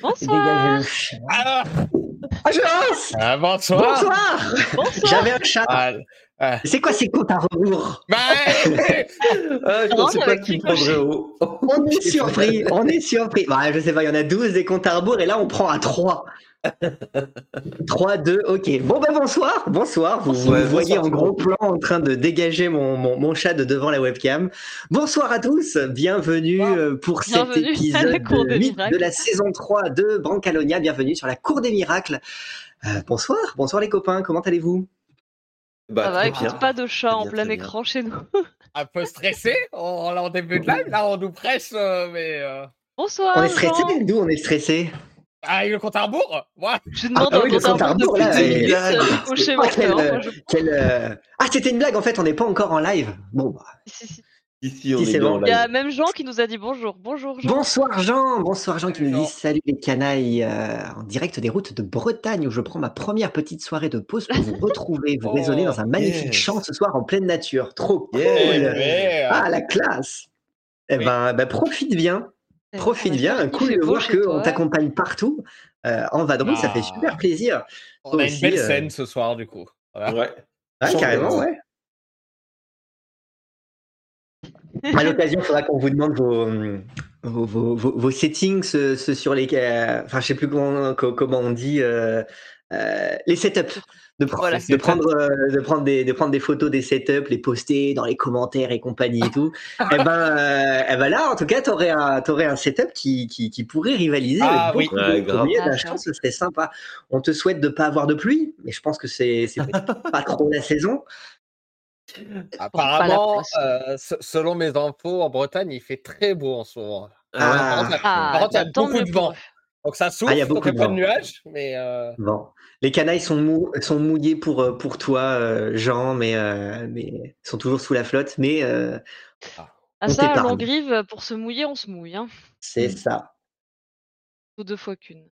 Bonsoir. Ah, Agence ah, bonsoir. Bonsoir Bonsoir. J'avais un chat. Ah, C'est quoi ces comptes à rebours? Bah, Ah, je Non, pensais pas qui prendrait haut. On est surpris, on est surpris. Bah, je sais pas, il y en a 12 des comptes à rebours et là on prend à 3. 3, 2, ok. Bon ben bonsoir, bonsoir. Vous, me voyez bonsoir, en gros plan en train de dégager mon, mon, mon chat de devant la webcam. Bonsoir à tous, bienvenue euh, pour cet Bienvenue la épisode Cour des 8 Miracles. de la saison 3 de Brancalonia. Bienvenue sur la Cour des Miracles. Euh, bonsoir, bonsoir les copains, comment allez-vous? Bah, Ça va, écoute, bien. pas de chat en plein bien. écran chez nous. un peu stressé. On est en début de live, là, on nous presse, euh, mais. euh, Bonsoir. On est stressé, nous on est stressé. Ah, avec le compte à rebours? Moi? Je demande Ah un oui, le compte à compte à rebours là, depuis et- 10 minutes, euh, au schéma quel, Moi, je- quel, euh, Ah c'était une blague en fait, on n'est pas encore en live. Bon, bah, Si, si. Ici, on Si, est c'est bien bon. en Il y a même Jean qui nous a dit bonjour. Bonjour Jean. Bonsoir Jean, bonsoir Jean qui nous dit salut les canailles euh, en direct des routes de Bretagne où je prends ma première petite soirée de pause pour vous retrouver, vous Oh, raisonner dans un magnifique yes. champ ce soir en pleine nature. Trop cool. Yeah, ouais, Ah la classe. Eh Oui. ben, ben, profite bien, Eh, profite on bien. Cool fait de voir qu'on t'accompagne partout euh, en vadrouille, ça fait Ah. super plaisir. On a une belle euh, scène ce soir, du coup. Voilà. Ouais. Ouais, carrément, ouais. À l'occasion, il faudra qu'on vous demande vos, vos, vos, vos- vos settings ce, ce sur les. euh, Enfin, je sais plus comment, co- comment on dit. euh, euh, les setups. De, pre- Voilà. de, prendre, euh, de, prendre des, de prendre des photos des setups, les poster dans les commentaires et compagnie et tout. et, ben, euh, eh ben là, en tout cas, tu aurais, un t'aurais un setup qui, qui, qui pourrait rivaliser Ah avec oui. beaucoup milieux. Ah, je ça. pense que ce serait sympa. On te souhaite de pas avoir de pluie, mais je pense que c'est pas trop la saison. Apparemment, euh, se- selon mes infos, en Bretagne, il fait très beau en ce moment. Ah, Ah. Par contre, il y a bah, beaucoup de vent. Donc ça souffle, Ah, il y a donc beaucoup de pas vent. de nuages, mais euh, Bon, les canailles sont, mou- sont mouillés pour, euh, pour toi, euh, Jean, mais, euh, mais sont toujours sous la flotte. Mais euh, Ah On ça, t'épargne. Longrive, pour se mouiller, on se mouille. Hein. c'est ça. Ou deux fois qu'une.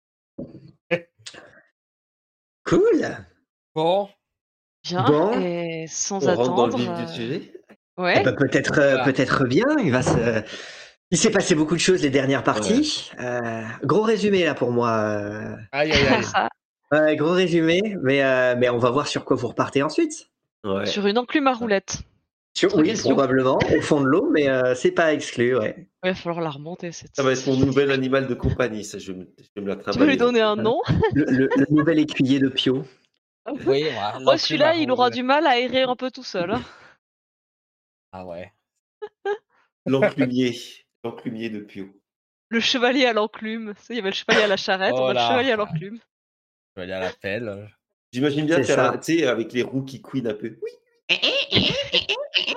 Cool. bon. Bien. Bon. Et sans On rentre dans le attendre. vif euh, du sujet. Ouais. Eh ben, peut-être, euh, Voilà. peut-être bien. Il va se. Il s'est passé beaucoup de choses les dernières parties. Euh, gros résumé là pour moi. euh. Aïe, aïe, aïe. Ouais, gros résumé, mais, euh, mais on va voir sur quoi vous repartez ensuite. Ouais. Sur une enclume à roulette. Sur, Autre oui, question. probablement, au fond de l'eau, mais euh, c'est pas exclu. Ouais. Il va falloir la remonter. Cette... Ça va être mon nouvel animal de compagnie, ça, je vais me, je vais me la Tu lui donner un nom? Le, le- le nouvel écuyer de Pio. Oui, Oh, celui-là, il aura du mal à aérer un peu tout seul. hein. Ah ouais. L'enclumier. L'enclumier de Pio. Le chevalier à l'enclume. Tu Il y avait le chevalier à la charrette, Oh on a le chevalier à l'enclume. Vais aller à l'appel. J'imagine bien tu sais, avec les roues qui couinent un peu. Oui.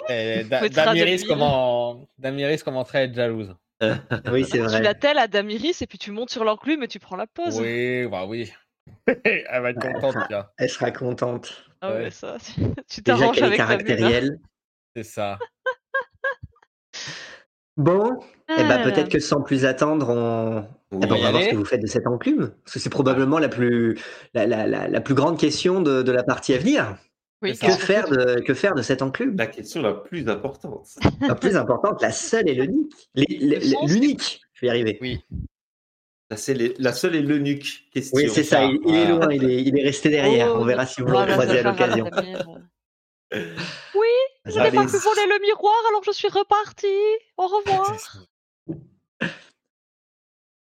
Et Da- Damiris, comment... Damiris commencerait à être jalouse. Oui, c'est Tu vrai. l'attelles à Damiris et puis tu montes sur l'enclume et tu prends la pause. Oui, bah oui. Elle va être contente. Elle sera contente. Ah ouais, Ouais. ça, tu- t'arranges qu'elle est avec hein. caractérielle. C'est ça. Bon, eh ben, Ah. peut-être que sans plus attendre, on, eh ben, on va voir ce que vous faites de cette enclume. Parce que c'est probablement la plus, la, la, la, la plus grande question de, de la partie à venir. Oui, Que faire, de, que faire de cette enclume? La question la plus importante. La plus importante, la seule et l'unique. L'unique, je vais y arriver. Oui. La seule est, la seule est l'eunuque question. Oui, c'est ça, il, il est loin, il est, il est resté derrière. Oh, on verra si vous le voilà, croisez à l'occasion. Oui, je n'ai pas pu voler le miroir, alors je suis repartie. Au revoir.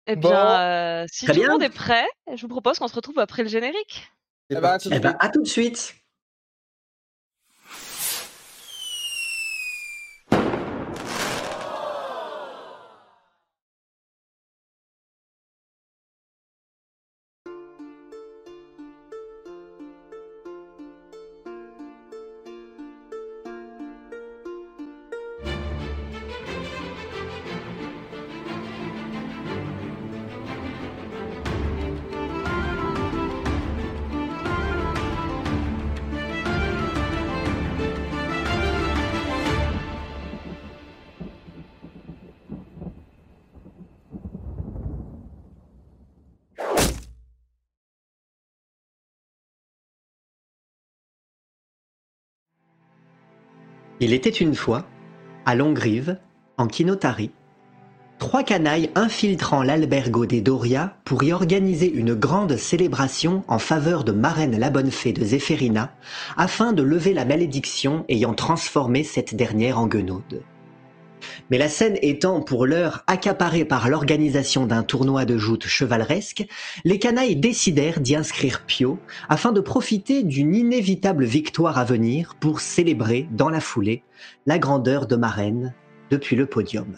Eh Bon. bien, euh, si Très tout le monde est prêt, je vous propose qu'on se retrouve après le générique. Eh ben, parti. Eh ben, à tout de suite. Il était une fois, à Longrive, en Kinotari, trois canailles infiltrant l'albergo des Doria pour y organiser une grande célébration en faveur de Marraine la Bonne Fée de Zéphérina, afin de lever la malédiction ayant transformé cette dernière en guenaude. Mais la scène étant pour l'heure accaparée par l'organisation d'un tournoi de joutes chevaleresque, les canailles décidèrent d'y inscrire Pio afin de profiter d'une inévitable victoire à venir pour célébrer dans la foulée la grandeur de Marraine depuis le podium.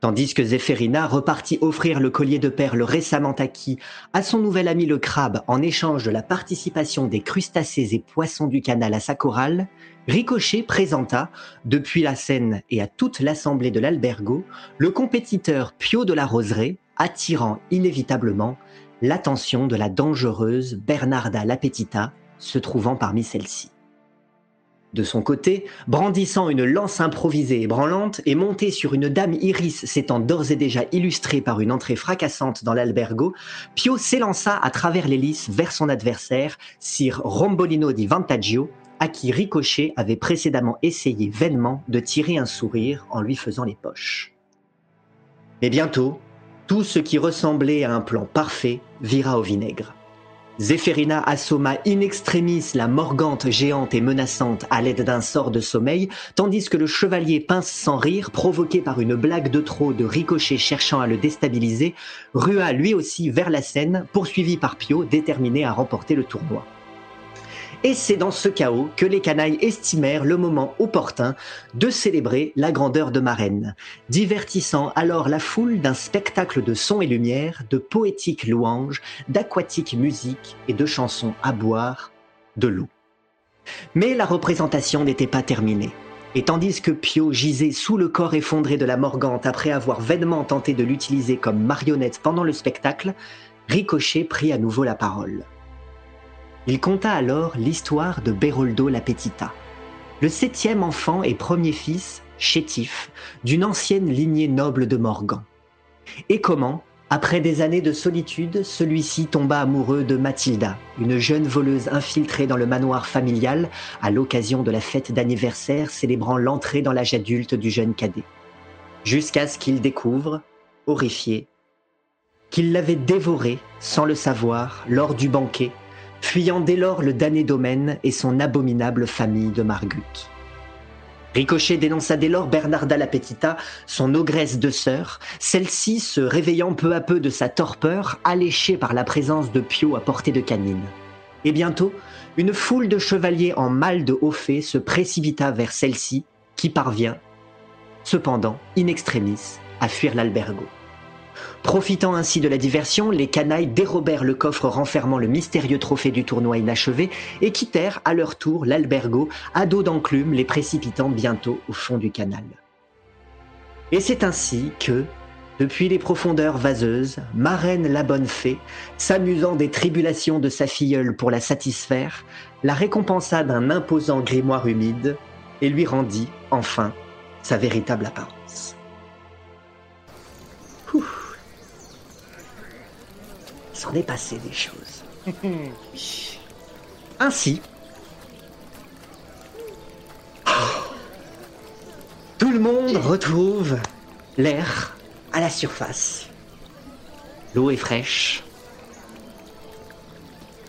Tandis que Zéphérina repartit offrir le collier de perles récemment acquis à son nouvel ami le crabe en échange de la participation des crustacés et poissons du canal à sa chorale, Ricochet présenta, depuis la scène et à toute l'assemblée de l'albergo, le compétiteur Pio de la Roseraie, attirant inévitablement l'attention de la dangereuse Bernarda Lapetita, se trouvant parmi celles-ci. De son côté, brandissant une lance improvisée et branlante et monté sur une dame iris s'étant d'ores et déjà illustrée par une entrée fracassante dans l'albergo, Pio s'élança à travers l'hélice vers son adversaire, Sir Rombolino di Vantaggio, à qui Ricochet avait précédemment essayé vainement de tirer un sourire en lui faisant les poches. Mais bientôt, tout ce qui ressemblait à un plan parfait vira au vinaigre. Zéphérina assomma in extremis la morgante géante et menaçante à l'aide d'un sort de sommeil, tandis que le chevalier pince sans rire, provoqué par une blague de trop de ricochet cherchant à le déstabiliser, rua lui aussi vers la scène, poursuivi par Pio, déterminé à remporter le tournoi. Et c'est dans ce chaos que les canailles estimèrent le moment opportun de célébrer la grandeur de Marraine, divertissant alors la foule d'un spectacle de sons et lumière, de poétiques louanges, d'aquatiques musiques et de chansons à boire, de l'eau. Mais la représentation n'était pas terminée. Et tandis que Pio gisait sous le corps effondré de la Morgante après avoir vainement tenté de l'utiliser comme marionnette pendant le spectacle, Ricochet prit à nouveau la parole. Il conta alors l'histoire de Beroldo la Petita, le septième enfant et premier fils, chétif, d'une ancienne lignée noble de Morgan. Et comment, après des années de solitude, celui-ci tomba amoureux de Mathilda, une jeune voleuse infiltrée dans le manoir familial à l'occasion de la fête d'anniversaire célébrant l'entrée dans l'âge adulte du jeune cadet. Jusqu'à ce qu'il découvre, horrifié, qu'il l'avait dévoré sans le savoir lors du banquet fuyant dès lors le damné domaine et son abominable famille de Margut. Ricochet dénonça dès lors Bernarda la Petita, son ogresse de sœur, celle-ci se réveillant peu à peu de sa torpeur, alléchée par la présence de Pio à portée de canine. Et bientôt, une foule de chevaliers en mal de haut fait se précipita vers celle-ci, qui parvient, cependant, in extremis, à fuir l'albergo. Profitant ainsi de la diversion, les canailles dérobèrent le coffre renfermant le mystérieux trophée du tournoi inachevé et quittèrent à leur tour l'albergo à dos d'enclume, les précipitant bientôt au fond du canal. Et c'est ainsi que, depuis les profondeurs vaseuses, Marraine la bonne fée, s'amusant des tribulations de sa filleule pour la satisfaire, la récompensa d'un imposant grimoire humide et lui rendit, enfin, sa véritable apparence. S'en est passé des choses. Ainsi, tout le monde retrouve l'air à la surface. L'eau est fraîche.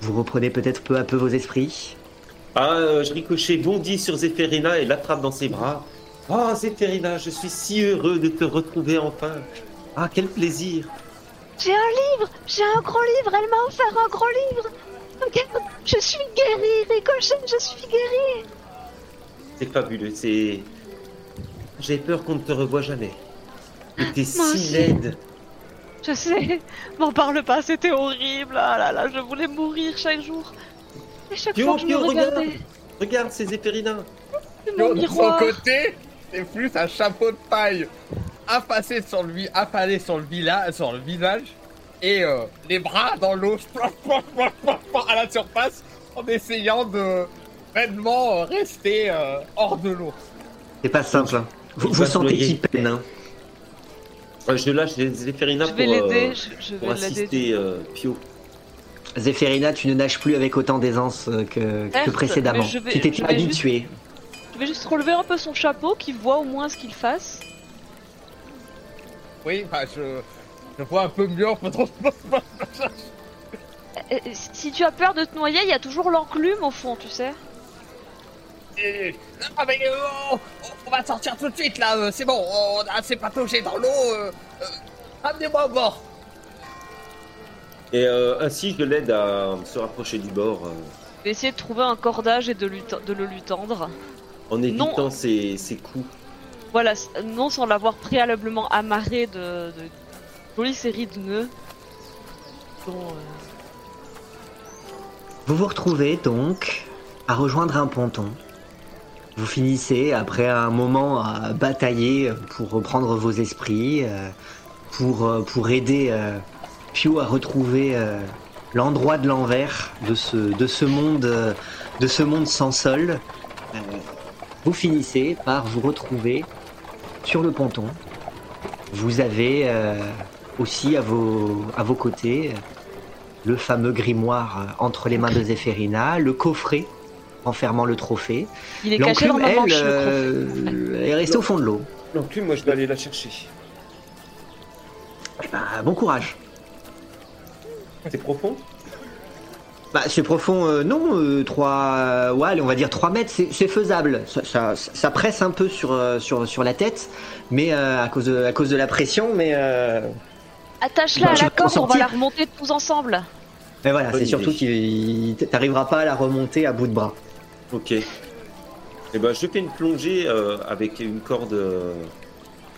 Vous reprenez peut-être peu à peu vos esprits. Ah, euh, je ricochet bondit sur Zéphérina et l'attrape dans ses bras. Oh, Zéphérina, je suis si heureux de te retrouver enfin. Ah, quel plaisir. J'ai un livre J'ai un gros livre Elle m'a offert un gros livre Regarde, je suis guérie, Ricochet, je suis guérie C'est fabuleux, c'est... J'ai peur qu'on ne te revoie jamais. T'es si aussi. laide. Je sais, m'en parle pas, c'était horrible Ah là là, je voulais mourir chaque jour Et chaque Pio, fois que je me regarde regardais, Regarde, c'est Zéphérina. c'est mon de son côté, c'est plus un chapeau de paille affacé sur lui, affalé sur le, villa, sur le visage et euh, les bras dans l'eau à la surface en essayant de vainement euh, rester euh, hors de l'eau. C'est pas simple. hein. Vous, vous sentez qu'il peine. hein. Euh, Je lâche Zéphérina Je pour, vais l'aider, euh, je, je pour vais l'aider. assister euh, Pio. Zéphérina, tu ne nages plus avec autant d'aisance que, que Certes, précédemment. mais je vais- tu t'es habitué. Je vais juste relever un peu son chapeau, qu'il voit au moins ce qu'il fasse. Oui, bah, je, je vois un peu mieux en faisant Euh, Si tu as peur de te noyer, il y a toujours l'enclume au fond, tu sais. Et- Non, mais euh, on, on va sortir tout de suite là, euh, c'est bon, on a assez pataugé dans l'eau. Euh, euh, Amenez-moi au bord. Et euh, ainsi, je l'aide à se rapprocher du bord euh, Je vais essayer de trouver un cordage et de, lui te- de le lui tendre. en évitant ses coups. Voilà, non sans l'avoir préalablement amarré de, jolies séries de nœuds. euh, Vous vous retrouvez donc à rejoindre un ponton. Vous finissez après un moment à batailler pour reprendre vos esprits, euh, pour, euh, pour aider Pio à retrouver l'endroit de l'envers de ce, de, ce monde, de ce monde sans sol. Vous finissez par vous retrouver sur le ponton. Vous avez euh, aussi à vos, à vos côtés euh, le fameux grimoire euh, entre les mains de Zéphérina, le coffret enfermant le trophée. Il est caché dans L'enclume, ma elle, manche. le euh, est restée au fond de l'eau. Donc lui, moi, je vais aller la chercher. Eh ben, bon courage. C'est profond Bah, c'est profond, euh, non, euh, 3, ouais, allez, on va dire 3 mètres, c'est faisable. Ça, ça- ça presse un peu sur, euh, sur, sur la tête, mais euh, à, cause de, à cause de la pression, mais, euh, Attache-la Bah, à la corde, on va la remonter tous ensemble. mais voilà, c'est surtout qu'il t'arriveras pas à la remonter à bout de bras. Ok. Et ben, je fais une plongée euh, avec une corde. euh,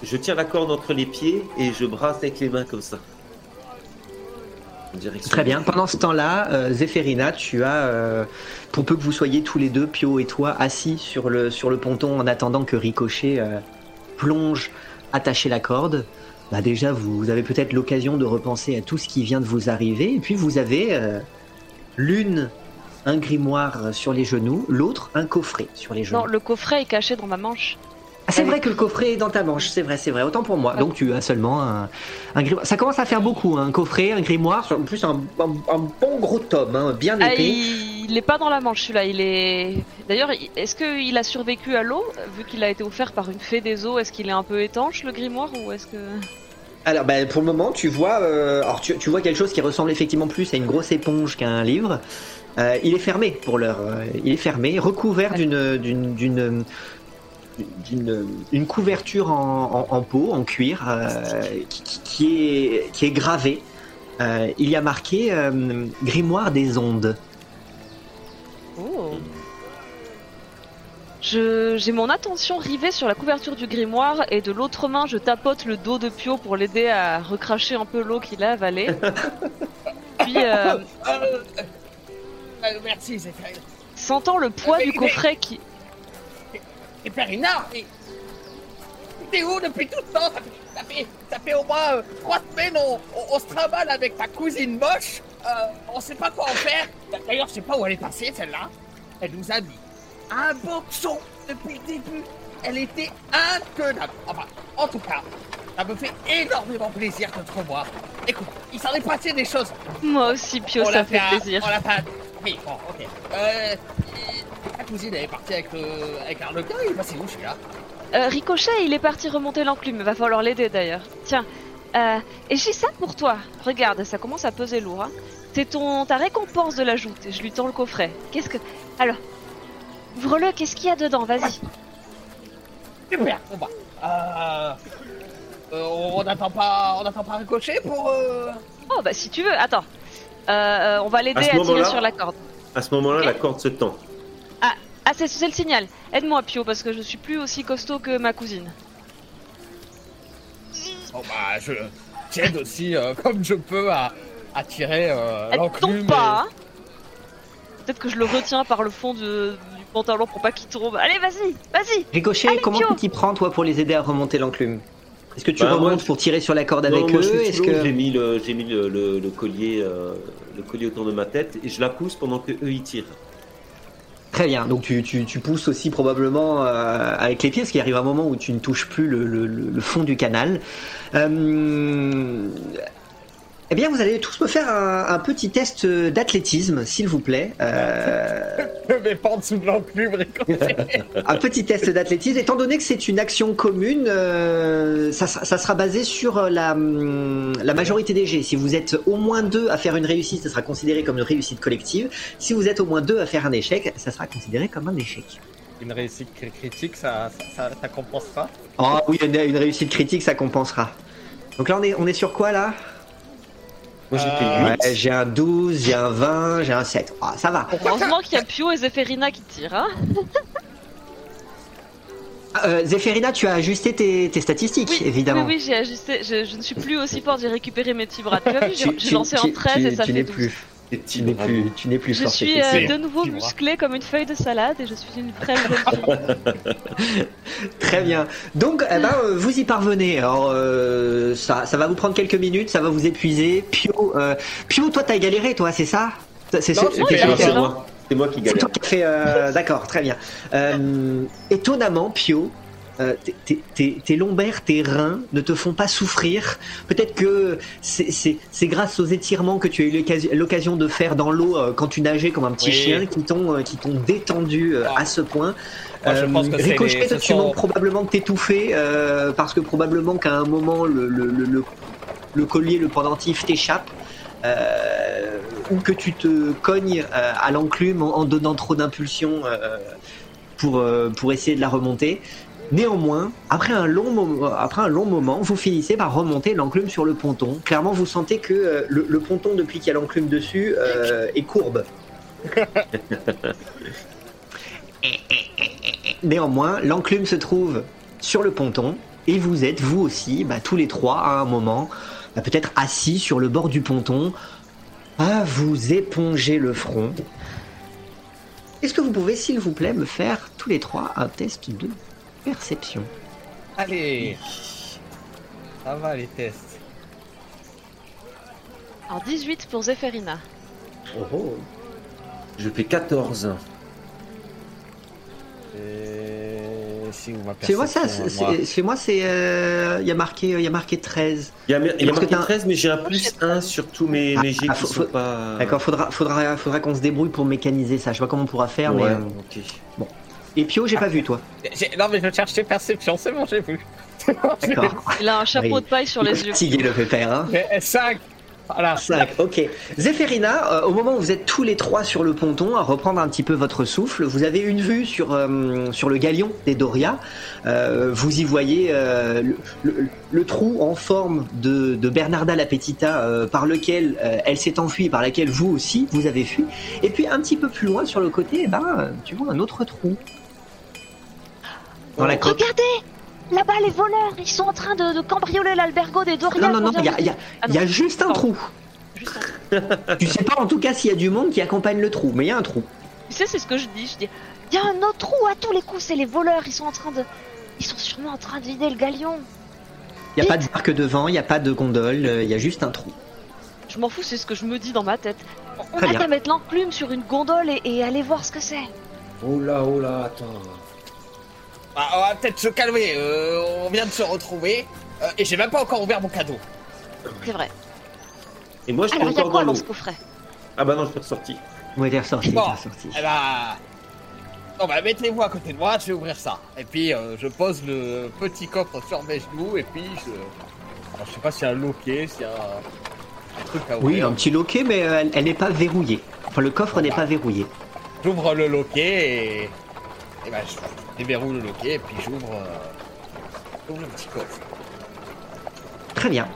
Je tiens la corde entre les pieds et je brasse avec les mains comme ça. Direction Très bien. Pendant ce temps-là, euh, Zéphérina, tu as, euh, pour peu que vous soyez tous les deux, Pio et toi, assis sur le, sur le ponton en attendant que Ricochet euh, plonge, attacher la corde, bah déjà, vous avez peut-être l'occasion de repenser à tout ce qui vient de vous arriver. Et puis, vous avez euh, l'une un grimoire sur les genoux, l'autre un coffret sur les genoux. Non, le coffret est caché dans ma manche. Ah, c'est vrai que le coffret est dans ta manche, c'est vrai, c'est vrai, autant pour moi. Donc tu as seulement un, un grimoire. Ça commence à faire beaucoup, hein, un coffret, un grimoire, en plus un, un- un bon gros tome, hein, bien Ah, épais. il... il est pas dans la manche celui-là, il est. D'ailleurs, il- est-ce qu'il a survécu à l'eau Vu qu'il a été offert par une fée des eaux, est-ce qu'il est un peu étanche le grimoire ou est-ce que? Alors bah, pour le moment, tu vois, euh, alors tu, tu vois quelque chose qui ressemble effectivement plus à une grosse éponge qu'à un livre. Euh, il est fermé pour l'heure. euh, Il est fermé, recouvert d'une d'une d'une une couverture en, en, en peau, en cuir, euh, qui, est qui est gravée. Euh, il y a marqué euh, grimoire des ondes. Oh. Je... J'ai mon attention rivée sur la couverture du grimoire et de l'autre main je tapote le dos de Pio pour l'aider à recracher un peu l'eau qu'il a avalée. Puis, euh, Euh, euh, euh, merci, sentant le poids Mais- du mais- coffret qui... Et Perrina, mais... T'es où depuis tout le temps? Ça fait, ça fait, ça fait au moins euh, trois semaines, on, on, on se trimballe avec ta cousine moche. Euh, on sait pas quoi en faire. D'ailleurs, je sais pas où elle est passée, celle-là. Elle nous a mis un boxon depuis le début. Elle était intenable. Enfin, en tout cas, ça me fait énormément plaisir de te revoir. Écoute, il s'en est passé des choses. Moi aussi Pio, on ça fait à- plaisir. On l'a à- Oui, bon, ok. Euh, ta cousine, elle est partie avec, le, avec Arlequin. Il est passé où, celui-là? Euh, Ricochet, il est parti remonter l'enclume. Va falloir l'aider d'ailleurs. Tiens, euh, et j'ai ça pour toi. Regarde, ça commence à peser lourd. Hein. C'est ton ta récompense de la joute. Et je lui tends le coffret. Qu'est-ce que Alors, ouvre-le. Qu'est-ce qu'il y a dedans? Vas-y. Super. Bon bah. Euh, euh, on n'attend pas, on n'attend pas Ricochet pour. Euh... Oh bah si tu veux. Attends. Euh, euh, on va l'aider À tirer sur la corde. À ce moment-là, la corde se tend. Ah, c'est c'est le signal. Aide-moi, Pio, parce que je suis plus aussi costaud que ma cousine. Bon bah, je j'aide aussi euh, comme je peux à, à tirer euh, Elle tombe pas. hein. Peut-être que je le retiens par le fond de- du pantalon pour pas qu'il tombe. Allez, vas-y, vas-y. Ricochet, Allez, comment tu t'y prends toi pour les aider à remonter l'enclume? Est-ce que tu Bah, moi, remontes je- pour tirer sur la corde Non, avec moi, eux? Est-ce que j'ai mis, le, j'ai mis le, le- le collier, euh, le collier autour de ma tête et je la pousse pendant que eux ils tirent. Très bien, donc tu, tu, tu pousses aussi probablement euh, avec les pieds, parce qu'il arrive un moment où tu ne touches plus le, fond du canal. Euh, Eh bien, vous allez tous me faire un, un petit test d'athlétisme, s'il vous plaît. Euh, Je vais pas en dessous de l'enclume, récolter. un petit test d'athlétisme. Étant donné que c'est une action commune, euh, ça, sera- ça sera basé sur la, hum, la majorité des jets. Si vous êtes au moins deux à faire une réussite, ça sera considéré comme une réussite collective. Si vous êtes au moins deux à faire un échec, ça sera considéré comme un échec. Une réussite cri- critique, ça, ça, ça, ça compense pas Oh oui, une, une réussite critique, ça compensera. Donc là, on est, on est sur quoi là? Moi j'ai fait 8. Ouais, J'ai un 12, j'ai un 20, j'ai un 7. Ah, ça va. Heureusement qu'il y a Pio et Zéphérina qui tirent, hein Euh, Zéphérina, tu as ajusté tes, tes statistiques, Oui, évidemment. Oui, oui, j'ai ajusté. Je, je ne suis plus aussi forte, j'ai récupéré mes petits bras. Tu as vu, j'ai lancé en tu- 13 tu- et ça tu fait n'es 12. plus. Tu n'es plus, tu n'es plus Je suis euh, de nouveau musclée comme une feuille de salade et je suis une fille. Très bien. Donc, eh ben, euh, vous y parvenez. Alors, euh, ça, ça va vous prendre quelques minutes, ça va vous épuiser. Pio, euh, Pio toi, t'as galéré, toi, c'est ça? C'est moi, c'est- moi. Qui c'est galère. toi qui as fait. euh, D'accord, très bien. Euh, étonnamment, Pio. Euh, tes- tes- tes tes lombaires, tes reins ne te font pas souffrir. Peut-être que c'est- grâce aux étirements que tu as eu l'occasion- de faire dans l'eau euh, quand tu nageais comme un petit Oui. chien qui t'ont euh, détendu Ah. à ce point. Moi, je pense que c'est Ricochet, les- tu sont- manques probablement de t'étouffer parce que probablement qu'à un moment le, le, le, le- le collier, le pendentif t'échappe. ou que tu te cognes à l'enclume en, en donnant trop d'impulsion pour, pour essayer de la remonter. Néanmoins, après un, long moment, après un long moment, vous finissez par remonter l'enclume sur le ponton. Clairement, vous sentez que euh, le, le ponton, depuis qu'il y a l'enclume dessus, euh, est courbe. Néanmoins, l'enclume se trouve sur le ponton et vous êtes, vous aussi, bah, tous les trois, à un moment, bah, peut-être assis sur le bord du ponton, à vous éponger le front. Est-ce que vous pouvez, s'il vous plaît, me faire tous les trois un test de perception Allez Ça va les tests. Alors 18 pour Zéphérina. Oh, oh. Je fais 14. Et... Si vous C'est moi ça, moi. c'est- chez moi c'est euh, il y a marqué il y a marqué 13. Il y a, y marqué t'as un- 13, mais j'ai un plus j'ai 1 sur tous mes, Ah, mes jets ah, qui faut- sont faut- pas. D'accord, faudra faudra faudra qu'on se débrouille pour mécaniser ça. Je sais pas comment on pourra faire Ouais, mais euh, ok. Et Pio, j'ai pas vu toi. Non mais je cherchais perception, c'est bon, j'ai vu. D'accord. Il a un chapeau Oui. de paille sur les yeux. fatigué le pépère hein. Mais 5 Voilà. 5, ok. Zéphérina, euh, au moment où vous êtes tous les trois sur le ponton, à reprendre un petit peu votre souffle, vous avez une vue sur, euh, sur le galion des Doria. Euh, vous y voyez euh, le, le- le trou en forme de, de Bernarda la Petita euh, par lequel euh, elle s'est enfuie, par laquelle vous aussi vous avez fui. Et puis un petit peu plus loin sur le côté, eh ben, tu vois un autre trou. Dans la côte. Regardez Là-bas, les voleurs, ils sont en train de, de cambrioler l'albergo des Doria. Non, non, non, il y a, y Ah y a juste un trou. Juste Tu sais pas en tout cas s'il y a du monde qui accompagne le trou, mais il y a un trou. Tu sais, c'est ce que je dis. Je dis, Il y a un autre trou à tous les coups, c'est les voleurs, ils sont en train de... Ils sont sûrement en train de vider le galion. Il n'y a pas de barque devant, il n'y a pas de gondole, euh, il y a juste un trou. je m'en fous, c'est ce que je me dis dans ma tête. On Très a qu'à mettre l'enclume sur une gondole et, et aller voir ce que c'est. Oh là, oh là, attends. Ah, on va peut-être se calmer, euh, on vient de se retrouver. euh, et j'ai même pas encore ouvert mon cadeau. C'est vrai. Et moi, je suis Alors, il y a encore quoi dans dans l'eau. ce coffret? Ah bah non, je suis ressorti. Oui, t'es ressorti, Bon. ressorti. Eh bah... Bon bah mettez-vous à côté de moi, je vais ouvrir ça. Et puis euh, je pose le petit coffre sur mes genoux et puis je... Alors, je sais pas s'il y a un loquet, s'il y a un, un truc à Oui, ouvrir. un petit loquet, mais euh, elle, elle n'est pas verrouillée. Enfin, le coffre n'est pas verrouillé. J'ouvre le loquet et... Et bah je déverrouille le loquet et puis j'ouvre... euh, j'ouvre le petit coffre. Très bien.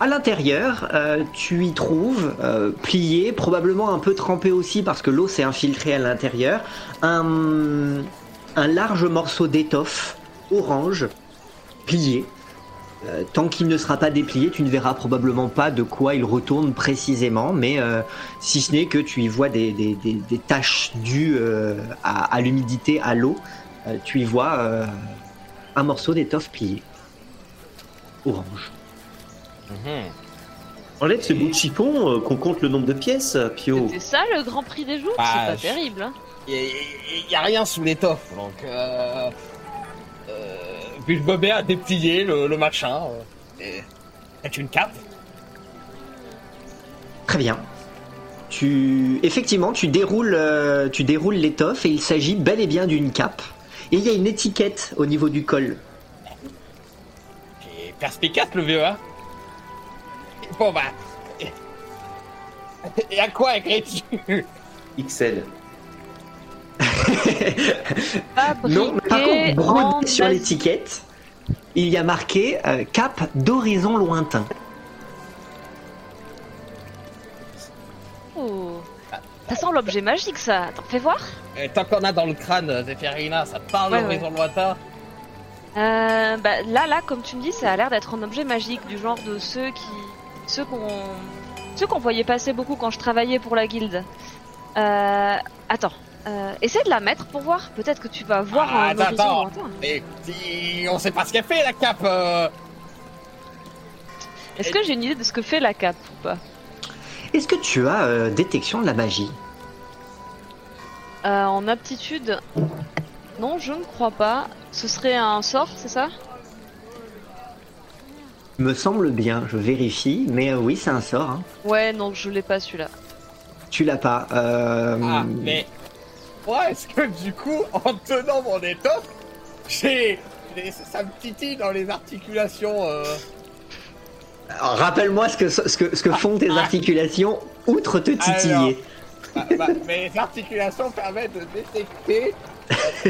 À l'intérieur, euh, tu y trouves, euh, plié, probablement un peu trempé aussi parce que l'eau s'est infiltrée à l'intérieur, un large morceau d'étoffe orange, plié. Euh, tant qu'il ne sera pas déplié, tu ne verras probablement pas de quoi il retourne précisément, mais euh, si ce n'est que tu y vois des, des- des- des taches dues euh, à, à l'humidité, à l'eau, euh, tu y vois euh, un morceau d'étoffe plié. Orange. Enlève ce bout de chiffon, euh, qu'on compte le nombre de pièces, Pio. C'était ça le grand prix des jours? Bah, C'est pas je- terrible. Hein. Il y, a rien sous l'étoffe, donc... Euh, euh, puis je me mets à déplier le, le machin. euh, et... C'est une cape Très bien. Tu, effectivement, tu déroules, euh, tu déroules l'étoffe et il s'agit bel et bien d'une cape. Et il y a une étiquette au niveau du col. Et perspicace le vieux, hein Bon bah. et- Et à quoi écris-tu? XL. Non, mais par contre, en brodé sur l'étiquette, il y a marqué euh, cape d'horizon lointain. Oh. Ça sent l'objet magique, ça. Attends, fais voir. Et Tant qu'on a dans le crâne, euh, Zéphirina, ça te parle Ouais, d'horizon lointain Euh, bah, là, là, comme tu me dis, ça a l'air d'être un objet magique, du genre de ceux qui, ceux qu'on, ceux qu'on voyait passer beaucoup quand je travaillais pour la guilde. Euh, attends, euh, essaie de la mettre pour voir. Peut-être que tu vas voir Ah, un attends, horizon attends. lointain. Et si on sait pas ce qu'elle fait la cape euh, Est-ce que j'ai une idée de ce que fait la cape ou pas? Est-ce que tu as euh, détection de la magie? Euh, En aptitude, non, je ne crois pas. Ce serait un sort, c'est ça? Me semble bien, je vérifie, mais euh, oui, c'est un sort. hein. Ouais, non, je l'ai pas celui-là. Tu l'as pas. euh, Ah, mais. Est-ce que du coup, en tenant mon étoffe, j'ai. Ça me titille dans les articulations. euh, alors, Rappelle-moi ce que, ce, que, ce que font tes articulations outre te titiller. bah, bah, mes articulations permettent de détecter.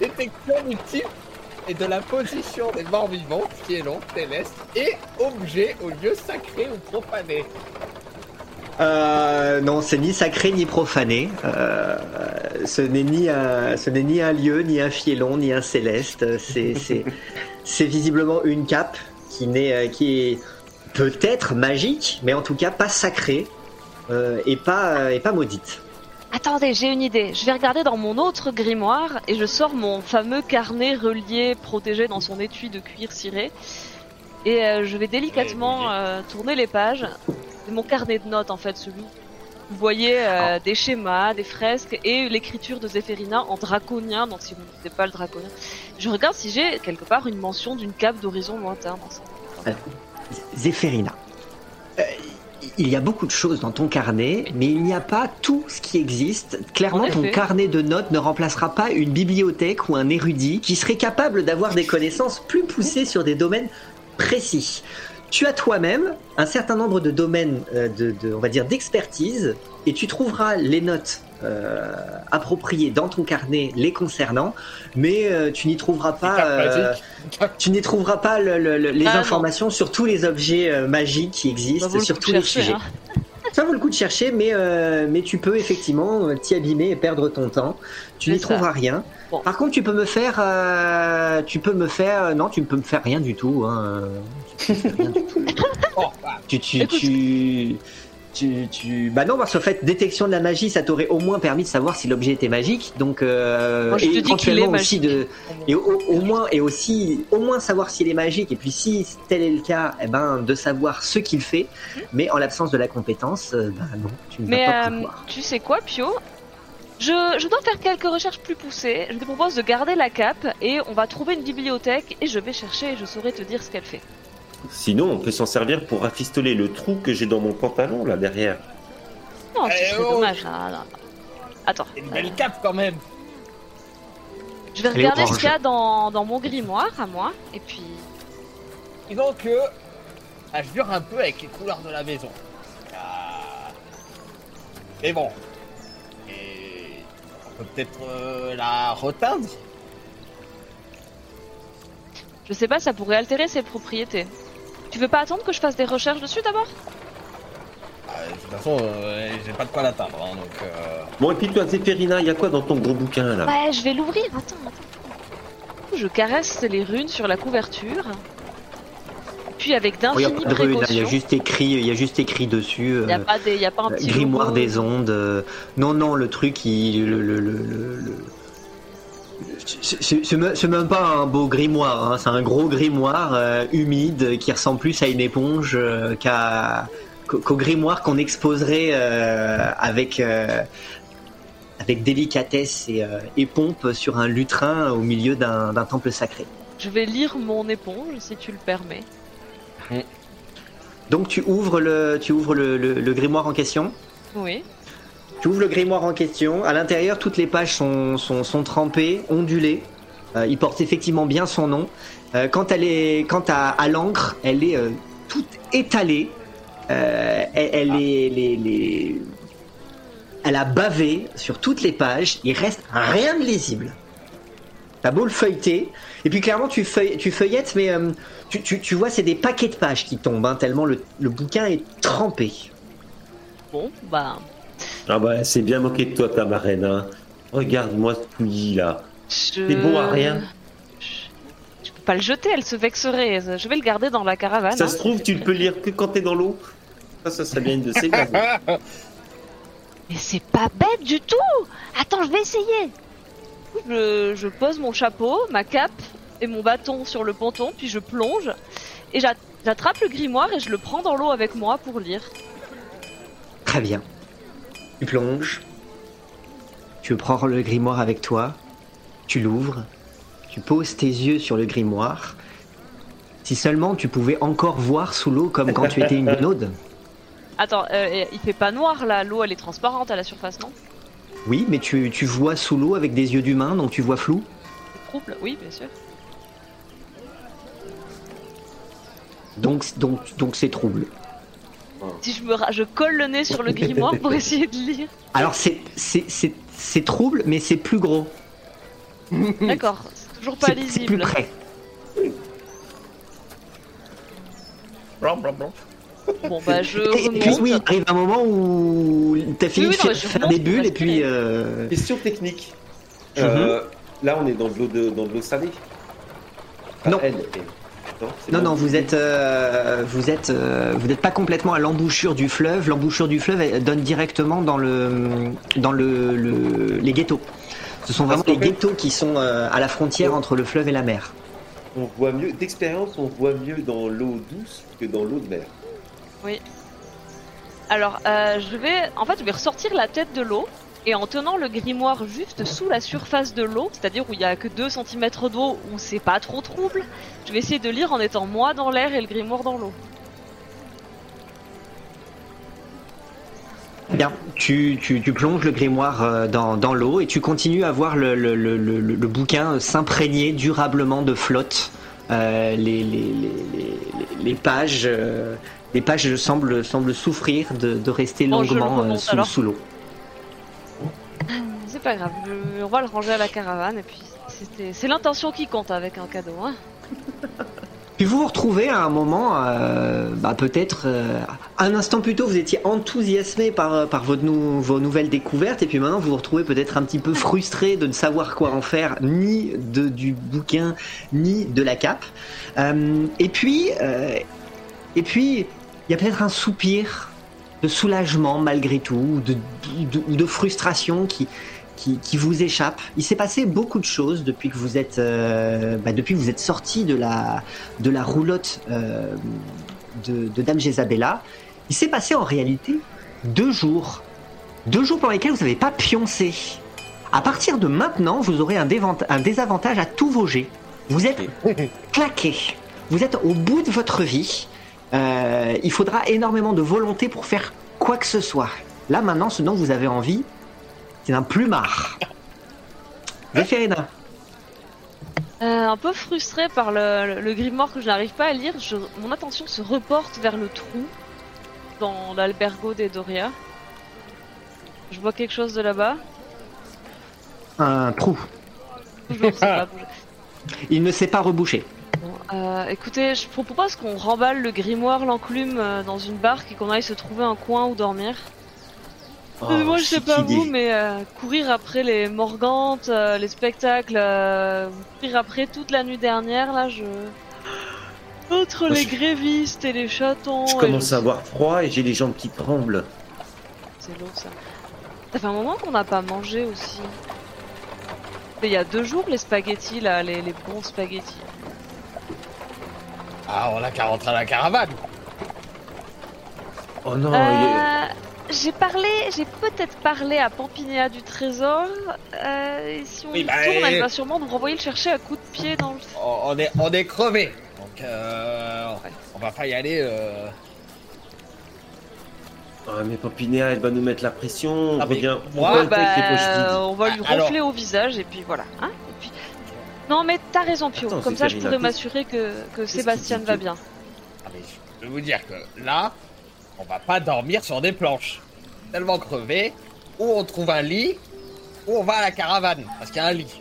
détection du type et de la position des morts vivants, qui est long, céleste, et objets aux lieux sacrés ou profanés. Euh, non, c'est ni sacré ni profané. Euh, ce n'est ni un, ce n'est ni un lieu, ni un fielon, ni un céleste. C'est, c'est, visiblement une cape qui n'est, euh, qui est peut-être magique, mais en tout cas pas sacrée et pas, et pas maudite. Attendez, j'ai une idée. Je vais regarder dans mon autre grimoire et je sors mon fameux carnet relié protégé dans son étui de cuir ciré. Et euh, je vais délicatement euh, tourner les pages. C'est mon carnet de notes en fait, celui. Vous voyez euh, des schémas, des fresques et l'écriture de Zéphérina en draconien, donc si vous ne pas le draconien. Je regarde si j'ai quelque part une mention d'une cape d'horizon lointain dans ça. Zéphérina. Euh, il y a beaucoup de choses dans ton carnet, mais il n'y a pas tout ce qui existe. Clairement, En ton carnet de notes ne remplacera pas une bibliothèque ou un érudit qui serait capable d'avoir des connaissances plus poussées sur des domaines précis. Tu as toi-même un certain nombre de domaines, euh, de, de- on va dire, d'expertise, et tu trouveras les notes euh, appropriées dans ton carnet les concernant, mais euh, tu n'y trouveras pas. euh, tu n'y trouveras pas le- le- le- les Ah, non. informations sur tous les objets euh, magiques qui existent, le sur tous les sujets. hein. Ça vaut le coup de chercher, mais, euh, mais tu peux effectivement euh, t'y abîmer et perdre ton temps. Tu n'y trouveras rien. Bon. Par contre, tu peux me faire, euh, tu peux me faire, non, tu ne peux me faire rien du tout. Hein. euh, Tu, peux me faire rien du tout. Oh, bah, tu, tu, Écoute. tu, tu, tu- bah non, parce qu'en fait, détection de la magie, ça t'aurait au moins permis de savoir si l'objet était magique. Donc, euh, Moi, je et te dis éventuellement est aussi de, et au, au moins et aussi au moins savoir s'il est magique et puis si tel est le cas eh ben de savoir ce qu'il fait mais en l'absence de la compétence euh, ben non tu ne Mais vas pas euh, pouvoir tu sais quoi, Pio? Je, je dois faire quelques recherches plus poussées. Je te propose de garder la cape et on va trouver une bibliothèque et je vais chercher et je saurai te dire ce qu'elle fait. Sinon, on peut s'en servir pour rafistoler le trou que j'ai dans mon pantalon là derrière. Non, ce Eh serait oh. dommage. Attends, c'est une belle cape quand même. je vais regarder ce qu'il y a dans, dans mon grimoire à moi et puis. Disons que ça jure un peu avec les couleurs de la maison. Ah. Mais bon. Et on peut peut-être euh, la reteindre. Je sais pas, ça pourrait altérer ses propriétés. Tu veux pas attendre que je fasse des recherches dessus d'abord? Ah, de toute façon, euh, j'ai pas de quoi l'atteindre. hein, donc, euh, Bon, et puis toi, Zéphérina, il y a quoi dans ton gros bouquin là? Ouais, je vais l'ouvrir. Attends, attends. Je caresse les runes sur la couverture. Puis avec Oh, il y a d'infinies pas de rune, hein, il y a précautions. juste écrit il y a juste écrit dessus Il y a euh, pas des, il y a pas un petit grimoire logo. des ondes euh, non non le truc il le, le, le, le- le- c'est- même pas un beau grimoire, hein, c'est un gros grimoire euh, humide qui ressemble plus à une éponge euh, qu'à qu'au grimoire qu'on exposerait euh, avec euh, avec délicatesse et, euh, et pompe sur un lutrin au milieu d'un d'un temple sacré. Je vais lire mon éponge si tu le permets. Donc tu ouvres le, tu ouvres le, le- le grimoire en question? Oui. Tu ouvres le grimoire en question. À l'intérieur, toutes les pages sont, sont, sont trempées, ondulées. Euh, il porte effectivement bien son nom. Euh, quant à, à l'encre, elle est euh, toute étalée. Elle, est, elle a bavé sur toutes les pages. Il reste rien de lisible. T'as beau le feuilleter, et puis clairement tu, tu feuillettes, mais tu, tu- tu vois c'est des paquets de pages qui tombent, hein, tellement le, le bouquin est trempé. Bon, bah. Ah bah, s'est bien moquée de toi, ta marraine. Hein. Regarde-moi ce couillis là. Je... T'es bon à rien. Je... je peux pas le jeter, elle se vexerait. Je vais le garder dans la caravane. Ça hein. se trouve, tu ne peux lire que quand t'es dans l'eau. Ça, ça serait bien une de ces. Mais c'est pas bête du tout Attends, je vais essayer Je, je pose mon chapeau, ma cape et mon bâton sur le ponton, puis je plonge et j'a- j'attrape le grimoire et je le prends dans l'eau avec moi pour lire. Très bien. Tu plonges. Tu prends le grimoire avec toi. Tu l'ouvres. Tu poses tes yeux sur le grimoire. Si seulement tu pouvais encore voir sous l'eau comme quand tu étais une guenaude. Attends, euh, il fait pas noir là, l'eau elle est transparente à la surface, non? Oui, mais tu, tu vois sous l'eau avec des yeux d'humain, donc tu vois flou. Trouble, oui, bien sûr. Donc donc donc c'est trouble. Si je me ra- je colle le nez sur le grimoire pour essayer de lire. Alors c'est c'est c'est c'est trouble, mais c'est plus gros. D'accord, c'est toujours pas C'est c'est plus lisible. près. Blanc, blanc, blanc. Bon bah je Et, puis remonte. oui, arrive un moment où t'as fini Oui, oui, de mais faire je faire remonte des bulles et puis euh, Question technique. Mhm. Euh, Là, on est dans de l'eau de, dans de l'eau salée. Enfin, Non. elle, elle- Non, Non, bon. non, vous êtes, euh, vous êtes, euh, vous n'êtes pas complètement à l'embouchure du fleuve. L'embouchure du fleuve elle donne directement dans le, dans le, le- les ghettos. Ce sont vraiment les fait- ghettos qui sont euh, à la frontière entre le fleuve et la mer. On voit mieux, d'expérience, on voit mieux dans l'eau douce que dans l'eau de mer. Alors euh, je vais, en fait je vais ressortir la tête de l'eau et en tenant le grimoire juste sous la surface de l'eau, c'est-à-dire où il y a que 2 cm d'eau où c'est pas trop trouble, je vais essayer de lire en étant moi dans l'air et le grimoire dans l'eau. Bien, tu, tu, tu plonges le grimoire euh, dans, dans l'eau et tu continues à voir le, le, le, le, le bouquin s'imprégner durablement de flotte. Euh, les, les, les, pages, euh, les pages semblent, semblent souffrir de, de rester longuement euh, sous l'eau. C'est pas grave, on va le ranger à la caravane et puis c'est l'intention qui compte avec un cadeau. Hein. Puis vous vous retrouvez à un moment, euh, bah peut-être euh, un instant plus tôt, vous étiez enthousiasmé par, par vos, nou- vos nouvelles découvertes, et puis maintenant vous vous retrouvez peut-être un petit peu frustré de ne savoir quoi en faire, ni de, du bouquin, ni de la cape. Euh, et puis, euh, et puis, il y a peut-être un soupir de soulagement malgré tout, ou de, de, ou de frustration qui, qui, qui vous échappe. Il s'est passé beaucoup de choses depuis que vous êtes, euh, bah, depuis que vous êtes sorti de la, de la roulotte euh, de, de Dame Jezabella. Il s'est passé en réalité deux jours. Deux jours pendant lesquels vous n'avez pas pioncé. À partir de maintenant, vous aurez un, un désavantage à tous vos jets. Vous êtes claqué. Vous êtes au bout de votre vie. Euh, il faudra énormément de volonté pour faire quoi que ce soit. Là maintenant, ce dont vous avez envie, c'est un plumard. Zéphirina. Euh, un peu frustré par le, le grimoire que je n'arrive pas à lire, je- mon attention se reporte vers le trou dans l'albergo des Doria. Je vois quelque chose de là-bas. Un trou. Pas. Il ne s'est pas rebouché. Euh, écoutez, je propose qu'on remballe le grimoire, l'enclume euh, dans une barque et qu'on aille se trouver un coin où dormir. Oh, Euh, moi, je sais pas idée. vous, mais euh, courir après les morgantes, les spectacles, courir après toute la nuit dernière, là, je. Entre Moi, les je- grévistes et les chatons. Je commence à avoir froid et j'ai les jambes qui tremblent. C'est lourd ça. Ça fait un moment qu'on n'a pas mangé aussi. Il y a deux jours, les spaghettis, là, les, les bons spaghettis. Ah, on a qu'à rentrer à la caravane. Oh non, Euh, j'ai parlé, j'ai peut-être parlé à Pampinéa du Trésor. Euh, et si on Oui, y bah, retourne, elle et- va sûrement nous renvoyer le chercher à coups de pied dans le. On on est, on est crevé. Donc, euh, on va pas y aller. Euh... Ah, mais Papinéa, elle va nous mettre la pression. On Ah, revient. on bah, on va lui Alors- ronfler au visage et puis voilà. Hein et puis... Non mais t'as raison Pio, Attends, comme ça je pourrais m'assurer que, Sébastien va bien. Ah, mais je peux vous dire que là, on va pas dormir sur des planches. Tellement crevé, ou on trouve un lit, ou on va à la caravane, parce qu'il y a un lit.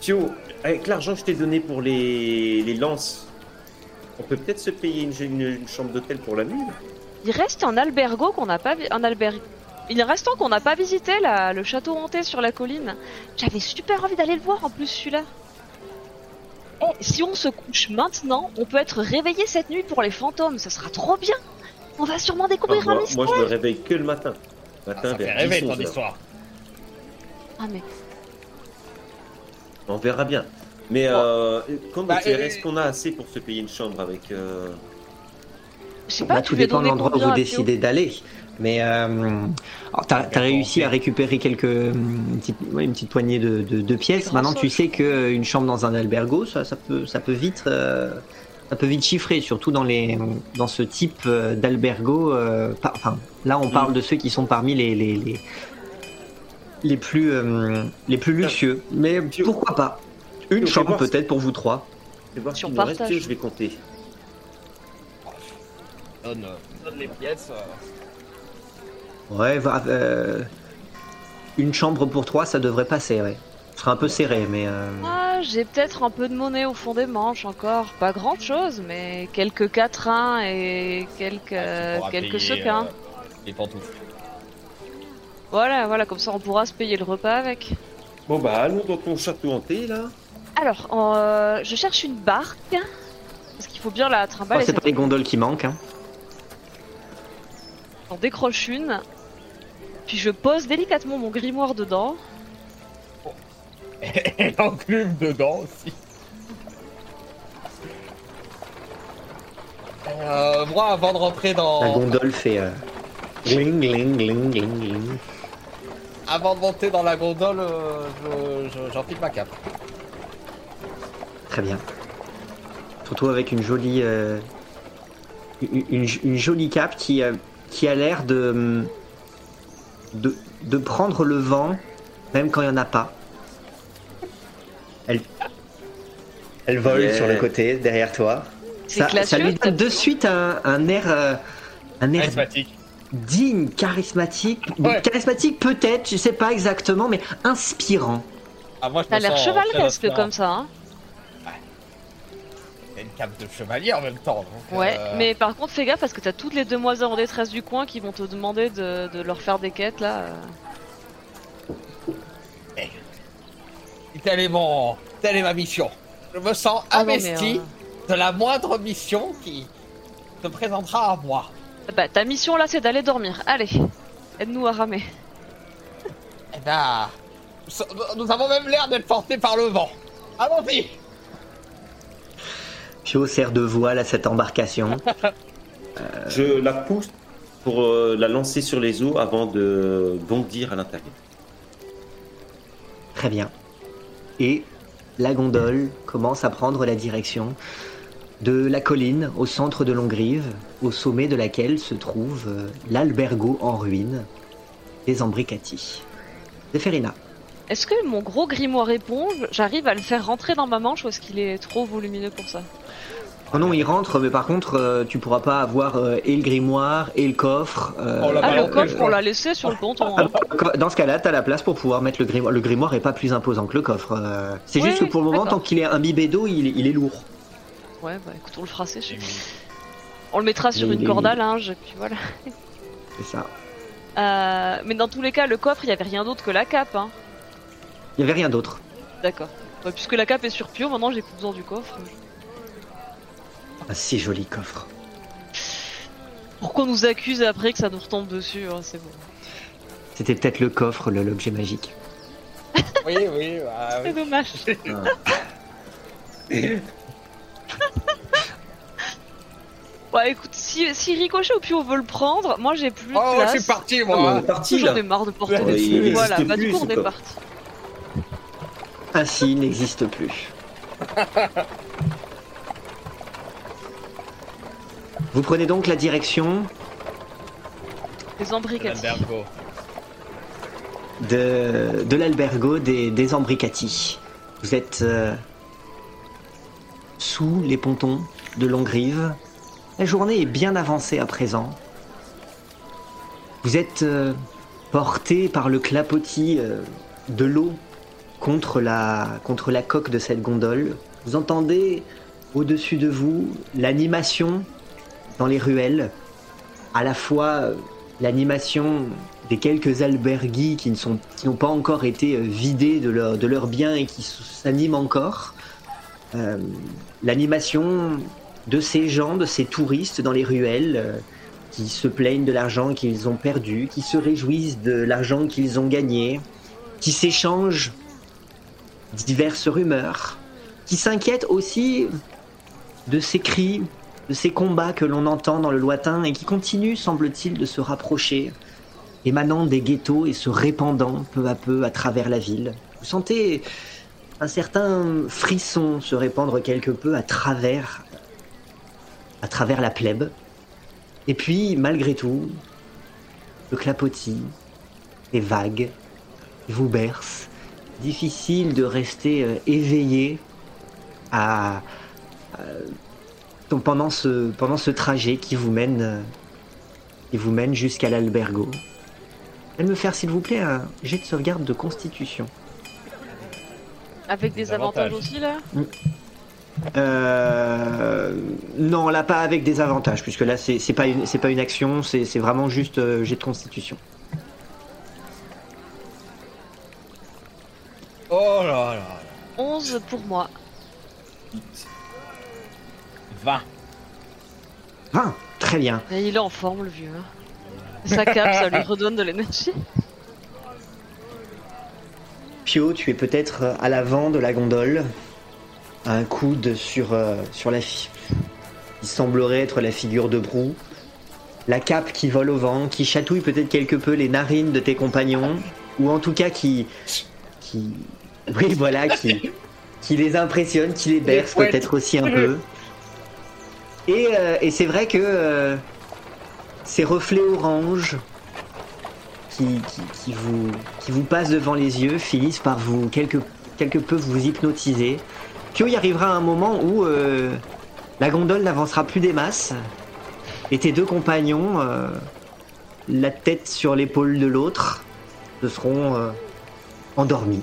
Pio, avec l'argent que je t'ai donné pour les, les lances, on peut peut-être se payer une, une- une chambre d'hôtel pour la nuit là Il reste un albergo qu'on n'a pas un albergue. Il reste un qu'on n'a pas visité là, le château hanté sur la colline. J'avais super envie d'aller le voir en plus celui-là. Eh, si on se couche maintenant, on peut être réveillé cette nuit pour les fantômes, ça sera trop bien. On va sûrement Ah, découvrir un moi, mystère. moi, je me réveille que le matin. Ah, Matin ça fait vers rêver 10, ton 11 heures. histoire. Ah mais On verra bien. Mais euh, quand Bah, est-ce qu'on a assez pour se payer une chambre avec euh, je sais pas, Bah, tout dépend de l'endroit où vous décidez d'aller. Mais euh, alors, t'as as D'accord, réussi à récupérer quelques une petite, ouais, une petite poignée de, de- de pièces. Maintenant, tu sais qu'une chambre dans un albergo, ça, ça peut ça peut vite euh, ça peut vite chiffrer, surtout dans les dans ce type euh, d'albergo. euh, par- enfin, là, on parle de ceux qui sont parmi les les, les, les plus euh, les plus luxueux. Mais pourquoi pas? Une chambre peut-être pour vous trois. Je vais voir Si reste, je vais compter. Donne, euh, donne les pièces. Euh. Ouais, va- euh, une chambre pour trois, ça devrait passer, ouais. Ce sera un peu serré, mais euh, Ah, j'ai peut-être un peu de monnaie au fond des manches encore. Pas grand chose, mais quelques quatrains et quelques, pourras quelques payer, sequins. euh, les pantoufles. Voilà, voilà, comme ça on pourra se payer le repas avec. Bon bah allons dans ton château hanté là. Alors, euh, je cherche une barque. Parce qu'il faut bien la oh, trimballer. c'est pas les gondoles qui manquent. Hein. J'en décroche une. Puis je pose délicatement mon grimoire dedans. Et l'enclume dedans aussi. Euh, moi, avant de rentrer La dans, gondole fait euh, gling, gling, gling, gling, gling. avant de monter dans la gondole, euh, je- je- j'enfile ma cape. Très bien. Surtout avec une jolie, euh, une, une- une jolie cape qui, euh, qui a l'air de, de de prendre le vent, même quand il y en a pas. Elle, elle vole Yeah. sur le côté derrière toi. C'est Ça, lui donne de suite un, un air, euh, un air Charismatique. digne, charismatique, Ouais. charismatique peut-être, je sais pas exactement, mais inspirant. Ah, moi, je T'as l'air chevaleresque comme ça, hein. C'est une cape de chevalier en même temps. donc, Ouais, euh, mais par contre, fais gaffe parce que t'as toutes les demoiselles en détresse du coin qui vont te demander de, de leur faire des quêtes là. euh. Telle est, mon... telle est ma mission. Je me sens Ah non, investi de la moindre mission qui se présentera à moi. Bah, ta mission là, c'est d'aller dormir. Allez, aide-nous à ramer. Eh ben, so- nous avons même l'air d'être portés par le vent. Allons-y Pio sert de voile à cette embarcation. Je la pousse pour euh, la lancer sur les eaux avant de bondir à l'intérieur. Très bien. Et la gondole commence à prendre la direction de la colline au centre de Longrive, au sommet de laquelle se trouve euh, l'albergo en ruine des Ambricati. Zéphérina. Est-ce que mon gros grimoire éponge, j'arrive à le faire rentrer dans ma manche ou est-ce qu'il est trop volumineux pour ça? Oh non, il rentre, mais par contre, euh, tu pourras pas avoir euh, et le grimoire et le coffre. euh, Oh Ah, bah, le coffre, on l'a laissé sur le ponton. Ah, hein. Dans ce cas-là, t'as la place pour pouvoir mettre le grimoire. Le grimoire est pas plus imposant que le coffre. C'est Oui, juste que pour le moment, tant qu'il est imbibé d'eau, il, est- il est lourd. Ouais, bah écoute, on le fera sécher. On le mettra sur une corde à linge, et puis voilà. C'est ça. Euh, mais dans tous les cas, le coffre, il y avait rien d'autre que la cape, hein. Il y avait rien d'autre. D'accord. Ouais, puisque la cape est sur Pio, maintenant j'ai plus besoin du coffre. Un si joli coffre. Pourquoi on nous accuse après que ça nous retombe dessus hein, C'est bon. C'était peut-être le coffre, le- l'objet magique. Oui, oui, bah, C'est oui. dommage. Ouais, écoute, si, si Ricochet ou Pio veut le prendre, moi j'ai plus de Oh, place. je suis parti, Ah, on moi est parti J'en ai marre de porter Ouais, des il trucs. Voilà, bah du plus, coup on ce est coffre. parti. Ainsi, il n'existe plus. Vous prenez donc la direction embriquettes. L'albergo. de, de l'albergo des, des Ambricati. Vous êtes euh, sous les pontons de Longrive. La journée est bien avancée à présent. Vous êtes euh, porté par le clapotis euh, de l'eau contre la, contre la coque de cette gondole. Vous entendez au-dessus de vous l'animation dans les ruelles, à la fois euh, l'animation des quelques alberguis qui n'ont pas encore été euh, vidés de leur de leurs biens et qui s'animent encore. Euh, l'animation de ces gens, de ces touristes dans les ruelles qui se plaignent de l'argent qu'ils ont perdu, qui se réjouissent de l'argent qu'ils ont gagné, qui s'échangent diverses rumeurs, qui s'inquiètent aussi de ces cris, de ces combats que l'on entend dans le lointain et qui continuent, semble-t-il, de se rapprocher, émanant des ghettos et se répandant peu à peu à travers la ville. Vous sentez un certain frisson se répandre quelque peu à travers, à travers la plèbe. Et puis, malgré tout, le clapotis est vague, vous berce. Difficile de rester euh, éveillé à, donc pendant ce, pendant ce trajet qui vous mène, euh, qui vous mène jusqu'à l'albergo. Elle me faire s'il vous plaît un jet de sauvegarde de constitution. Avec des Des avantages aussi là? Euh, non, là pas avec des avantages, puisque là c'est c'est pas une c'est pas une action, c'est c'est vraiment juste euh, jet de constitution. Oh là là. 11 pour moi. 20. Ah, très bien. Et il est en forme le vieux. hein. Sa cape, ça lui redonne de l'énergie. Pio, tu es peut-être à l'avant de la gondole, un coude sur, euh, sur la fi- qui semblerait être la figure de Brou, la cape qui vole au vent, qui chatouille peut-être quelque peu les narines de tes compagnons, ou en tout cas qui, qui, oui voilà, qui, qui les impressionne, qui les berce peut-être aussi un peu. Et, euh, et c'est vrai que euh, ces reflets orange qui, vous, passent devant les yeux finissent par vous quelque, quelque peu vous hypnotiser. Puis il arrivera un moment où euh, la gondole n'avancera plus des masses et tes deux compagnons, la tête sur l'épaule de l'autre, se seront endormis.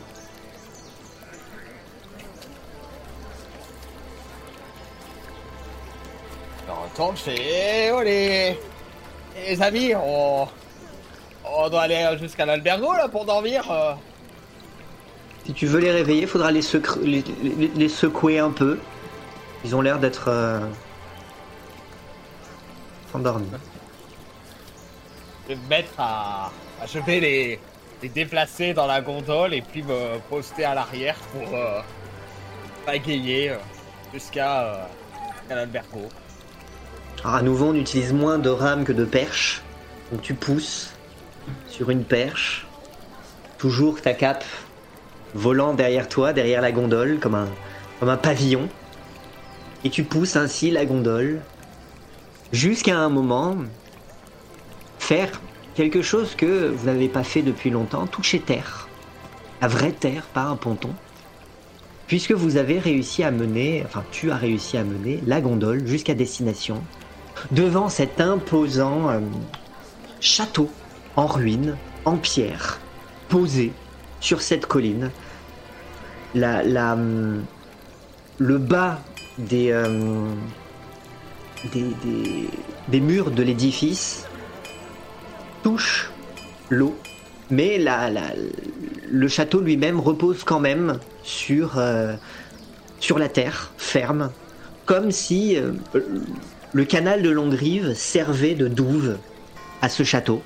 J'entends, je fais, eh, oh les... les amis, on... on doit aller jusqu'à l'albergo là pour dormir. euh. Si tu veux les réveiller, faudra les, secre- les, les- les secouer un peu. Ils ont l'air d'être euh, endormis. Je vais me mettre à... à- Je vais les... les déplacer dans la gondole et puis me poster à l'arrière pour euh, pagayer euh, jusqu'à euh, jusqu'à l'albergo. Alors à nouveau, on utilise moins de rames que de perches. Donc tu pousses sur une perche. Toujours ta cape volant derrière toi, derrière la gondole, comme un, pavillon. Et tu pousses ainsi la gondole jusqu'à un moment faire quelque chose que vous n'avez pas fait depuis longtemps, toucher terre. La vraie terre, pas un ponton. Puisque vous avez réussi à mener, enfin tu as réussi à mener la gondole jusqu'à destination devant cet imposant euh, château en ruine, en pierre, posé sur cette colline. La, la, hum, le bas des, euh, des, des- murs de l'édifice touche l'eau, mais le château lui-même repose quand même sur, euh, sur la terre, ferme, comme si le canal de Longrive servait de douve à ce château.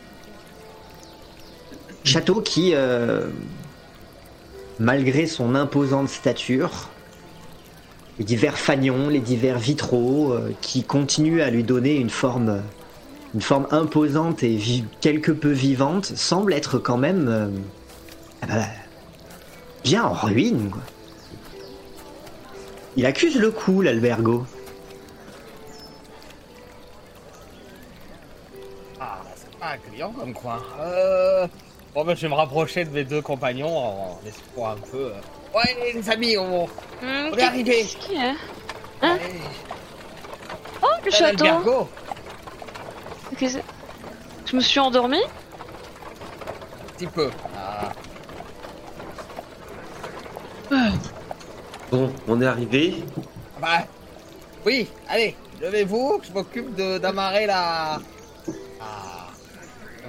Château qui, euh, malgré son imposante stature, les divers fanions, les divers vitraux, euh, qui continuent à lui donner une forme, une forme imposante et quelque peu vivante, semble être quand même euh, ah bah, bien en ruine. Il accuse le coup, l'albergo. Ah, c'est pas accueillant comme coin. Euh... Bon, ben, je vais me rapprocher de mes deux compagnons en espoir un peu. euh. Ouais, les amis, on, Hum, on est arrivé. qu'est-ce qu'il y a Hein? Ouais, Oh, le château. Qu'est-ce- Je me suis endormie Un petit peu. Ah. Bon, on est arrivé. Bah, oui, allez, levez-vous, je m'occupe d'amarrer la. Ah.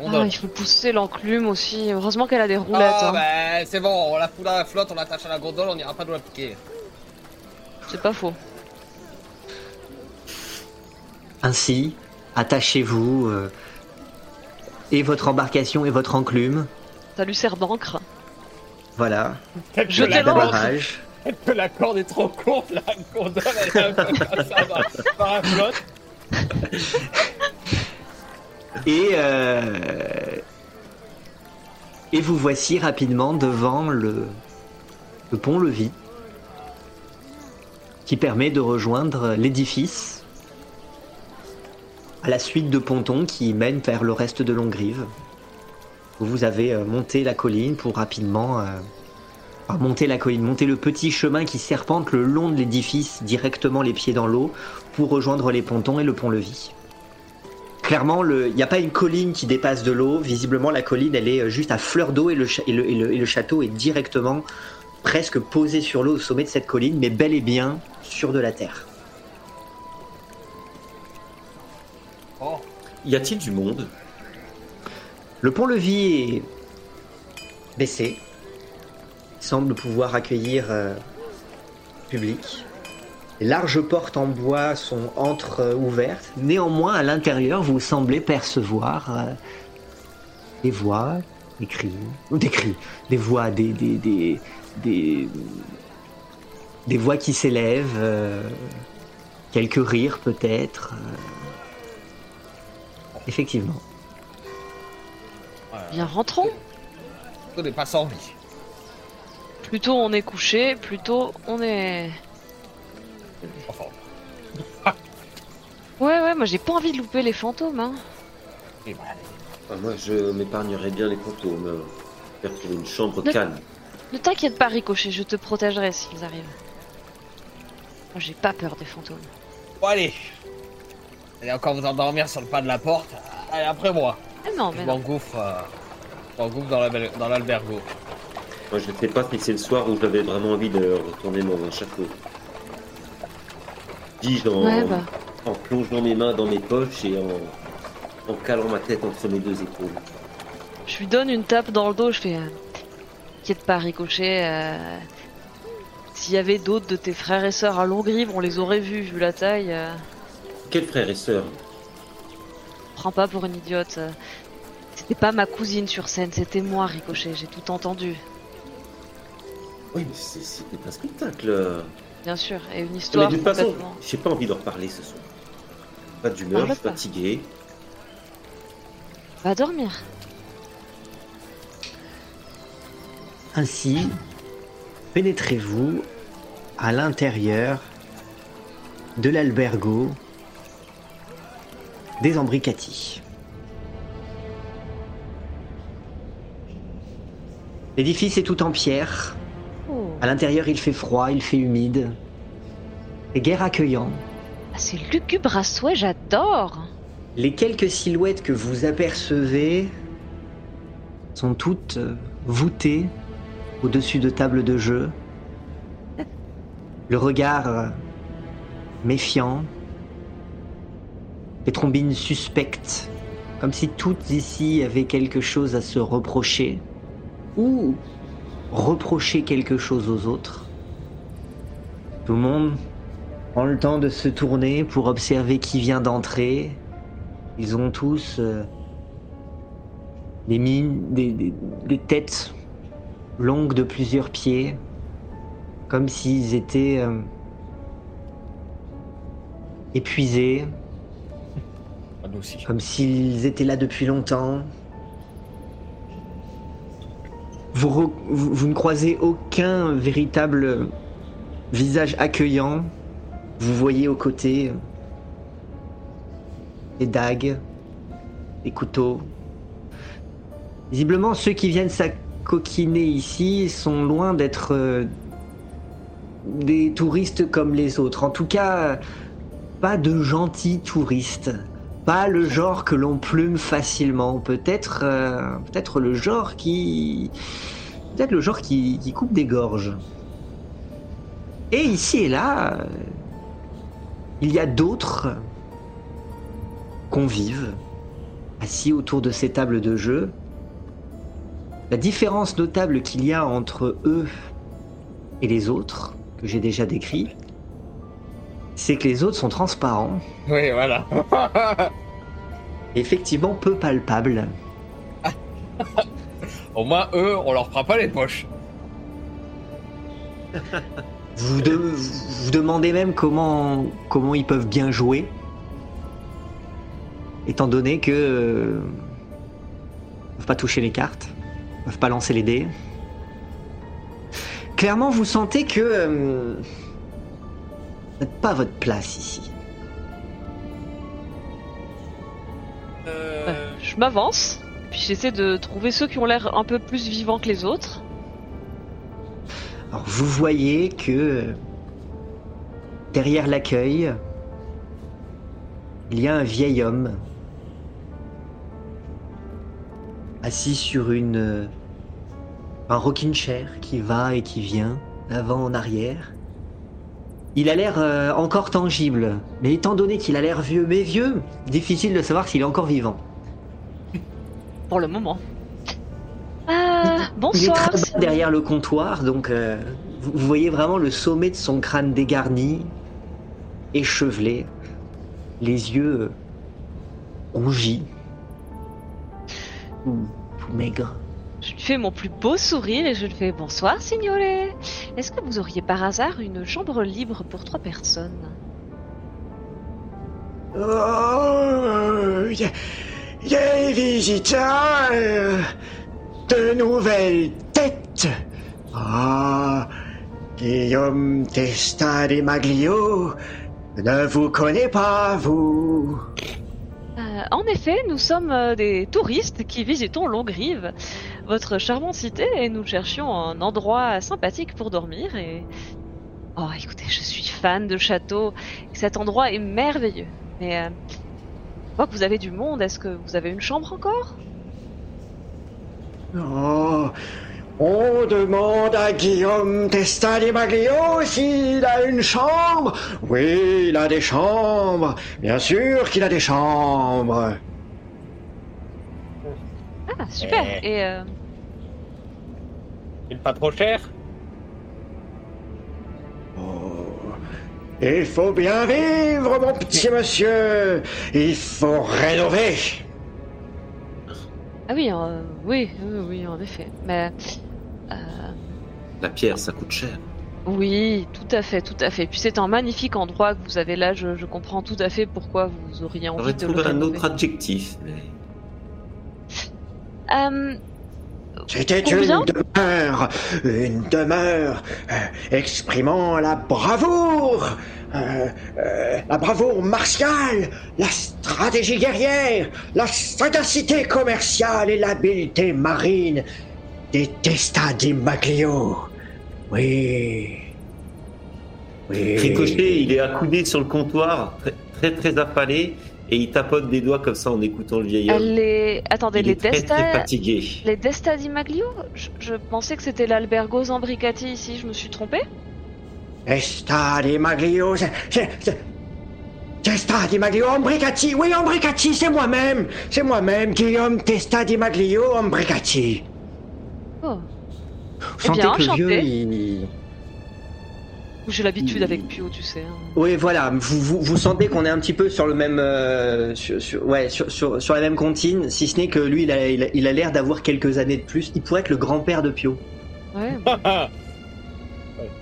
Ah, il faut pousser l'enclume aussi. Heureusement qu'elle a des roulettes. Ah, hein. bah, c'est bon, on la fout dans la flotte, on l'attache à la gondole, on n'ira pas nous la piquer. C'est pas faux. Ainsi, attachez-vous euh, et votre embarcation et votre enclume. Ça lui sert d'encre. Voilà, Peut-être Je que la corde- barrage. peut-être que la corde est trop courte, la gondole elle est un peu comme ça dans, la flotte. Et, euh, et vous voici rapidement devant le, le pont-levis qui permet de rejoindre l'édifice à la suite de pontons qui mènent vers le reste de Longrive. Vous avez euh, monté la colline pour rapidement... euh, monter la colline, monter le petit chemin qui serpente le long de l'édifice directement les pieds dans l'eau pour rejoindre les pontons et le pont-levis. Clairement, il n'y a pas une colline qui dépasse de l'eau. Visiblement, la colline, elle est euh, juste à fleur d'eau et le, cha- et, le, et le- et le château est directement presque posé sur l'eau au sommet de cette colline, mais bel et bien sur de la terre. Oh, Y a-t-il du monde? Le pont-levis est baissé. Il semble pouvoir accueillir euh, public. Les larges portes en bois sont entre-ouvertes. Néanmoins, à l'intérieur, vous semblez percevoir euh, des voix, des cris, ou des cris, des voix, des, des, des, des, des voix qui s'élèvent, euh, quelques rires peut-être. euh. Effectivement. Bien, rentrons. On n'est pas sans vie. Plutôt on est couché, plutôt on est. Enfin, Ouais, ouais, moi j'ai pas envie de louper les fantômes, hein. et voilà. Ah, Moi, je m'épargnerais bien les fantômes. euh, Faire trouver une chambre Ne- calme. Ne t'inquiète pas, Ricochet, je te protégerai s'ils arrivent. Moi j'ai pas peur des fantômes. Bon, allez. Allez encore vous endormir sur le pas de la porte. Allez, après moi. Ah non, Je mais m'engouffre euh, dans la belle- dans l'albergo. Moi, je ne sais pas si c'est le soir où j'avais vraiment envie de retourner dans un château. Dis-je en, Ouais, bah. en plongeant mes mains dans mes poches et en, en calant ma tête entre mes deux épaules. Je lui donne une tape dans le dos, je fais. euh, T'inquiète pas, Ricochet. euh, S'il y avait d'autres de tes frères et sœurs à Longrive, on les aurait vus, vu la taille. euh, Quels frères et sœurs Prends pas pour une idiote. euh. C'était pas ma cousine sur scène, c'était moi, Ricochet, j'ai tout entendu. Oui, mais c'était un spectacle. Bien sûr, et une Mais histoire d'une façon, complètement. j'ai pas envie d'en reparler ce soir. Pas d'humeur, je suis pas. fatigué. Va dormir. Ainsi, pénétrez-vous à l'intérieur de l'albergo des Ambricati. L'édifice est tout en pierre. Oh. À l'intérieur, il fait froid, il fait humide. Et guère accueillant. Ah, c'est lugubre à souhait, j'adore Les quelques silhouettes que vous apercevez sont toutes euh, voûtées au-dessus de tables de jeu. Le regard euh, méfiant, les trombines suspectes, comme si toutes ici avaient quelque chose à se reprocher ou reprocher quelque chose aux autres. Tout le monde prend le temps de se tourner pour observer qui vient d'entrer ils ont tous euh, des mines, des, des- des têtes longues de plusieurs pieds, comme s'ils étaient euh, épuisés, Ah, Nous aussi. comme s'ils étaient là depuis longtemps. Vous, ne croisez aucun véritable visage accueillant. Vous voyez aux côtés euh, des dagues, des couteaux, Visiblement, ceux qui viennent s'acoquiner ici sont loin d'être euh, des touristes comme les autres. En tout cas, pas de gentils touristes. Pas le genre que l'on plume facilement. Peut-être, euh, peut-être le genre qui, peut-être le genre qui, coupe des gorges. Et ici et là, euh, il y a d'autres convives assis autour de ces tables de jeu. La différence notable qu'il y a entre eux et les autres, que j'ai déjà décrit, c'est que les autres sont transparents, Oui, voilà. effectivement peu palpables. Au moins, eux, on leur fera pas les poches. Vous, de- vous demandez même comment, comment ils peuvent bien jouer, étant donné que euh, ils peuvent pas toucher les cartes, ils peuvent pas lancer les dés. Clairement, vous sentez que euh, n'êtes pas à votre place ici. Euh, Ouais, je m'avance, puis j'essaie de trouver ceux qui ont l'air un peu plus vivants que les autres. Alors vous voyez que derrière l'accueil, il y a un vieil homme assis sur une un rocking chair qui va et qui vient d'avant en arrière. Il a l'air euh, encore tangible, mais étant donné qu'il a l'air vieux, mais vieux, difficile de savoir s'il est encore vivant. Pour le moment. Il est bonsoir. très c'est- bas derrière le comptoir, donc euh, vous, vous voyez vraiment le sommet de son crâne dégarni, échevelé, les yeux euh, rougis, tout, tout maigre. Je lui fais mon plus beau sourire et je lui fais bonsoir, signore. Est-ce que vous auriez par hasard une chambre libre pour trois personnes? Oh, y a- des visiteurs, de nouvelles têtes. Ah, Guillaume Testa des Maglio ne vous connaît pas, vous. Euh, En effet, nous sommes euh, des touristes qui visitons Longrive, votre charmante cité, et nous cherchions un endroit sympathique pour dormir. Et oh, écoutez, je suis fan de château. et Cet endroit est merveilleux. Mais euh, je vois que vous avez du monde. Est-ce que vous avez une chambre encore? Oh, on demande à Guillaume Testa des Maglio s'il a une chambre. Oui, il a des chambres. Bien sûr qu'il a des chambres. Ah, super. Eh. Et euh, Une pas trop cher Oh, il faut bien vivre, mon petit monsieur. Il faut rénover. ah oui, euh, oui, oui, oui, en effet. Mais euh, La pierre, ça coûte cher. Oui, tout à fait, tout à fait. Puis c'est un magnifique endroit que vous avez là. Je, je comprends tout à fait pourquoi vous auriez envie de le un autre adjectif. Mais... Euh, C'était une demeure, une demeure euh, exprimant la bravoure, euh, euh, la bravoure martiale, la stratégie guerrière, la sagacité commerciale et l'habileté marine des Testa di Maglio. Oui. Oui. Ricochet, il est accoudé sur le comptoir, très très, très affalé, et il tapote des doigts comme ça en écoutant le vieil homme. les... Attendez, Il les est très, très Desta... fatigué. Les Desta di Maglio je, je pensais que c'était l'Albergo Zambricati ici, je me suis trompée Testa di Maglio, c'est... c'est- c'est- Testa di Maglio, Ombricati, oui, Ombricati, c'est moi-même, c'est moi-même, Guillaume Testa di Maglio, Ombricati. Oh, Vous Eh sentez bien, que le vieux, enchanté. il... j'ai l'habitude avec Pio, tu sais. hein. Oui, voilà. Vous, vous, vous sentez qu'on est un petit peu sur le même, euh, sur, sur- ouais, sur, sur, sur la même comptine, si ce n'est que lui, il a, il a, il a l'air d'avoir quelques années de plus. Il pourrait être le grand-père de Pio. Ouais,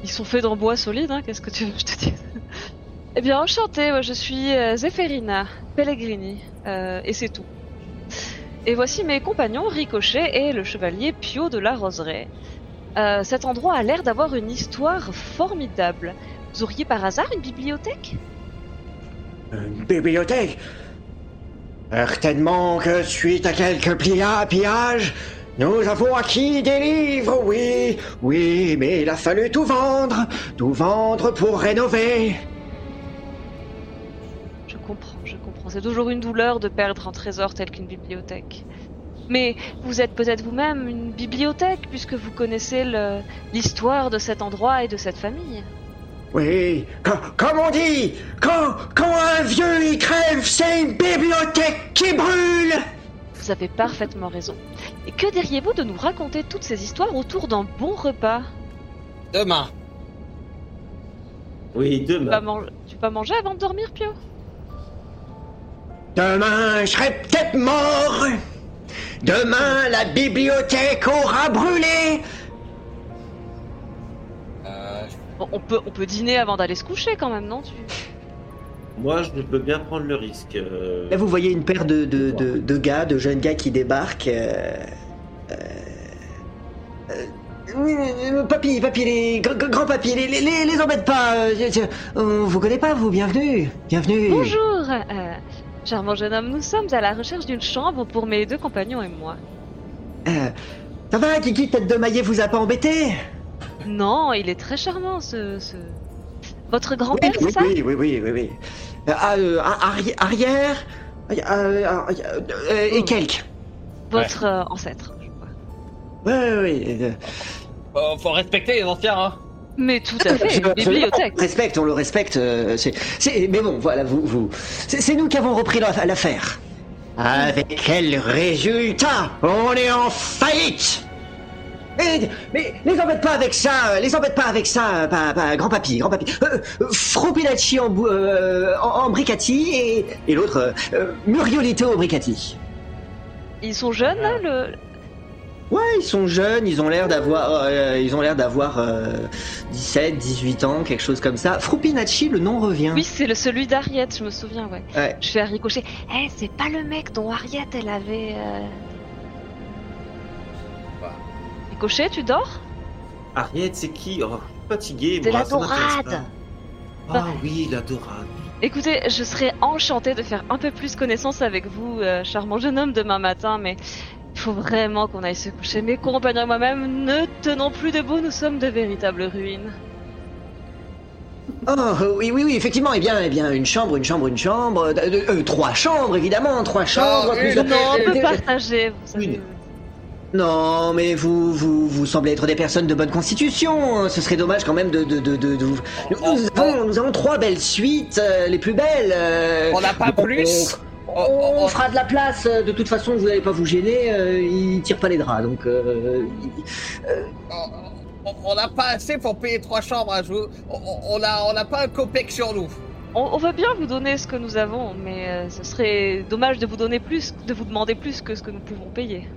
ils sont faits en bois solide, hein, qu'est-ce que tu veux que je te dise? Eh bien, enchantée, moi, je suis euh, Zeferina Pellegrini, euh, et c'est tout. Et voici mes compagnons Ricochet et le chevalier Pio de la Roseraie. Euh, cet endroit a l'air d'avoir une histoire formidable. Vous auriez par hasard une bibliothèque? Une bibliothèque? Certainement que suite à quelques pillages, nous avons acquis des livres, oui, oui, mais il a fallu tout vendre, tout vendre pour rénover. Je comprends, je comprends. C'est toujours une douleur de perdre un trésor tel qu'une bibliothèque. Mais vous êtes peut-être vous-même une bibliothèque puisque vous connaissez le- l'histoire de cet endroit et de cette famille. Oui, co- comme on dit, quand, quand un vieux y crève, c'est une bibliothèque qui brûle. Vous avez parfaitement raison. Et que diriez-vous de nous raconter toutes ces histoires autour d'un bon repas? Demain. Oui, tu vas, demain. man- tu vas manger avant de dormir, Pio? Demain, je serai peut-être mort. Demain, la bibliothèque aura brûlé. Euh, Bon, on, peut, on peut dîner avant d'aller se coucher quand même, non tu... Moi, je peux bien prendre le risque. euh, Là, vous voyez une paire de, de, de, de gars, de jeunes gars qui débarquent. euh, euh, euh, oui, papy, papy, les gr- gr- grands papy, les, les, les, les embête pas. je- je- on vous connaît pas, vous, bienvenue. Bienvenue. Bonjour euh, Charmant jeune homme, nous sommes à la recherche d'une chambre pour mes deux compagnons et moi. Euh, ça va, Kiki, tête de maillet vous a pas embêté? Non, il est très charmant, ce... ce... Votre oui, grand-père, oui, c'est ça? oui, oui, oui, oui, oui. Euh, ah, euh, arri- arrière, euh, euh, euh, et Oh. quelques. Votre ancêtre, je crois. Ouais, ouais, ouais, euh, faut, faut respecter les anciens, hein. Mais tout à fait, une bibliothèque. On le respecte, on le respecte. euh, mais bon, voilà, vous, vous, c'est, nous qui avons repris la- l'affaire. Avec quel résultat On est en faillite? Mais, mais les embête pas avec ça, les embête pas avec ça, pas, pas- grand papy, grand papy. Euh, euh, en, euh, en, en bricati et, et l'autre euh, Muriolito au bricati. Ils sont jeunes, là, le... Ouais, ils sont jeunes, ils ont l'air d'avoir, euh, ils ont l'air d'avoir euh, 17, 18 ans, quelque chose comme ça. Froupinacci, le nom revient. Oui, c'est le celui d'Harriet, je me souviens, ouais. Ouais. Je fais à ricocher. Eh, c'est pas le mec dont Harriet, elle avait... Euh... Bah. Ricochet, tu dors? Harriet, c'est qui? Oh, fatigué, C'est moi. la dorade. Ah oui, la dorade. Écoutez, je serais enchantée de faire un peu plus connaissance avec vous, euh, charmant jeune homme, demain matin, mais faut vraiment qu'on aille se coucher. Mes compagnons et moi-même ne tenons plus debout, nous sommes de véritables ruines. Oh oui, oui, oui, effectivement. Eh bien, eh bien, une chambre, une chambre, une chambre. euh, euh, trois chambres, évidemment, trois chambres. une, plus- une, Non, on peut euh, partager, vous savez. Une. Non, mais vous, vous, vous semblez être des personnes de bonne constitution. Ce serait dommage quand même de, de, de, de, Nous avons, nous avons trois belles suites, euh, les plus belles. euh, On n'a pas plus. On, on fera de la place. euh, De toute façon, vous n'allez pas vous gêner. euh, ils tirent pas les draps, donc. euh, ils- On- n'a pas assez pour payer trois chambres à jouer. On- On a, on n'a pas un copec sur nous. On, on veut bien vous donner ce que nous avons, mais euh, ce serait dommage de vous donner plus, de vous demander plus que ce que nous pouvons payer.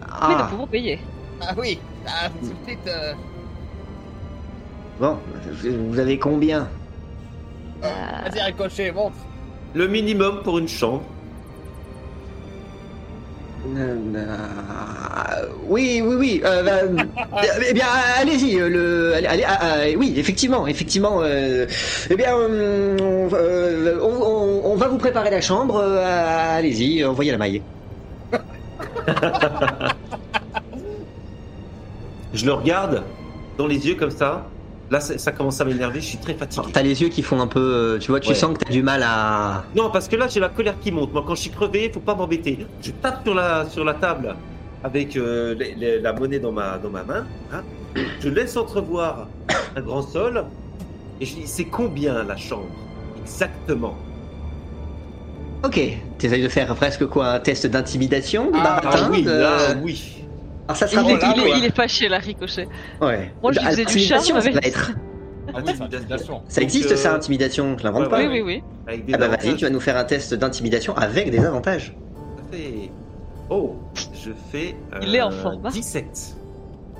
Mais nous Ah, pouvons payer. Ah oui. Ah, tout de suite. euh, bon, vous avez combien? Euh, Vas-y, ricochet, montre. Le minimum pour une chambre. Euh, euh, oui, oui, oui. euh, bah, eh bien, allez-y. euh, Le, allez, allez, ah, ah, oui, effectivement, effectivement. euh, eh bien, euh, on, euh, on- on- on va vous préparer la chambre. euh, allez-y, envoyez la maille. Je le regarde dans les yeux comme ça. Là, ça, commence à m'énerver. Je suis très fatigué. T'as les yeux qui font un peu. euh, Tu vois, tu Ouais. sens que t'as du mal à. Non, parce que là, j'ai la colère qui monte. Moi, quand je suis crevé, faut pas m'embêter. Je tape sur la, sur la table avec euh, les- les- la monnaie dans ma, dans ma main. hein. Je laisse entrevoir un grand sol. Et je dis, c'est combien la chambre Exactement? Ok. T'essayes de faire presque quoi? Un test d'intimidation Ah, baratin, oui, là, oui. Alors ça il, sera Oh est, là, il est- il est fâché, là, Ricochet. Ouais. Moi, je Ah, faisais du l'intimidation, charme ça avec- va être. Intimidation. Ça Donc, existe euh, ça, intimidation. Je l'invente ouais, pas. Oui, oui, oui. Avec des Ah bah vas-y, tu vas nous faire un test d'intimidation avec des avantages. Tout à fait. Oh, je fais. Il est en euh, forme, hein. 17.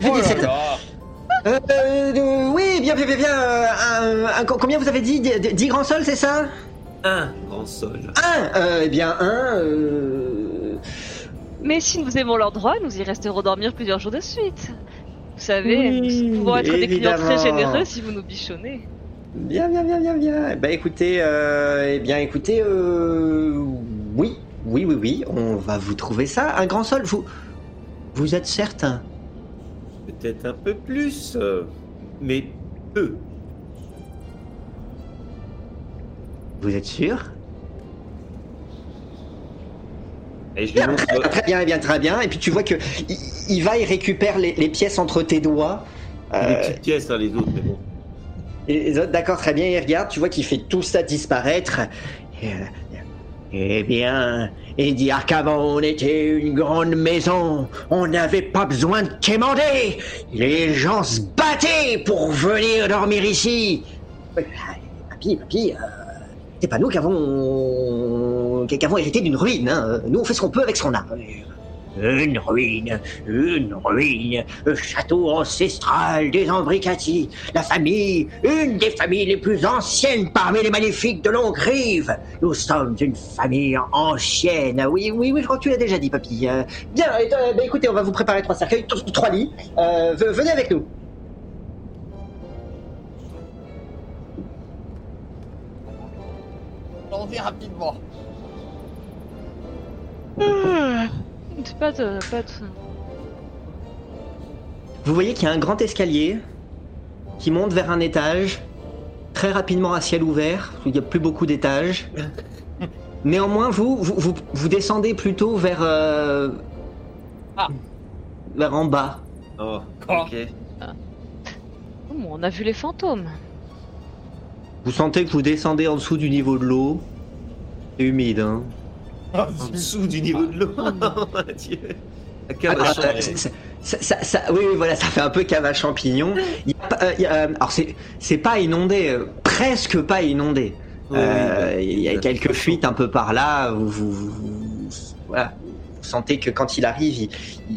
Oh là 17. là. Euh, euh, oui, bien, bien, bien, bien. euh, un- un- combien vous avez dit? 10 grands sols, c'est ça? Un grand sol. Un euh, Eh bien, un. Mais si nous aimons leurs droits, nous y resterons dormir plusieurs jours de suite. Vous savez, Oui, nous pouvons être des clients très généreux si vous nous bichonnez. Bien, bien, bien, bien, bien. Bah écoutez, euh, eh bien, écoutez, euh, oui, oui, oui, oui, on va vous trouver ça. Un grand sol, vous, vous êtes certain? Peut-être un peu plus, euh, mais peu. Vous êtes sûr? Et je lui montre. Très bien, bien, très bien. Et puis tu vois que il, il va, il récupère les, les pièces entre tes doigts. Des Euh, petites pièces, hein, les autres, mais bon. les autres, d'accord, très bien, il regarde, tu vois qu'il fait tout ça disparaître. Et, euh, Eh bien, et dire qu'avant on était une grande maison, on n'avait pas besoin de quémander. Les gens se battaient pour venir dormir ici. Papy, papy, euh, c'est pas nous qui avons, qui avons hérité d'une ruine. Hein. Nous, on fait ce qu'on peut avec ce qu'on a. Une ruine, une ruine, le château ancestral des Ambricati, la famille, une des familles les plus anciennes parmi les magnifiques de Longrive. Nous sommes une famille ancienne. Oui, oui, oui, je crois que tu l'as déjà dit, papy. Euh, bien, euh, bah, écoutez, on va vous préparer trois cercueils, trois lits. Euh, ve- venez avec nous. Rapidement. C'est pas de. Pas de... Vous voyez qu'il y a un grand escalier qui monte vers un étage, très rapidement à ciel ouvert. Il n'y a plus beaucoup d'étages. Néanmoins, vous, vous, vous, vous descendez plutôt vers, euh, Ah. vers en bas. Oh, ok. Oh, on a vu les fantômes. Vous sentez que vous descendez en dessous du niveau de l'eau. C'est humide, hein. En dessous du niveau de l'eau. Oh Ah, ah, ça- ça- ça- ça- oui, oui, voilà, ça fait un peu cave à champignons. Il y a pas- euh, il y a, alors c'est, pas inondé, euh, presque pas inondé. Oui, Euh, oui, il y a quelques fuites un peu par là. Vous, vous- vous- vous- voilà. Vous sentez que quand il arrive, il,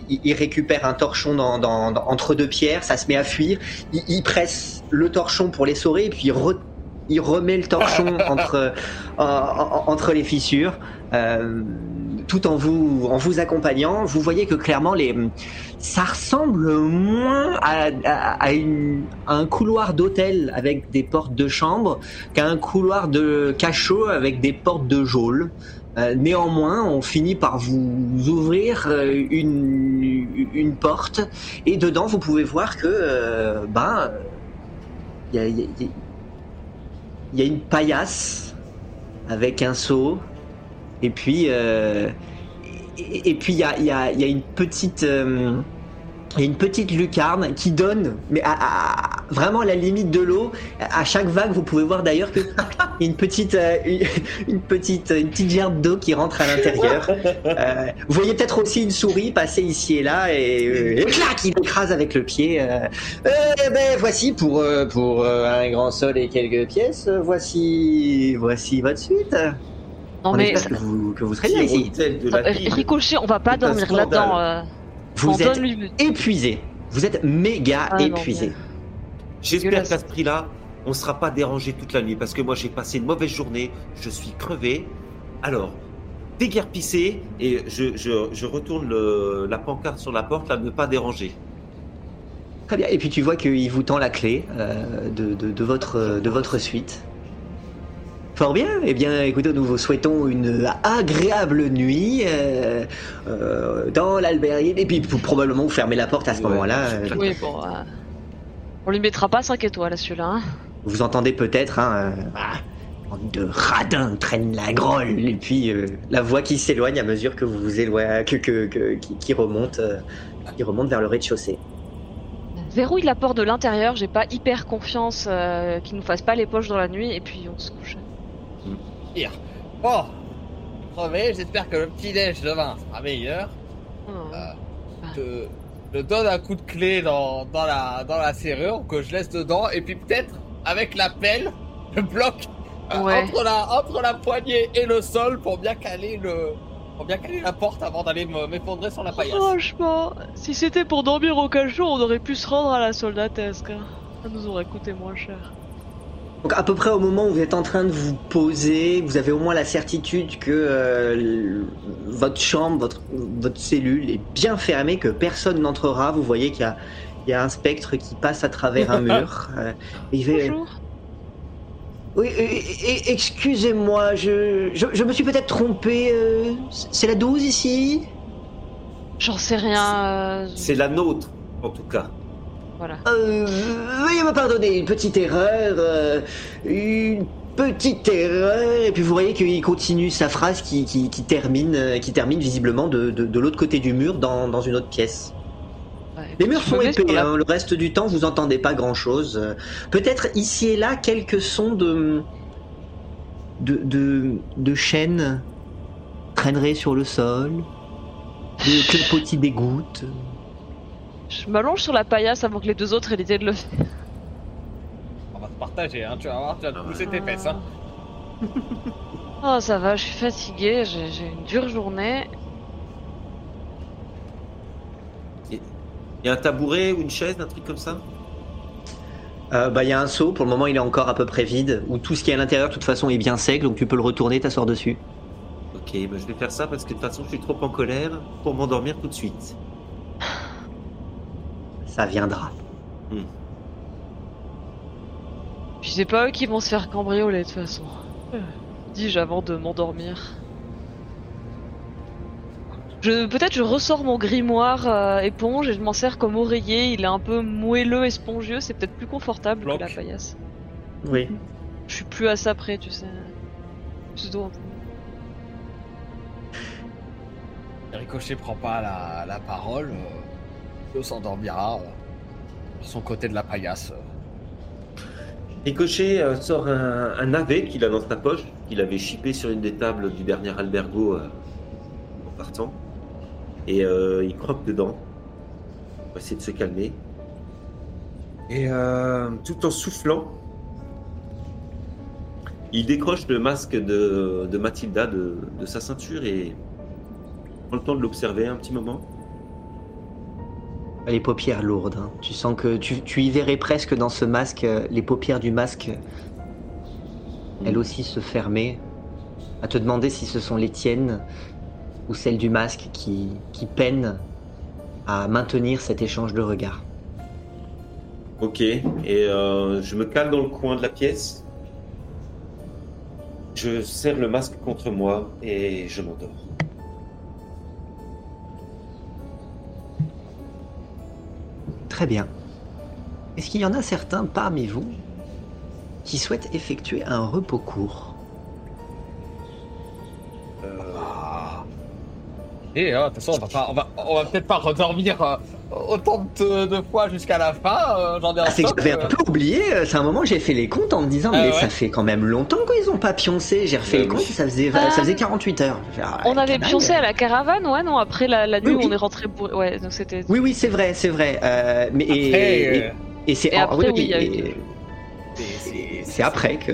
il- il récupère un torchon dans, dans- dans- entre deux pierres, ça se met à fuir. Il, il presse le torchon pour l'essorer, et puis il, re- il remet le torchon entre, en- en- entre les fissures. Euh, tout en vous, en vous accompagnant, vous voyez que clairement les, ça ressemble moins à, à- à une- à un couloir d'hôtel avec des portes de chambre qu'à un couloir de cachot avec des portes de geôle. Euh, néanmoins, on finit par vous ouvrir euh, une, une porte et dedans vous pouvez voir que euh, ben il y a, il y a- il y a une paillasse avec un seau. Et puis euh, et, puis il y a une petite euh, il y a une petite lucarne qui donne, mais à, à- vraiment à la limite de l'eau. À chaque vague, vous pouvez voir d'ailleurs que il y a une petite, euh, une, petite, une petite gerbe d'eau qui rentre à l'intérieur. Euh, vous voyez peut-être aussi une souris passer ici et là et, euh, et clac, il écrase avec le pied. Eh ben voici pour euh, pour un grand sol et quelques pièces. Voici voici votre suite. Non On mais. espère que vous que vous serez bien ici. Ricochet, on va pas dormir là-dedans. Vous êtes épuisé. Vous êtes méga Ah épuisé. mais- J'espère qu'à ce prix-là, on ne sera pas dérangé toute la nuit parce que moi j'ai passé une mauvaise journée, je suis crevé. Alors, déguerpissez et je, je, je retourne le- la pancarte sur la porte là, ne pas déranger. Très bien. Et puis tu vois qu'il vous tend la clé euh, de, de, de votre, de votre suite. Fort bien. Eh bien, écoutez, nous vous souhaitons une agréable nuit euh, euh, dans l'albergue. Et puis, vous probablement vous fermez la porte à ce Ouais, moment-là. euh. Oui, bon. euh, On lui mettra pas 5 étoiles à celui-là. Hein. vous entendez peut-être hein, euh, ah, de radins traîne la grolle. Et puis, euh, la voix qui s'éloigne à mesure que vous vous éloignez, que, que, que- qui, qui remonte, euh, qui remonte vers le rez-de-chaussée. Verrouille la porte de l'intérieur, j'ai pas hyper confiance euh, qu'il nous fasse pas les poches dans la nuit et puis on se couche. Bon, crevé, j'espère que le petit-déj demain sera meilleur. Oh. Je, je donne un coup de clé dans, dans, la, dans la serrure que je laisse dedans et puis peut-être avec la pelle, je bloque euh, Ouais. entre, la, entre la poignée et le sol pour bien caler le pour bien caler la porte avant d'aller me- m'effondrer sur la paillasse. Franchement, si c'était pour dormir au cachot, on aurait pu se rendre à la soldatesque. hein. Ça nous aurait coûté moins cher. Donc à peu près au moment où vous êtes en train de vous poser, vous avez au moins la certitude que euh, votre chambre, votre, votre cellule est bien fermée, que personne n'entrera. Vous voyez qu'il y a, il y a un spectre qui passe à travers un mur. euh, et il fait, Bonjour. Oui, euh, excusez-moi, je, je, je me suis peut-être trompé. euh, c'est la 12 ici? J'en sais rien. C'est la nôtre, en tout cas. Voilà. Euh, veuillez me pardonner, une petite erreur. euh, une petite erreur. Et puis vous voyez qu'il continue sa phrase qui, qui, qui termine, euh, qui termine visiblement de, de, de l'autre côté du mur dans, dans une autre pièce. Ouais, Les murs sont épais, la- hein, le reste du temps vous entendez pas grand chose. Peut-être ici et là quelques sons de. de, de, de chaînes traîneraient sur le sol, de clapotis des gouttes. Je m'allonge sur la paillasse avant que les deux autres aient l'idée de le faire. On va se partager, hein, tu vas voir, tu vas te pousser tes fesses. Hein. Oh, ça va, je suis fatiguée, j'ai j'ai une dure journée. Il y a un tabouret ou une chaise, un truc comme ça? Euh, bah, il y a un seau, pour le moment il est encore à peu près vide, où tout ce qui est à l'intérieur de toute façon est bien sec, donc tu peux le retourner, t'asseoir dessus. Ok, bah je vais faire ça parce que de toute façon je suis trop en colère pour m'endormir tout de suite. Ça viendra. Puis c'est pas eux qui vont se faire cambrioler de toute façon. Euh, Dis-je avant de m'endormir. Je peut-être je ressors mon grimoire euh, éponge et je m'en sers comme oreiller. Il est un peu moelleux et spongieux, c'est peut-être plus confortable Bloc. que la paillasse. Oui. Je suis plus à ça près, tu sais. Pseudo un peu. Ricochet prend pas la, la parole. Euh, S'endormira euh, sur son côté de la paillasse. euh. Ricochet euh, sort un, un navet qu'il a dans sa poche, qu'il avait chippé sur une des tables du dernier albergo euh, en partant. Et euh, il croque dedans. On va essayer de se calmer. Et euh, tout en soufflant, il décroche le masque de, de Mathilda de, de sa ceinture et prend le temps de l'observer un petit moment. Les paupières lourdes. hein. Tu sens que tu, tu y verrais presque dans ce masque euh, les paupières du masque, elles aussi se fermer, à te demander si ce sont les tiennes ou celles du masque qui, qui peinent à maintenir cet échange de regards. Ok, et euh, je me cale dans le coin de la pièce. Je serre le masque contre moi et je m'endors. Très bien. Est-ce qu'il y en a certains parmi vous qui souhaitent effectuer un repos court Ah. Et euh, de toute façon, on va, va, va peut-être pas redormir euh, autant de, de fois jusqu'à la fin. euh, J'en ai un Ah, c'est que j'avais euh. un peu oublié, euh, c'est un moment j'ai fait les comptes en me disant Ah mais ouais. ça fait quand même longtemps qu'ils ont pas pioncé, j'ai refait les comptes ça faisait, Ah. ça faisait 48 heures. On avait canaille. pioncé à la caravane, ouais, non, après la, la nuit Oui, où oui. on est rentré pour. Ouais, donc c'était. Oui oui c'est vrai, c'est vrai. Euh, mais et, Après, et- euh, et c'est après, oui, oui, il y a et- eu- c'est- après que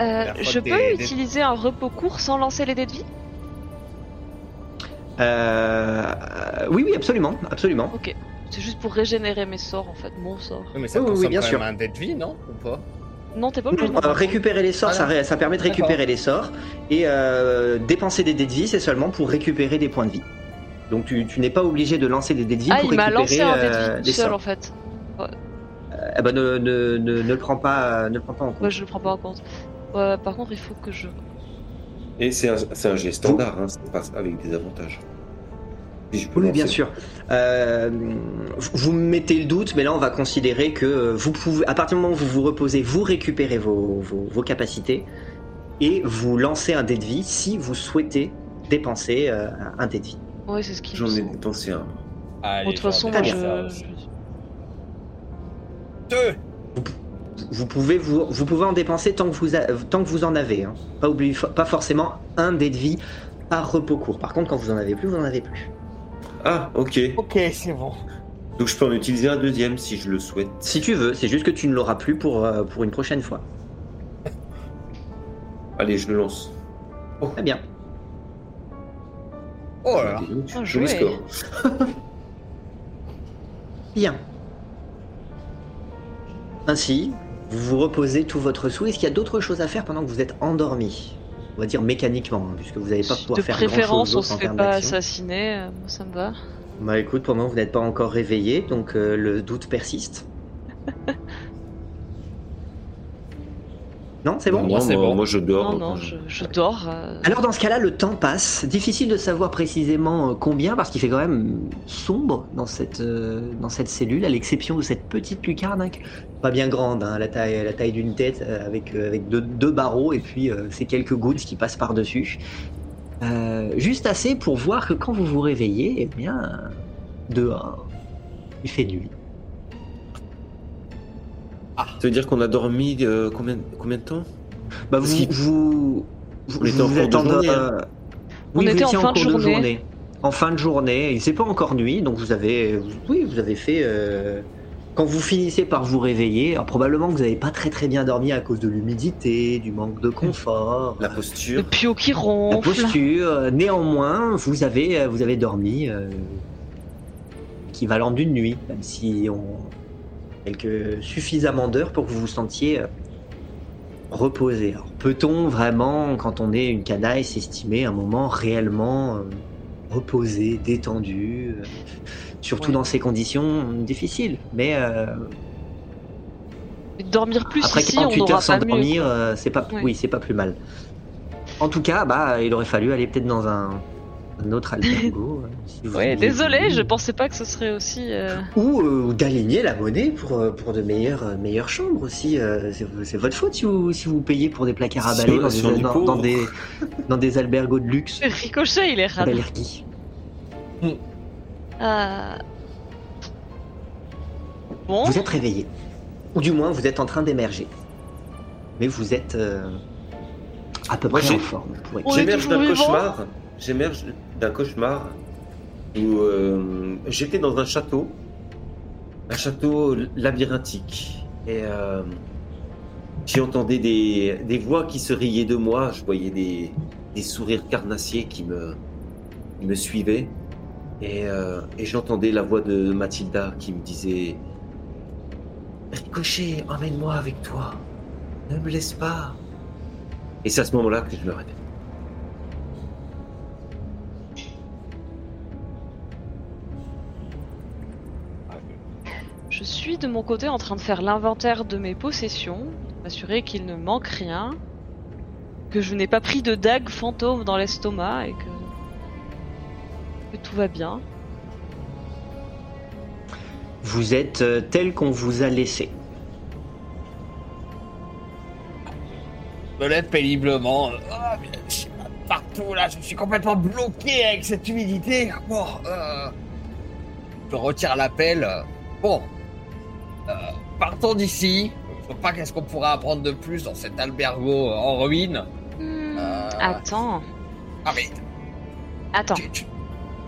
Euh, je peux des- utiliser un repos court sans lancer les dés de vie? euh, oui oui absolument absolument. Ok. C'est juste pour régénérer mes sorts en fait, mon sort. Oui, mais ça Oui, oui, bien quand sûr. même un dé de vie, non Ou pas Non, t'es pas obligé. Non, de euh, récupérer les sorts, ça, Voilà. ré- ça permet de récupérer les sorts. Et euh, dépenser des dés de vie, c'est seulement pour récupérer des points de vie. Donc tu, tu n'es pas obligé de lancer des dés de vie Ah, pour il m'a récupérer lancé un dé de euh, vie tout seul sorts. en fait. Eh ben, ne, ne, ne, ne le prends pas, euh, ne le prends pas en compte. Ouais, je le prends pas en compte. Ouais, par contre, il faut que je. Et c'est un, c'est un jet standard, hein, c'est pas avec des avantages. Si je peux Oui, bien sûr. Euh, vous mettez le doute, mais là, on va considérer que vous pouvez, à partir du moment où vous vous reposez, vous récupérez vos, vos, vos capacités et vous lancez un dé de vie si vous souhaitez dépenser euh, un dé de vie. Ouais, c'est ce qui J'en ai dépensé un. De toute façon, moi ça je- Deux Vous pouvez, vous, vous pouvez en dépenser tant que vous, a- tant que vous en avez. hein. Pas, oublier, pas forcément un dé de vie par repos court. Par contre, quand vous en avez plus, vous en avez plus. Ah, ok. Ok, c'est bon. Donc je peux en utiliser un deuxième si je le souhaite. Si tu veux, c'est juste que tu ne l'auras plus pour, euh, pour une prochaine fois. Allez, je le lance. Très bien. Oh là là. Joli score. Bien. Ainsi, vous vous reposez tout votre sou. Est-ce qu'il y a d'autres choses à faire pendant que vous êtes endormi? On va dire mécaniquement, hein, puisque vous n'allez pas pouvoir De faire préférence, grand-chose on d'autre se en fait pas assassiner, euh, ça me va. Bah écoute, pour le moment, vous n'êtes pas encore réveillé, donc euh, le doute persiste. Non, c'est bon Non, c'est moi, bon. moi, je dors. Non, non, je, je dors. euh, Alors dans ce cas-là, le temps passe. Difficile de savoir précisément euh, combien parce qu'il fait quand même sombre dans cette, euh, dans cette cellule, à l'exception de cette petite lucarne, hein, pas bien grande, hein, la taille, la taille d'une tête, euh, avec, euh, avec deux, deux barreaux et puis euh, ces quelques gouttes qui passent par-dessus. Euh, juste assez pour voir que quand vous vous réveillez, eh bien, euh, dehors, il fait nuit. Ça veut dire qu'on a dormi euh, combien, combien de temps? Bah, vous, vous, vous, On en êtes de en- journée, euh, hein. On oui, vous était en étiez fin de journée. En fin de journée, il s'est pas encore nuit, donc vous avez, oui, vous avez fait. euh, quand vous finissez par vous réveiller, alors probablement que vous n'avez pas très très bien dormi à cause de l'humidité, du manque de confort, La euh, Le posture. pio qui la ronfle. posture. Néanmoins, vous avez, euh, vous avez dormi euh, équivalent d'une nuit, même si on quelques suffisamment d'heures pour que vous vous sentiez euh, reposé. Peut-on vraiment, quand on est une canaille, s'estimer un moment réellement euh, reposé, détendu, euh, surtout Ouais. dans ces conditions difficiles? Mais euh, Dormir plus après ici, 48 on heures sans dormir, c'est pas, Ouais. oui, c'est pas plus mal. En tout cas, bah, il aurait fallu aller peut-être dans un, un autre albergo. euh, si vous Ouais, aviez désolé, je pensais pas que ce serait aussi. euh, Ou euh, d'aligner la monnaie pour, euh, pour de meilleures, euh, meilleures chambres aussi. euh, c'est votre faute si vous, si vous payez pour des placards à Si balai on- dans, des, dans, des, dans des albergos de luxe. Ricochet, il est rare. Alberghi. Euh... Bon, Vous êtes réveillé. Ou du moins, vous êtes en train d'émerger. Mais vous êtes euh, à peu près en forme. J'émerge d'un cauchemar. J'émerge d'un cauchemar où euh, j'étais dans un château, un château labyrinthique, et euh, j'entendais des, des voix qui se riaient de moi. Je voyais des, des sourires carnassiers qui me, qui me suivaient, et, euh, j'entendais la voix de Mathilda qui me disait Ricochet, emmène-moi avec toi, ne me laisse pas. Et c'est à ce moment-là que je me réveille. Suis de mon côté en train de faire l'inventaire de mes possessions, m'assurer qu'il ne manque rien, que je n'ai pas pris de dague fantôme dans l'estomac et que... que tout va bien. Vous êtes euh, tel qu'on vous a laissé. me lève péniblement. Ah, mais je suis partout là, je suis complètement bloqué avec cette humidité. Bon, euh, je retire l'appel. Bon, partons d'ici. Je vois pas qu'est-ce qu'on pourra apprendre de plus dans cet albergo en ruine. Hmm, Euh. Attends, Ah mais attends. tu- tu-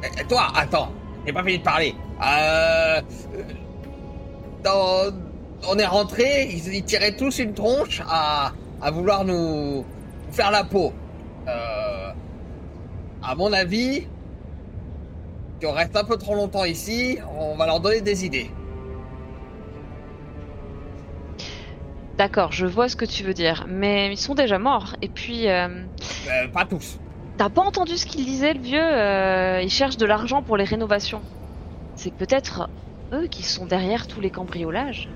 Eh, toi, attends, j'ai pas fini de parler. Euh, dans- on est rentré, ils, ils tiraient tous une tronche à, à vouloir nous, nous faire la peau. Euh, à mon avis, si on reste un peu trop longtemps ici, on va leur donner des idées. D'accord, je vois ce que tu veux dire, mais ils sont déjà morts. Et puis, euh, Euh, pas tous. t'as pas entendu ce qu'il disait, le vieux euh, Il cherche de l'argent pour les rénovations. C'est peut-être eux qui sont derrière tous les cambriolages.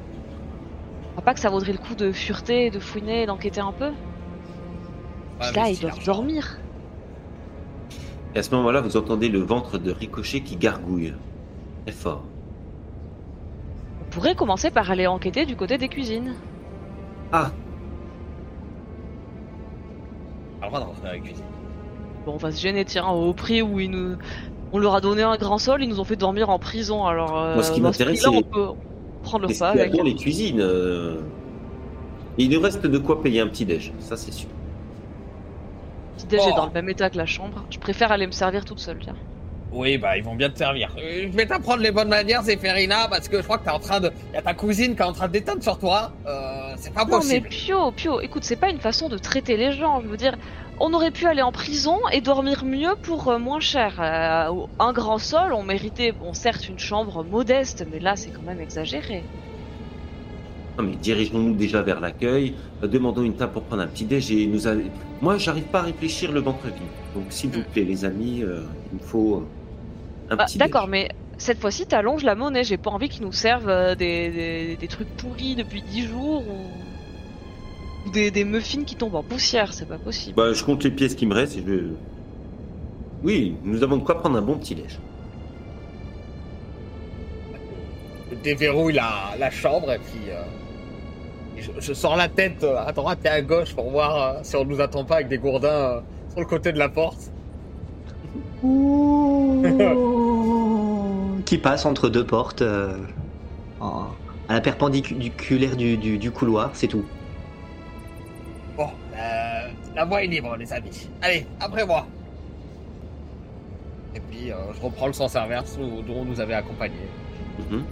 Je crois pas que ça vaudrait le coup de fureter, de fouiner, d'enquêter un peu. Ouais, Puis là, ils doivent dormir. Et à ce moment-là, vous entendez le ventre de Ricochet qui gargouille. Très fort. On pourrait commencer par aller enquêter du côté des cuisines. Ah, Pas le droit de rentrer dans la cuisine. Bon, on va se gêner, tiens, au prix où ils nous... On leur a donné un grand sol, ils nous ont fait dormir en prison, alors... euh, Moi, ce qui dans m'intéresse, prix-là, c'est- on peut prendre le pas avec. dans les cuisines euh, Il nous reste de quoi payer un petit déj, ça c'est sûr. Petit déj est Oh. dans le même état que la chambre. Je préfère aller me servir toute seule, tiens. Oui, bah ils vont bien te servir. Euh, je vais t'apprendre les bonnes manières, Zéphérina, parce que je crois que t'es en train de. Y a ta cousine qui est en train de déteindre sur toi. Euh, c'est pas Non mais possible. Pio, Pio, écoute, c'est pas une façon de traiter les gens. Je veux dire, on aurait pu aller en prison et dormir mieux pour euh, moins cher. Euh, un grand sol, on méritait, bon certes une chambre modeste, mais là c'est quand même exagéré. Non mais dirigeons-nous déjà vers l'accueil, euh, demandons une table pour prendre un petit déj et nous. Moi, j'arrive pas à réfléchir le ventre vide. Donc s'il vous Mm. plaît, les amis, euh, il me faut euh, Bah, petit D'accord, mais cette fois-ci t'allonges la monnaie. J'ai pas envie qu'ils nous servent euh, des, des, des trucs pourris depuis 10 jours ou. Ou des, des muffins qui tombent en poussière, c'est pas possible. Bah, je compte les pièces qui me restent et je. Oui, nous avons de quoi prendre un bon petit déj. Je déverrouille la, la chambre et puis. euh, je, je sors la tête euh, à droite et à gauche pour voir euh, si on nous attend pas avec des gourdins euh, sur le côté de la porte. qui passe entre deux portes euh, en- à la perpendiculaire du, du- du couloir, c'est tout. Bon, euh, la voie est libre, les amis. Allez, après moi. Et puis, euh, je reprends le sens inverse où- dont on nous avait accompagnés. Mhm.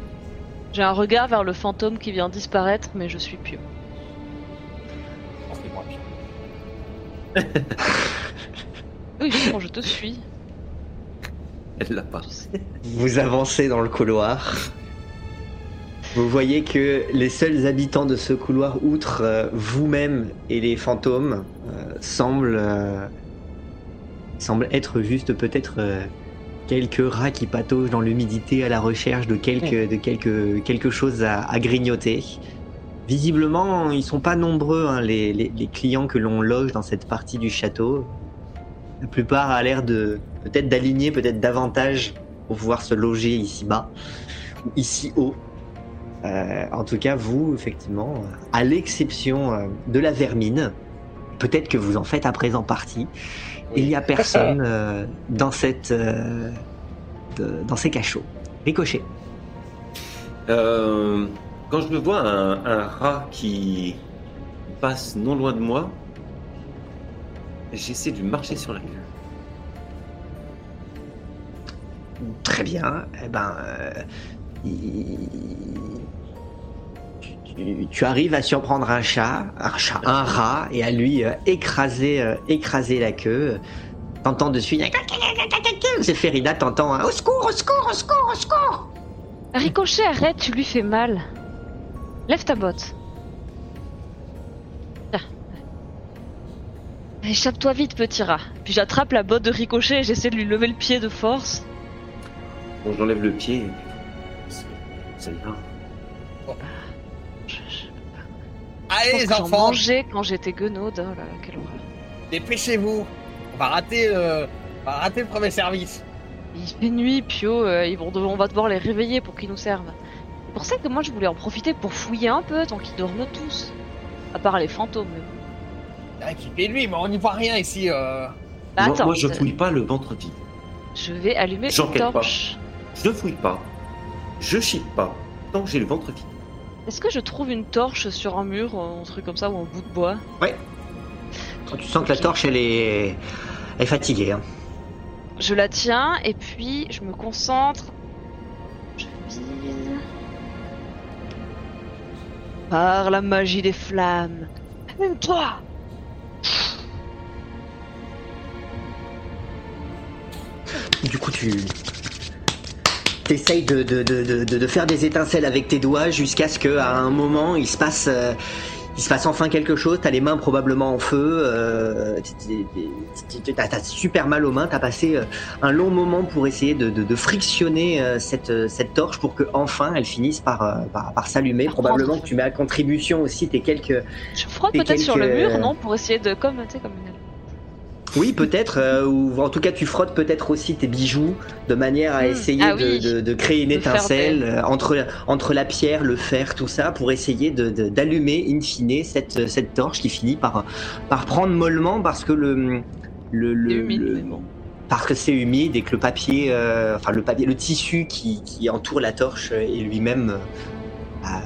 J'ai un regard vers le fantôme qui vient disparaître, mais je suis pieux. Je pense que moi, puis- Oui, justement, je te suis. Elle l'a pas. Vous avancez dans le couloir. Vous voyez que les seuls habitants de ce couloir, outre euh, vous-même et les fantômes, euh, semblent, euh, semblent être juste peut-être euh, quelques rats qui pataugent dans l'humidité à la recherche de quelque, de quelque, quelque chose à, à grignoter. Visiblement, ils sont pas nombreux, hein, les, les- les clients que l'on loge dans cette partie du château. La plupart a l'air de peut-être d'aligner peut-être davantage pour pouvoir se loger ici bas ou ici haut. Euh, en tout cas, vous, effectivement, euh, à l'exception euh, de la vermine, peut-être que vous en faites à présent partie, il n'y a personne dans cette dans ces cachots. Ricochet. Quand je vois un, rat qui passe non loin de moi, j'essaie de marcher sur la gueule. Très bien. Eh ben, euh, tu, arrives à surprendre un chat, un chat, un rat, et à lui euh, écraser, euh, écraser la queue. T'entends dessus. Zéphérina t'entends un au secours, au secours, au secours, au secours. Ricochet, arrête, tu lui fais mal. Lève ta botte. Échappe-toi vite, petit rat. Puis j'attrape la botte de Ricochet et j'essaie de lui lever le pied de force. Bon, j'enlève le pied. Je, je- je Allez, les que j'en enfants, mangeais quand j'étais guenaude. Oh là là, quelle horreur. dépêchez-vous. On va rater, euh, on va rater le premier service. Il fait nuit, Pio, euh, ils vont, on va devoir les réveiller pour qu'ils nous servent. C'est pour ça que moi je voulais en profiter pour fouiller un peu tant qu'ils dorment tous. À part les fantômes. mais bon. Ah, qui fait lui, mais on n'y voit rien ici. Euh... Bah, moi, attends, moi, je euh, fouille pas le ventre vide. je vais allumer une J'enquête pas. Je fouille pas. Je chie pas. Tant que j'ai le ventre vide. Est-ce que je trouve une torche sur un mur, un truc comme ça, ou un bout de bois? Tu sens que la torche, elle est, elle est fatiguée. hein. Je la tiens et puis je me concentre. Je vise. Par la magie des flammes. Toi Du coup, tu essayes de, de, de, de, faire des étincelles avec tes doigts jusqu'à ce qu'à un moment, il se passe, euh, il se passe enfin quelque chose. T'as les mains probablement en feu. Euh, t'as super mal aux mains. T'as passé euh, un long moment pour essayer de, de, de frictionner cette, cette torche pour que enfin elle finisse par, par, par s'allumer. Probablement que tu mets à contribution aussi tes quelques Je frotte peut-être sur le mur, non Pour essayer de. Comme, tu sais, comme une. Oui, peut-être, euh, ou en tout cas tu frottes peut-être aussi tes bijoux de manière à Hmm, essayer ah de, oui. de- de créer une De étincelle euh, entre, entre la pierre, le fer, tout ça, pour essayer de- de- d'allumer in fine cette, cette torche qui finit par, par prendre mollement parce que le... le, le- parce que c'est humide et que le papier, euh, enfin le papier, le tissu qui, qui entoure la torche est lui-même euh, bah,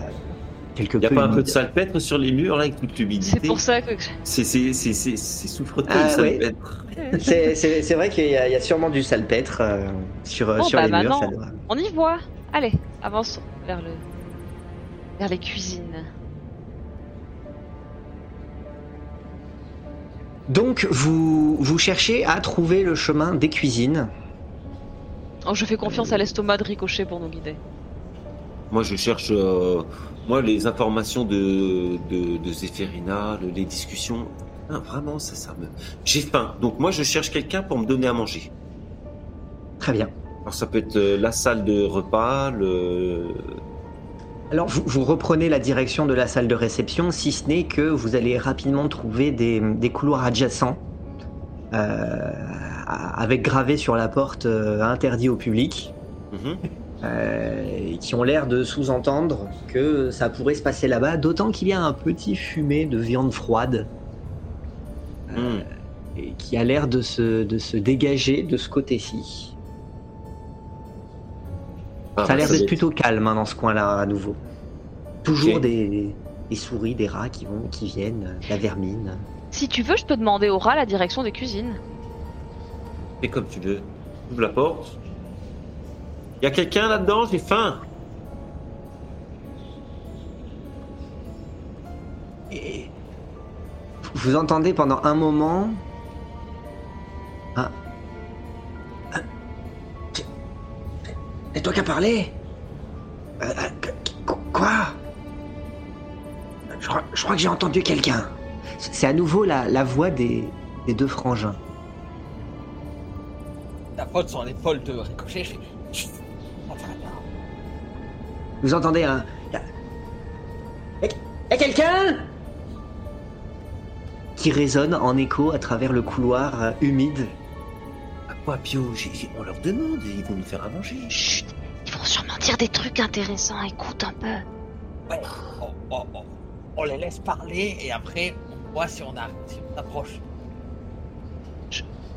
quelque Il n'y a peu pas un peu de salpêtre sur les murs, là, avec toute l'humidité C'est pour ça que. C'est c'est- c'est- souffreteux, Ah, le salpêtre. C'est- C'est c'est vrai qu'il y, a y sûrement du salpêtre euh, sur, Bon, sur bah, les murs. ça doit- On y voit Allez, avançons vers le. vers les cuisines. Donc, vous, vous cherchez à trouver le chemin des cuisines. Oh, je fais confiance à l'estomac de Ricochet pour nous guider. Moi, je cherche euh, moi les informations de, de, de Zéphérina, le- les discussions. Ah, vraiment, ça, ça me. J'ai faim. Donc, moi, je cherche quelqu'un pour me donner à manger. Très bien. Alors, ça peut être euh, la salle de repas, le. Alors, vous, vous reprenez la direction de la salle de réception, si ce n'est que vous allez rapidement trouver des, des couloirs adjacents, euh, avec gravé sur la porte euh, interdit au public, Mhm. Euh, qui ont l'air de sous-entendre que ça pourrait se passer là-bas, d'autant qu'il y a un petit fumet de viande froide euh, Mm. et qui a l'air de se, de se dégager de ce côté-ci. Ah, Ça a l'air d'être plutôt calme hein, dans ce coin-là à nouveau. Toujours des, des souris, des rats qui vont, qui viennent, la vermine. Si tu veux, je peux demander au rat la direction des cuisines. Fais comme tu veux. Ouvre la porte. Y a quelqu'un là-dedans? J'ai faim. Et vous entendez pendant un moment. Ah. C'est- C'est toi qui as parlé? Euh, euh, qu- qu- Quoi? Je crois, je crois que j'ai entendu quelqu'un. C'est à nouveau la, la voix des, des deux frangins. La faute sur l'épaule de Ricochet. Vous entendez un. Y a, y a quelqu'un? Qui résonne en écho à travers le couloir euh, humide. À quoi, Pio? J'ai- j'ai- On leur demande et ils vont nous faire à manger. Chut Ils vont sûrement dire des trucs intéressants, écoute un peu. Ouais. On, on- on- on les laisse parler et après on voit si on a si on s'approche.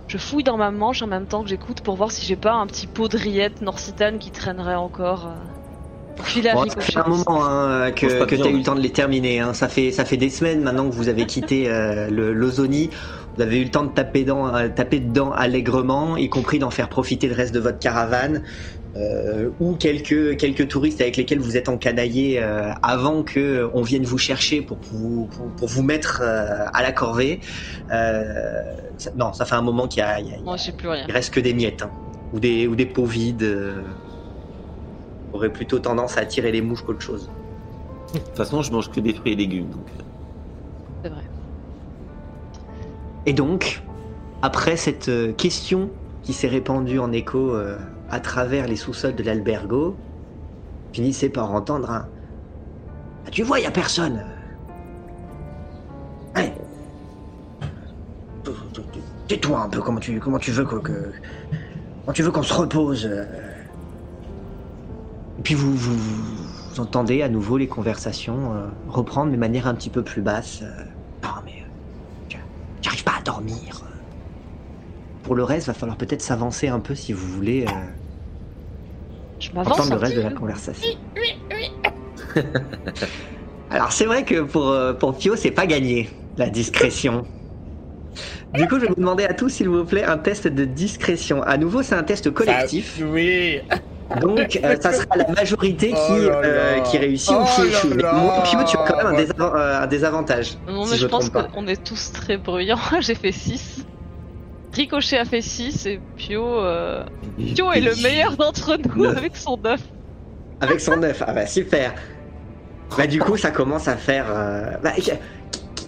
Je fouille dans ma manche en même temps que j'écoute pour voir si j'ai pas un petit pot de rillettes norsitane qui traînerait encore. euh, Bon, ça fait un moment hein, que, tu as eu le temps de les terminer. hein. Ça, fait, ça fait des semaines maintenant que vous avez quitté euh, le. Vous avez eu le temps de taper, dans, euh, taper dedans allègrement, y compris d'en faire profiter le reste de votre caravane. euh, ou quelques, quelques touristes avec lesquels vous êtes encanaillés euh, avant que on vienne vous chercher pour vous, pour, pour vous mettre euh, à la corvée. Euh, ça- non, ça fait un moment qu'il y a, il y a- Moi, j'ai plus rien. il reste que des miettes hein. ou des ou des pots vides. Aurait plutôt tendance à attirer les mouches qu'autre chose. De toute façon, je mange que des fruits et légumes. Donc... euh, C'est vrai. Et donc, après cette euh, question qui s'est répandue en écho euh, à travers les sous-sols de l'albergo, finissez par entendre un Ah, Tu vois, il a personne. Ouais. Tais-toi un peu, comment tu, comment tu veux que, que- comment tu veux qu'on se repose. euh? Et puis vous, vous, vous entendez à nouveau les conversations euh, reprendre de manière un petit peu plus basse. euh. Non mais euh, J'arrive pas à dormir. Pour le reste, va falloir peut-être s'avancer un peu si vous voulez euh, Je m'avance entendre le reste de la conversation. Alors c'est vrai que pour, pour Pio, c'est pas gagné, la discrétion. Du coup, je vais vous demander à tous, s'il vous plaît, un test de discrétion. À nouveau, c'est un test collectif. Ça- oui. Donc, euh, ça sera la majorité qui, Oh là euh, qui réussit ou Oh qui là échoue. Mais moi, Pio, tu as quand même un, euh, un désavantage. Non, si mais je pense qu'on est tous très bruyants. J'ai fait 6. Ricochet a fait 6 et Pio. euh, Pio est le meilleur d'entre nous Neuf. avec son 9. Avec son œuf, ah bah super. Bah du coup ça commence à faire. euh, bah, qui- qui-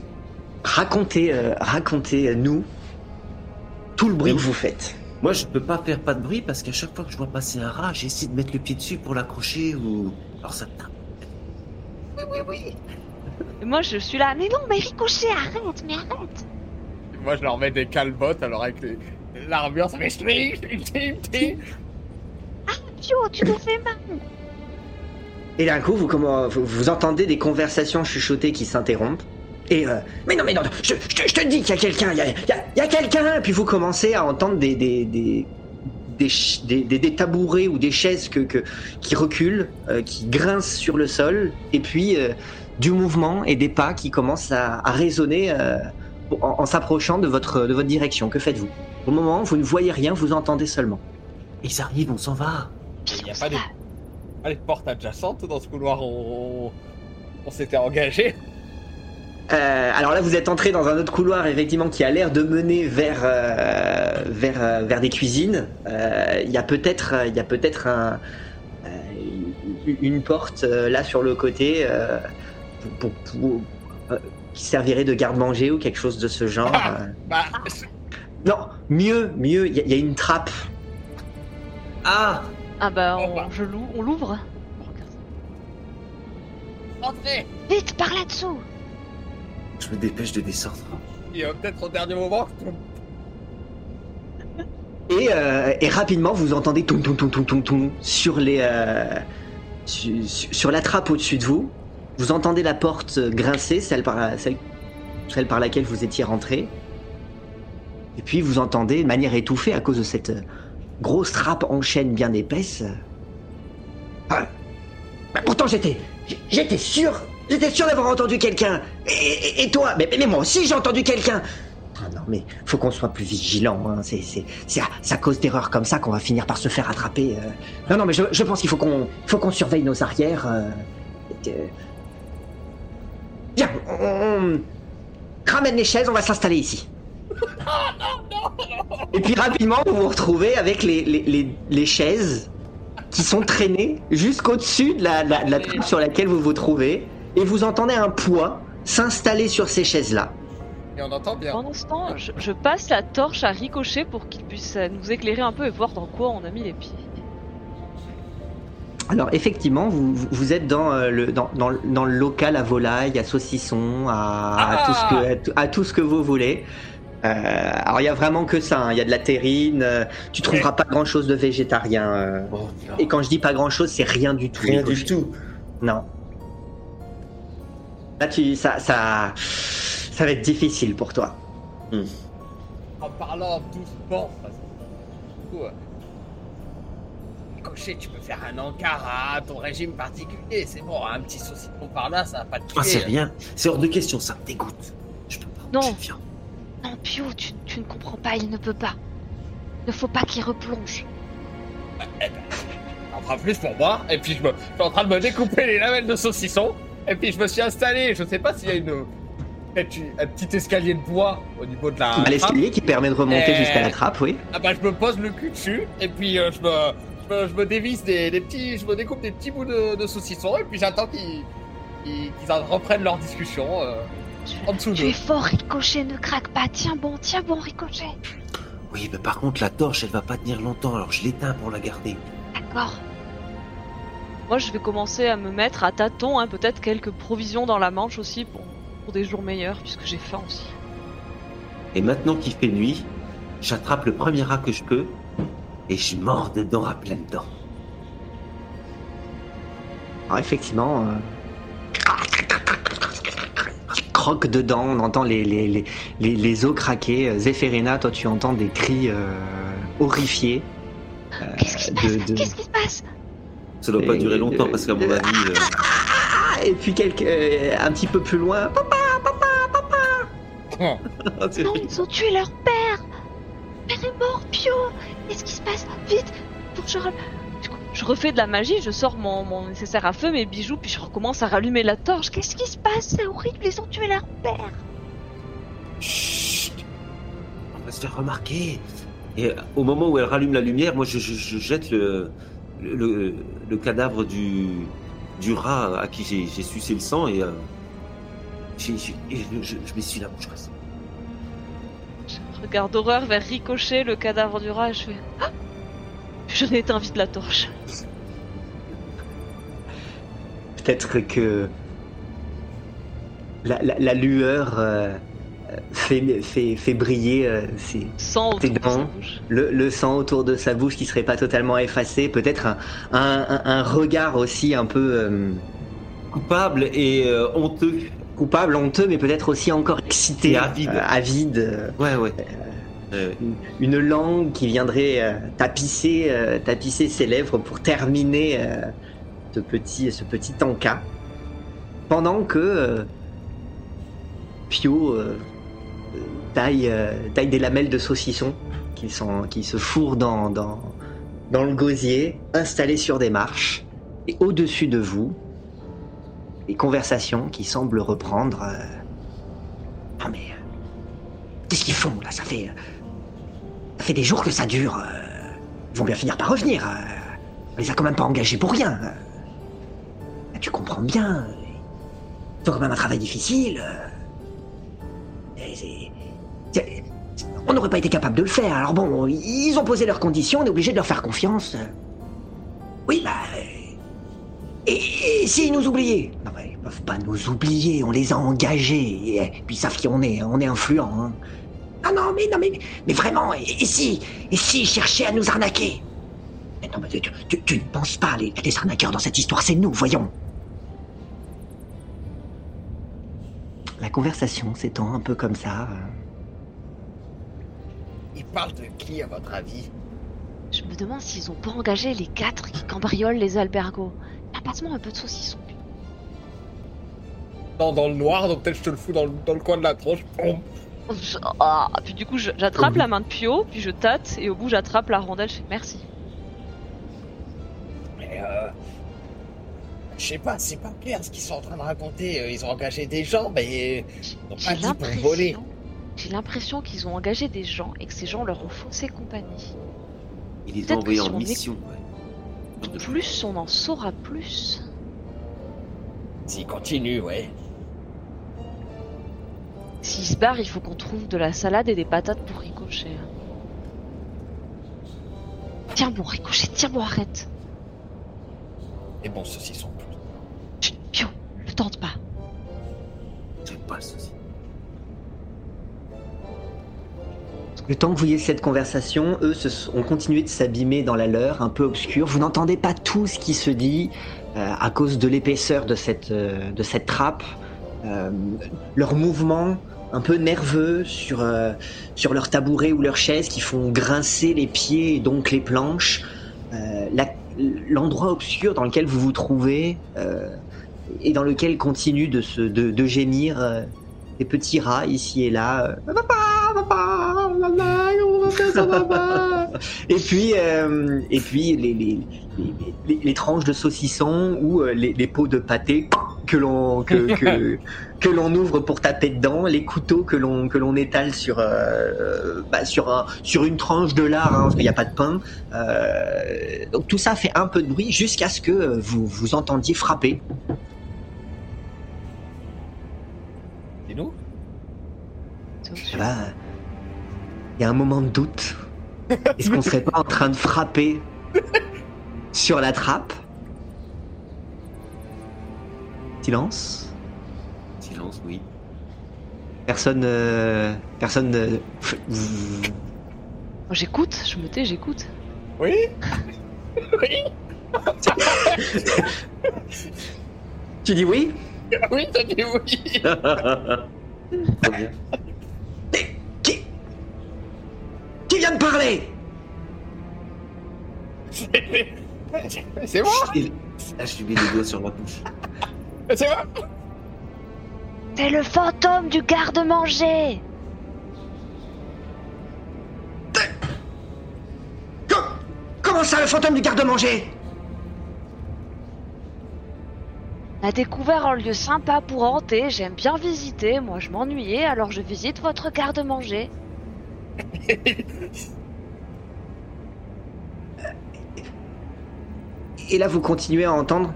racontez, euh, racontez nous tout le bruit que vous faites. Moi, je peux pas faire pas de bruit parce qu'à chaque fois que je vois passer un rat, j'essaie de mettre le pied dessus pour l'accrocher ou. Alors ça tape. Et moi, je suis là. Mais non, mais Ricochet, arrête, mais arrête Moi je leur mets des calbottes alors avec les- l'armure ça fait sling. Pio, tu nous fais mal Et d'un coup vous, comment, vous, vous entendez des conversations chuchotées qui s'interrompent. Et euh, mais non mais non, je, je te- je te dis qu'il y a quelqu'un, il y a, a- a quelqu'un. Et puis vous commencez à entendre des des des des, des, des- des tabourets ou des chaises que, que- qui reculent, euh, qui grincent sur le sol, et puis euh, du mouvement et des pas qui commencent à, à résonner euh, en, en s'approchant de votre, de votre direction. Que faites-vous? Au moment, vous ne voyez rien, vous entendez seulement. Ils arrivent, on s'en va. Il n'y a pas des, pas des portes adjacentes dans ce couloir où on, on s'était engagé. Euh, alors là, vous êtes entré dans un autre couloir, effectivement, qui a l'air de mener vers euh, vers euh, vers des cuisines. Euh, Il y a peut-être il y a peut-être un euh, une porte euh, là sur le côté euh, pour, pour- pour- euh, qui servirait de garde-manger ou quelque chose de ce genre. euh. Bah, Non, mieux, mieux. Il y, a- il y a une trappe. Ah Ah bah, on, bah. je on l'ouvre. Entrez Vite, par là-dessous Je me dépêche de descendre. Et euh, peut-être au dernier moment. Et, euh, et rapidement, vous entendez toum toum toum toum toum sur les euh, su- su- sur la trappe au-dessus de vous. Vous entendez la porte grincer, celle par la- celle, celle par laquelle vous étiez rentré. Et puis vous entendez de manière étouffée à cause de cette grosse trappe en chaîne bien épaisse. euh, Ah, bah, pourtant j'étais j'étais sûr j'étais sûr d'avoir entendu quelqu'un. Et, et- et toi mais, mais moi aussi j'ai entendu quelqu'un. Ah non, mais faut qu'on soit plus vigilant. Hein. C'est, c'est, à, cause d'erreurs comme ça qu'on va finir par se faire attraper. euh. Non, non, mais je, je pense qu'il faut qu'on, faut qu'on surveille nos arrières. euh. Viens, on, on- ramène les chaises, on va s'installer ici. Et puis rapidement, vous vous retrouvez avec les, les, les, les chaises qui sont traînées jusqu'au-dessus de la, la, la trappe sur laquelle vous vous trouvez. Et vous entendez un poids s'installer sur ces chaises-là. Et on entend bien. Pendant ce temps, je, je passe la torche à Ricochet pour qu'il puisse euh, nous éclairer un peu et voir dans quoi on a mis les pieds. Alors effectivement, vous, êtes dans, euh, le, dans, dans, le- dans le local à volaille, à saucisson, à, à Ah tout, ce que, à, tout- à tout ce que vous voulez. Euh, alors il y a vraiment que ça, hein. il y a de la terrine, euh, tu trouveras pas grand chose de végétarien. euh. Oh. Et quand je dis pas grand chose, c'est rien du tout. Rien du tout. Non. Là tu, ça, ça, ça va être difficile pour toi. En parlant doucement. parce que, du coup, Ricochet, tu peux faire un encart à ton régime particulier. C'est bon, un petit saucisson par là, ça va pas te tuer. Ah, c'est rien. C'est hors de question, ça me dégoûte. Je peux pas. Non. Non, Pio, tu, tu ne comprends pas, il ne peut pas. Ne faut pas qu'il replonge. En fera plus pour moi. Et puis je, me, je suis en train de me découper les lamelles de saucisson. Et puis je me suis installé. Je sais pas s'il y a une, un petit escalier de bois au niveau de la. Bah. L'escalier qui permet de remonter jusqu'à la trappe, oui. Ah bah je me pose le cul dessus. Et puis euh, je me. Je me, je me dévisse des, des petits, je me découpe des petits bouts de, de saucisson et puis j'attends qu'ils qu'ils qu'ils en reprennent leur discussion euh, en dessous Tu es fort, Ricochet, ne craque pas. Tiens bon, tiens bon, Ricochet. Oui, mais par contre, la torche, elle va pas tenir longtemps, alors je l'éteins pour la garder. D'accord. Moi, je vais commencer à me mettre à tâtons, hein, peut-être quelques provisions dans la manche aussi pour, pour des jours meilleurs, puisque j'ai faim aussi. Et maintenant qu'il fait nuit, j'attrape le premier rat que je peux et je mords dedans à pleines dents. Alors effectivement, euh, tu croques dedans, on entend les, les, les, les, les os craquer. Euh, Zéphérina, toi tu entends des cris euh, horrifiés. euh, Qu'est-ce qui se de- passe? de- Qu'est-ce qui se passe? Ça doit pas Et- durer longtemps parce qu'à mon avis, euh, Ah, Et puis quelques, euh, un petit peu plus loin, papa, papa, papa. Non, ils ont tué leur père. Père est mort, Pio. Qu'est-ce qui se passe Vite, faut que je Du coup, je refais de la magie, je sors mon, mon nécessaire à feu, mes bijoux, puis je recommence à rallumer la torche. Qu'est-ce qui se passe C'est horrible, ils ont tué leur père. Chut On va se faire remarquer. Et au moment où elle rallume la lumière, moi je, je- je jette le, le, le- le cadavre du, du rat à qui j'ai sucé le sang et, euh, et je, je, je m'essuie la bouche comme ça. Je regarde d'horreur vers Ricochet, le cadavre du rat, et je fais Ah Je n'ai éteint vite la torche. Peut-être que la, la, la lueur euh, fait, fait, fait briller euh, ses- Sang autour Tes de sa dents. le, le sang autour de sa bouche qui serait pas totalement effacé, peut-être un, un, un- un regard aussi un peu euh, Coupable et euh, honteux. coupable, honteux, mais peut-être aussi encore excité, Et avide. euh, avide, euh, Ouais, ouais. Euh, une langue qui viendrait euh, tapisser, euh, tapisser ses lèvres pour terminer euh, ce petit, ce petit encas, pendant que euh, Pio euh, taille, euh, taille des lamelles de saucisson qui, sont, qui se fourrent dans, dans, dans le gosier, installé sur des marches, et au-dessus de vous, les conversations qui semblent reprendre. euh, Ah mais euh, qu'est-ce qu'ils font là? Ça fait ça fait des jours que ça dure. Ils vont bien finir par revenir. On les a quand même pas engagés pour rien. euh. Tu comprends bien. Ils quand même un travail difficile. On n'aurait pas été capable de le faire. Alors bon, ils ont posé leurs conditions, on est obligé de leur faire confiance. Oui, bah. Et, et s'ils nous oubliaient? Non, mais ils peuvent pas nous oublier, on les a engagés. Et, puis ils savent qui on est, hein, on est influents. Hein. Ah non, mais non, mais, mais vraiment, et, et si Et s'ils cherchaient à nous arnaquer? Mais non, mais tu ne penses pas, les, les arnaqueurs dans cette histoire, c'est nous, voyons. La conversation s'étend un peu comme ça. euh. Il parle de qui, à votre avis? Je me demande s'ils ont pas engagé les quatre qui cambriolent les albergos. Ah, passe-moi un peu de saucisson. dans, dans le noir, donc peut-être je te le fous dans, le- dans le coin de la tronche. Boum. Ah, puis du coup, j'attrape la main de Pio, puis je tâte, et au bout, j'attrape la rondelle. Je fais merci. Mais euh. Je sais pas, c'est pas clair ce qu'ils sont en train de raconter. Euh, Ils ont engagé des gens, mais ils n'ont pas dit pour voler. J'ai l'impression qu'ils ont engagé des gens et que ces gens leur ont faussé compagnie. Il les Peut-être envoyés en on mission. ouais. Plus on en saura plus. S'ils continuent, ouais. S'ils se barrent, il faut qu'on trouve de la salade et des patates pour ricocher. Tiens bon, Ricochet, tiens bon, arrête. Et bon, ceux-ci sont plus. Chut, Pio, le tente pas. J'aime pas ceci. Le temps que vous ayez cette conversation, eux ont continué de s'abîmer dans la leur, un peu obscure. Vous n'entendez pas tout ce qui se dit euh, à cause de l'épaisseur de cette, euh, de cette trappe. Euh, leurs mouvements un peu nerveux sur, euh, sur leur tabouret ou leur chaise qui font grincer les pieds et donc les planches. La- L'endroit obscur dans lequel vous vous trouvez et dans lequel continuent de, se, de, de gémir des petits rats ici et là. euh, Et puis, euh, et puis les, les, les, tranches de saucisson ou euh, les, les pots de pâté que l'on que, que, que l'on ouvre pour taper dedans, les couteaux que l'on que l'on étale sur euh, bah, sur un sur une tranche de lard hein, parce qu'il n'y a pas de pain. Euh, donc tout ça fait un peu de bruit jusqu'à ce que vous vous entendiez frapper. Bah, il y a un moment de doute. Est-ce qu'on serait pas en train de frapper sur la trappe? Silence? Silence, oui. Personne. euh, personne. euh, Moi, J'écoute, je me tais, j'écoute. Oui? Oui? Tu dis oui? Oui, t'as dit oui Très bien. Qui vient de parler. C'est moi Là, je lui mets les doigts sur la bouche. C'est moi C'est le fantôme du garde-manger. Co- Comment ça, le fantôme du garde-manger? On a découvert un lieu sympa pour hanter, j'aime bien visiter, moi je m'ennuyais, alors je visite votre garde-manger. Et là, vous continuez à entendre.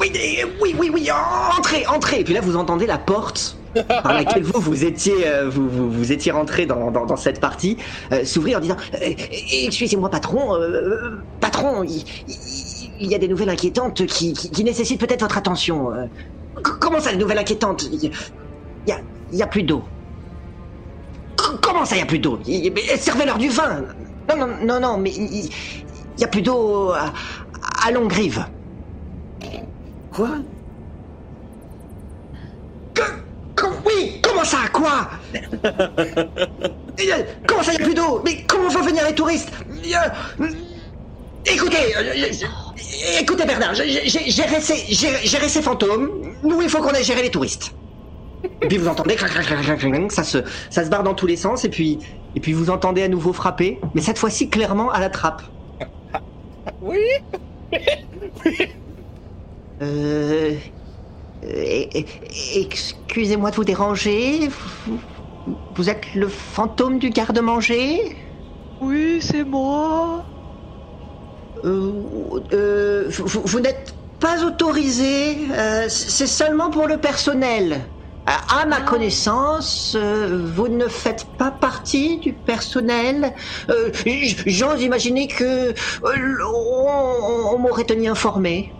Oui, eh, oui, oui, oui, entrez, entrez. Et puis là, vous entendez la porte par laquelle vous vous étiez, euh, vous, vous, vous étiez rentré dans, dans, dans cette partie euh, s'ouvrir en disant Euh, Excusez-moi, patron, euh, patron, il, y a des nouvelles inquiétantes qui, qui, qui nécessitent peut-être votre attention. Euh, comment ça, des nouvelles inquiétantes? Il y a, il y a plus d'eau. Comment ça, il y a plus d'eau? Servez-leur du vin. Non, non, non, non, mais il il y a plus d'eau à, à Longrive. Quoi? Que- oui, comment ça, quoi? Euh, Comment ça, il n'y a plus d'eau? Mais comment vont venir les touristes? Euh, Écoutez, euh, euh, écoutez Bernard, j'ai ces fantômes. Nous, il faut qu'on ait géré les touristes. Et puis vous entendez, ça se, ça se barre dans tous les sens, et puis, et puis vous entendez à nouveau frapper, mais cette fois-ci clairement à la trappe. Oui Euh, eh, eh, excusez-moi de vous déranger. Vous, vous êtes le fantôme du garde-manger? Oui, c'est moi. Euh, euh, vous n'êtes pas autorisé. euh, c'est seulement pour le personnel. À, ma connaissance, euh, vous ne faites pas partie du personnel. Euh, J'ose imaginer que euh, on, on m'aurait tenu informé.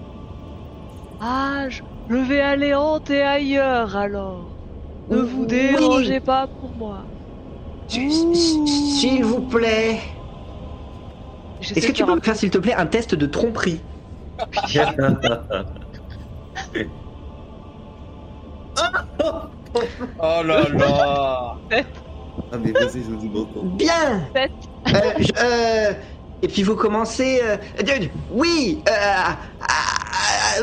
Ah, je, vais aller hanter ailleurs alors. Ne vous Oui. dérangez pas pour moi. S'il vous plaît. Est-ce que tu peux me faire, s'il te plaît, un test de tromperie? Oh là là Ah, mais vas-y, je vous dis bon. Bien. Euh, je- euh, Et puis vous commencez... euh, de- oui euh,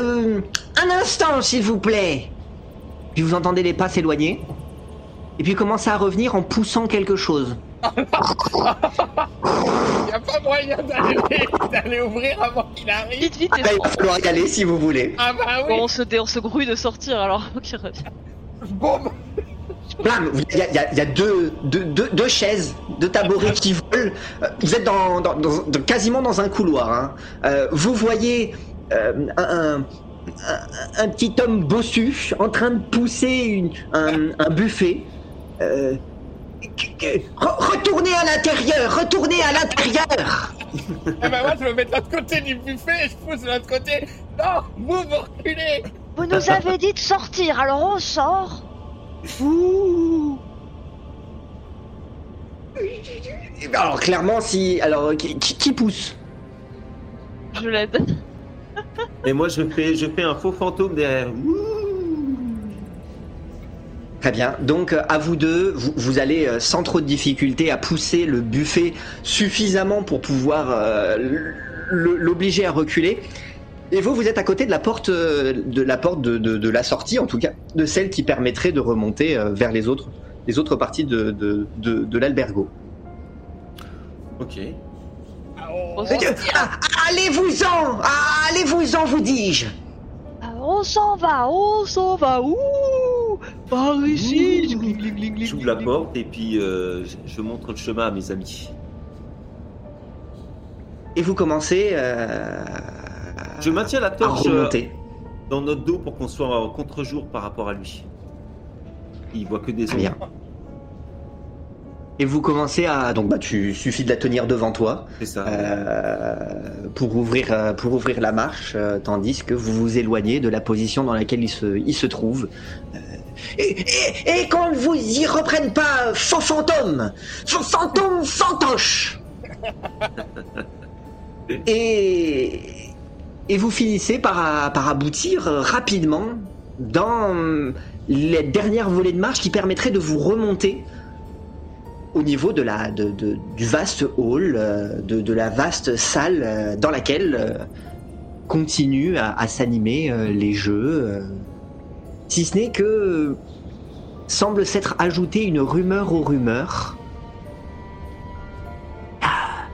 euh, euh, Un instant, s'il vous plaît Puis vous entendez les pas s'éloigner. Et puis commencez à revenir en poussant quelque chose. Y a pas moyen d'aller d'aller ouvrir avant qu'il arrive Vite, vite, Ah bah, il va falloir y aller si vous voulez. Ah bah Bon, oui on, se dé- on se grouille de sortir alors qu'il revient. Boum Blam Il y a, il y a- il y a deux, deux, deux- deux chaises, deux tabourets qui volent. Euh, Vous êtes dans, dans- dans- quasiment dans un couloir. hein. Euh, vous voyez euh, un, un- petit homme bossu en train de pousser une- un, un buffet. Euh, re- retournez à l'intérieur Retournez à l'intérieur Eh ben moi je me mets de l'autre côté du buffet et je pousse de l'autre côté Non Vous vous reculez Vous nous avez dit de sortir, alors on sort. Ouh. Alors clairement, si... Alors, qui, qui- qui pousse? Je l'aide. Et moi, je fais, je fais un faux fantôme derrière. Très bien. Donc euh, à vous deux, vous, vous allez euh, sans trop de difficulté à pousser le buffet suffisamment pour pouvoir euh, l'obliger à reculer. Et vous, vous êtes à côté de la porte, de la porte de, de- de la sortie, en tout cas, de celle qui permettrait de remonter vers les autres, les autres parties de, de, de, de l'albergo. Ok. Ah, ah, Allez-vous-en Ah, Allez-vous-en, vous dis-je on s'en va. On s'en va où Gling, J'ouvre la porte et puis euh, je, je montre le chemin à mes amis. Et vous commencez euh, Je maintiens la à torche euh, remonter. dans notre dos pour qu'on soit en contre-jour par rapport à lui. Il voit que des Très ombres. bien. Et vous commencez à... Donc bah, tu suffit de la tenir devant toi. C'est ça. Euh, pour ouvrir euh, pour ouvrir la marche, euh, tandis que vous vous éloignez de la position dans laquelle il se il se trouve. Euh, et, et, et qu'on ne vous y reprenne pas, faux fantôme, faux fantôme fantoche. et et vous finissez par par aboutir rapidement dans les dernières volées de marche qui permettraient de vous remonter au niveau de la, de, de- du vaste hall, euh, de, de la vaste salle euh, dans laquelle euh, continuent à, à s'animer les jeux. Si ce n'est que semble s'être ajoutée une rumeur aux rumeurs. Ah,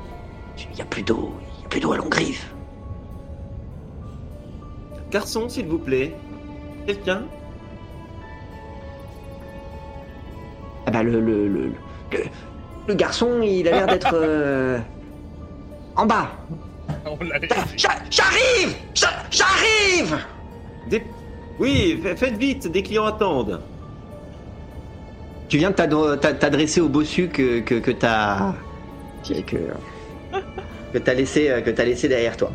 il n'y a plus d'eau, il n'y a plus d'eau à Longrive. Garçon, s'il vous plaît. Quelqu'un? Ah bah le, le, le, le, le garçon, il a l'air d'être euh, en bas. J'arrive J'a- J'arrive Des- Oui, fa- faites vite, des clients attendent. Tu viens de t'adre- t'a- t'adresser au bossu que, que, que t'as. que, t'as laissé, que t'as laissé derrière toi.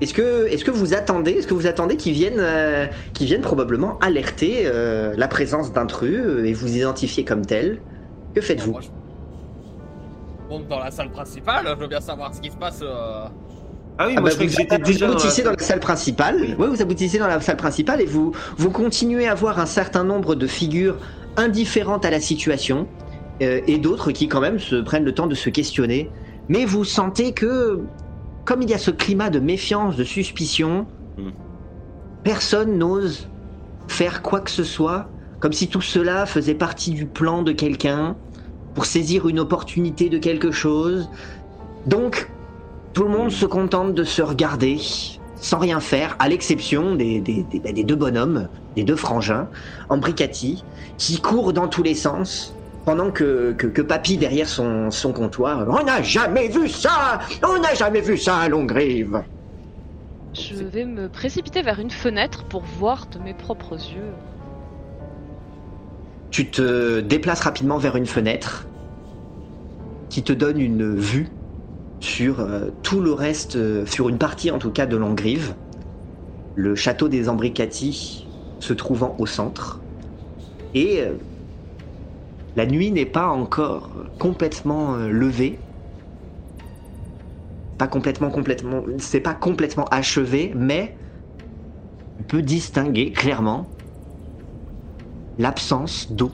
Est-ce que, est-ce que vous attendez, est-ce que vous attendez qu'ils viennent, euh, qu'ils viennent probablement alerter euh, la présence d'intrus euh, et vous identifier comme tel Que faites-vous? Je monte dans la salle principale, je veux bien savoir ce qui se passe. Ah oui, Ah moi bah, je vous, que vous déjà dans la... aboutissez dans la salle principale. Oui. Ouais, vous aboutissez dans la salle principale et vous, vous continuez à voir un certain nombre de figures indifférentes à la situation euh, et d'autres qui quand même se prennent le temps de se questionner. Mais vous sentez que, comme il y a ce climat de méfiance, de suspicion, Hmm. personne n'ose faire quoi que ce soit, comme si tout cela faisait partie du plan de quelqu'un pour saisir une opportunité de quelque chose. Donc, tout le monde se contente de se regarder sans rien faire, à l'exception des, des, des- bah, des deux bonhommes, des deux frangins, en bricati, qui courent dans tous les sens, pendant que, que, que Papy, derrière son, son comptoir, On n'a jamais vu ça On n'a jamais vu ça à Longrive Je vais me précipiter vers une fenêtre pour voir de mes propres yeux. Tu te déplaces rapidement vers une fenêtre qui te donne une vue sur euh, tout le reste, euh, sur une partie en tout cas de Longrive. le château des Ambricati se trouvant au centre. Et euh, la nuit n'est pas encore complètement levée. Pas complètement, complètement. C'est pas complètement achevé, mais on peut distinguer clairement l'absence d'eau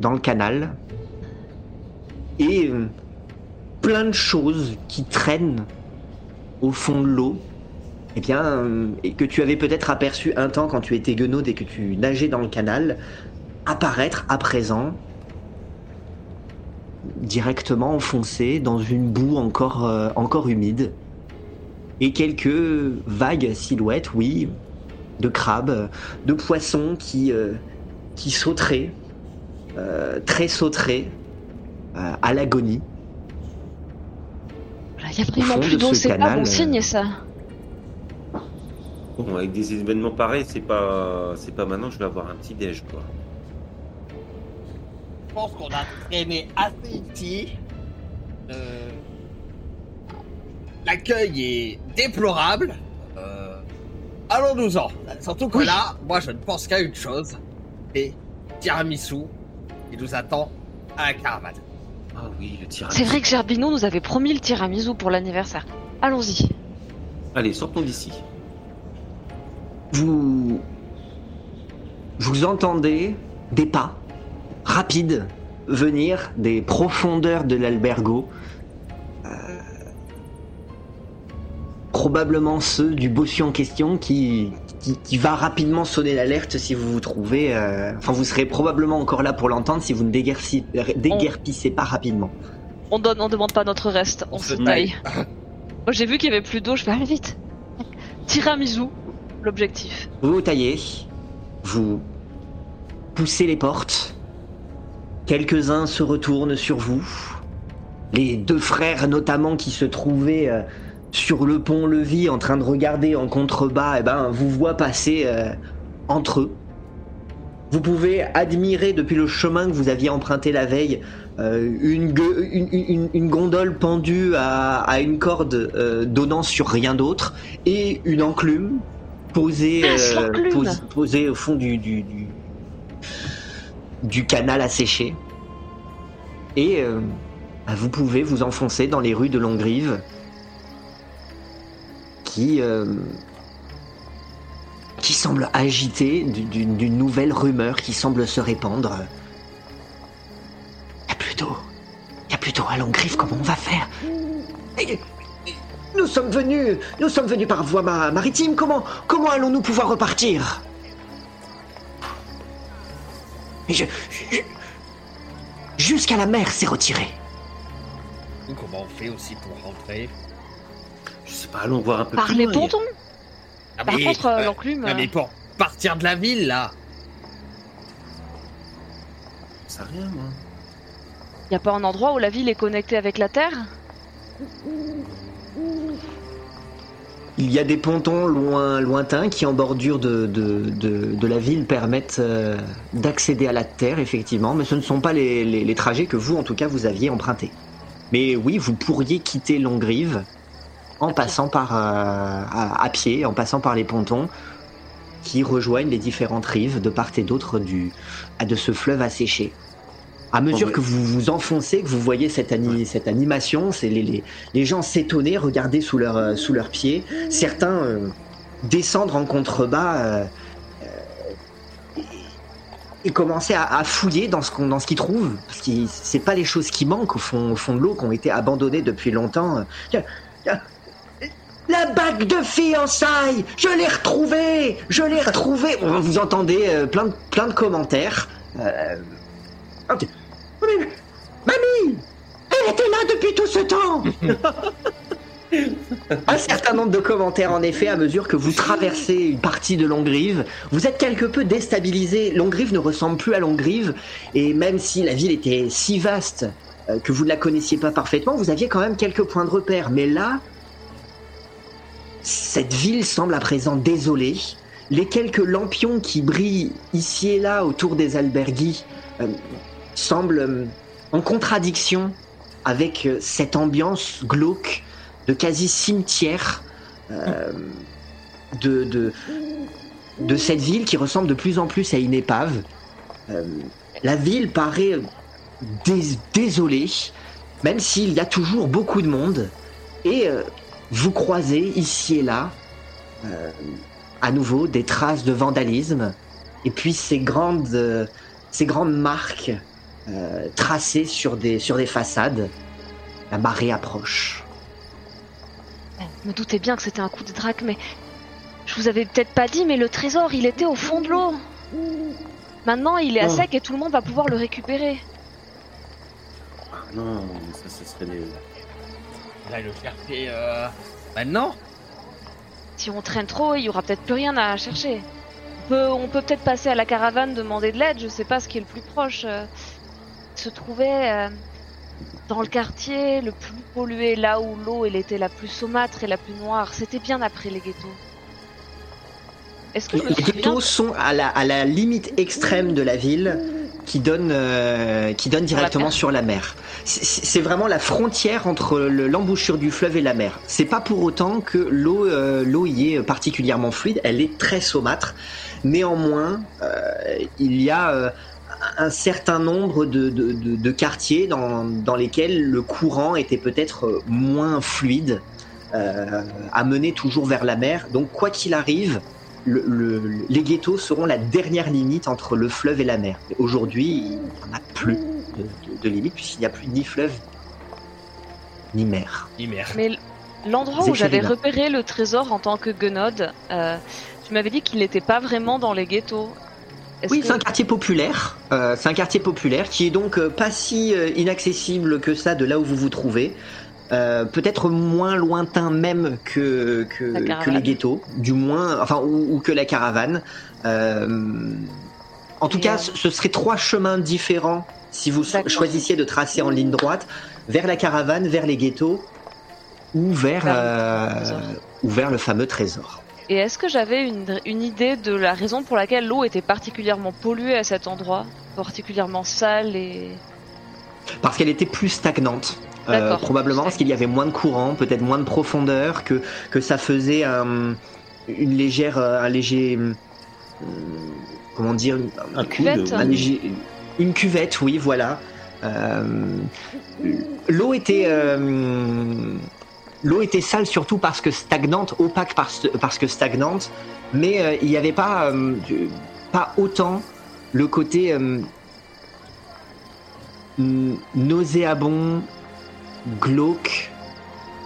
dans le canal et euh, plein de choses qui traînent au fond de l'eau. Eh bien, euh, et que tu avais peut-être aperçu un temps quand tu étais guenaude et que tu nageais dans le canal, apparaître à présent directement enfoncé dans une boue encore, euh, encore humide. Et quelques vagues silhouettes, oui, de crabes, de poissons qui, qui sauteraient, très sauteraient, euh, à l'agonie. Il y a vraiment plus de d'eau, ce c'est pas bon euh, signe ça. Bon, avec des événements pareils, c'est pas, c'est pas maintenant que je vais avoir un petit déj, quoi. Je pense qu'on a traîné assez ici. Euh, L'accueil est déplorable. Euh, Allons-nous-en. Surtout que là, moi je ne pense qu'à une chose. Et tiramisu, il nous attend à la caravane. Ah oui, le tirage. C'est vrai que Gerbino nous avait promis le tiramisu pour l'anniversaire. Allons-y. Allez, sortons d'ici. Vous. Vous entendez des pas rapides venir des profondeurs de l'albergo. Euh, probablement ceux du bossu en question qui, qui, qui va rapidement sonner l'alerte si vous vous trouvez. euh, Enfin, vous serez probablement encore là pour l'entendre si vous ne déguerpi- déguerpissez pas rapidement. On donne, on demande pas notre reste, on, On se se taille. Moi j'ai vu qu'il y avait plus d'eau, je vais aller vite. Tiramisu, l'objectif. Vous vous taillez, vous poussez les portes, quelques-uns se retournent sur vous, les deux frères notamment qui se trouvaient euh, sur le pont-levis en train de regarder en contrebas, eh ben, vous voient passer euh, entre eux. Vous pouvez admirer depuis le chemin que vous aviez emprunté la veille euh, une, gue- une- une- une gondole pendue à, à une corde euh, donnant sur rien d'autre et une enclume posée, pos- posée au fond du, du, du, du canal à sécher. Et bah, vous pouvez vous enfoncer dans les rues de Longrive qui, euh, qui semble agitées du- d'une nouvelle rumeur qui semble se répandre. Il y a d'eau. Il y a plus d'eau à Longrive, comment on va faire? Nous sommes venus, nous sommes venus par voie ma- maritime. Comment, comment allons-nous pouvoir repartir? Je, jusqu'à la mer s'est retiré. Comment on fait aussi pour rentrer? Sais pas, allons voir un peu Par plus les loin. pontons Ah, Par mais- contre, euh, l'enclume. mais pour partir de la ville là sais rien, moi. Y a pas un endroit où la ville est connectée avec la terre? Il y a des pontons loin, lointains qui, en bordure de, de, de, de la ville, permettent euh, d'accéder à la terre, effectivement, mais ce ne sont pas les, les, les trajets que vous, en tout cas, vous aviez empruntés. Mais oui, vous pourriez quitter Longrive en passant par euh, à, à pied, en passant par les pontons qui rejoignent les différentes rives de part et d'autre du de ce fleuve asséché. À mesure ouais. que vous vous enfoncez, que vous voyez cette, ani- cette animation, c'est les, les, les gens s'étonner, regarder sous leurs euh, sous leurs pieds, certains euh, descendre en contrebas euh, euh, et commencer à, à fouiller dans ce qu'on dans ce qu'ils trouvent, parce que c'est pas les choses qui manquent au fond au fond de l'eau, qui ont été abandonnées depuis longtemps. Tiens, tiens, La bague de fiançailles, je l'ai retrouvée, je l'ai retrouvée. Bon, Vous entendez euh, plein de plein de commentaires. Euh, Oh, mais- Mamie Elle était là depuis tout ce temps Un certain nombre de commentaires, en effet, à mesure que vous traversez une partie de Longrive. Vous êtes quelque peu déstabilisé. Longrive ne ressemble plus à Longrive. Et même si la ville était si vaste euh, que vous ne la connaissiez pas parfaitement, vous aviez quand même quelques points de repère. Mais là, cette ville semble à présent désolée. Les quelques lampions qui brillent ici et là autour des albergues euh, semblent euh, en contradiction avec euh, cette ambiance glauque de quasi cimetière de, de, de cette ville qui ressemble de plus en plus à une épave. La ville paraît dés- désolée, même s'il y a toujours beaucoup de monde. Et vous croisez ici et là, euh, à nouveau, des traces de vandalisme. Et puis ces grandes, euh, ces grandes marques euh, tracées sur des, sur des façades. La marée approche. Je me doutais bien que c'était un coup de drac, mais je vous avais peut-être pas dit, mais le trésor, il était au fond de l'eau. Maintenant, il est à Oh. sec et tout le monde va pouvoir le récupérer. Ah non, mais ça, ça serait les... Le chercher euh, maintenant Si on traîne trop, il y aura peut-être plus rien à chercher. On peut, on peut peut-être passer à la caravane, demander de l'aide, je sais pas ce qui est le plus proche. euh, se trouvait euh, dans le quartier le plus pollué, là où l'eau elle était la plus saumâtre et la plus noire. C'était bien après les ghettos. Est-ce que je me Les ghettos sont à la, à la limite extrême de la ville qui donne, euh, qui donne directement sur la mer. C'est- vraiment la frontière entre le- l'embouchure du fleuve et la mer. C'est pas pour autant que l'eau euh, l'eau y est particulièrement fluide, elle est très saumâtre. Néanmoins, euh, il y a un certain nombre de, de- de- de quartiers dans, dans lesquels le courant était peut-être moins fluide, euh, à mener toujours vers la mer. Donc quoi qu'il arrive, le- le- les ghettos seront la dernière limite entre le fleuve et la mer. Aujourd'hui, il n'y en a plus de, de- de limite puisqu'il n'y a plus ni fleuve ni mer. Mais l'endroit où j'avais repéré le trésor en tant que guenode, euh, tu m'avais dit qu'il n'était pas vraiment dans les ghettos. Oui, que- c'est un quartier populaire. Euh, c'est un quartier populaire qui est donc euh, pas si euh, inaccessible que ça de là où vous vous trouvez. Euh, peut-être moins lointain même que, les ghettos, du moins, enfin, ou, ou que la caravane. Euh, en tout Et, cas, euh, ce serait trois chemins différents si vous choisissiez de tracer en ligne droite vers la caravane, vers les ghettos ou vers, Vers le trésor. ou vers le fameux trésor. Et est-ce que j'avais une, une idée de la raison pour laquelle l'eau était particulièrement polluée à cet endroit Particulièrement sale et... Parce qu'elle était plus stagnante. Euh, probablement parce qu'il y avait moins de courant, peut-être moins de profondeur, que, que ça faisait un, une légère, euh, un léger, hum, comment dire, Un cuvette. un léger- une cuvette, oui, voilà. Euh, l'eau était, euh, l'eau était sale surtout parce que stagnante, opaque parce, parce que stagnante, mais euh, il n'y avait pas, euh, pas autant le côté euh, nauséabond, glauque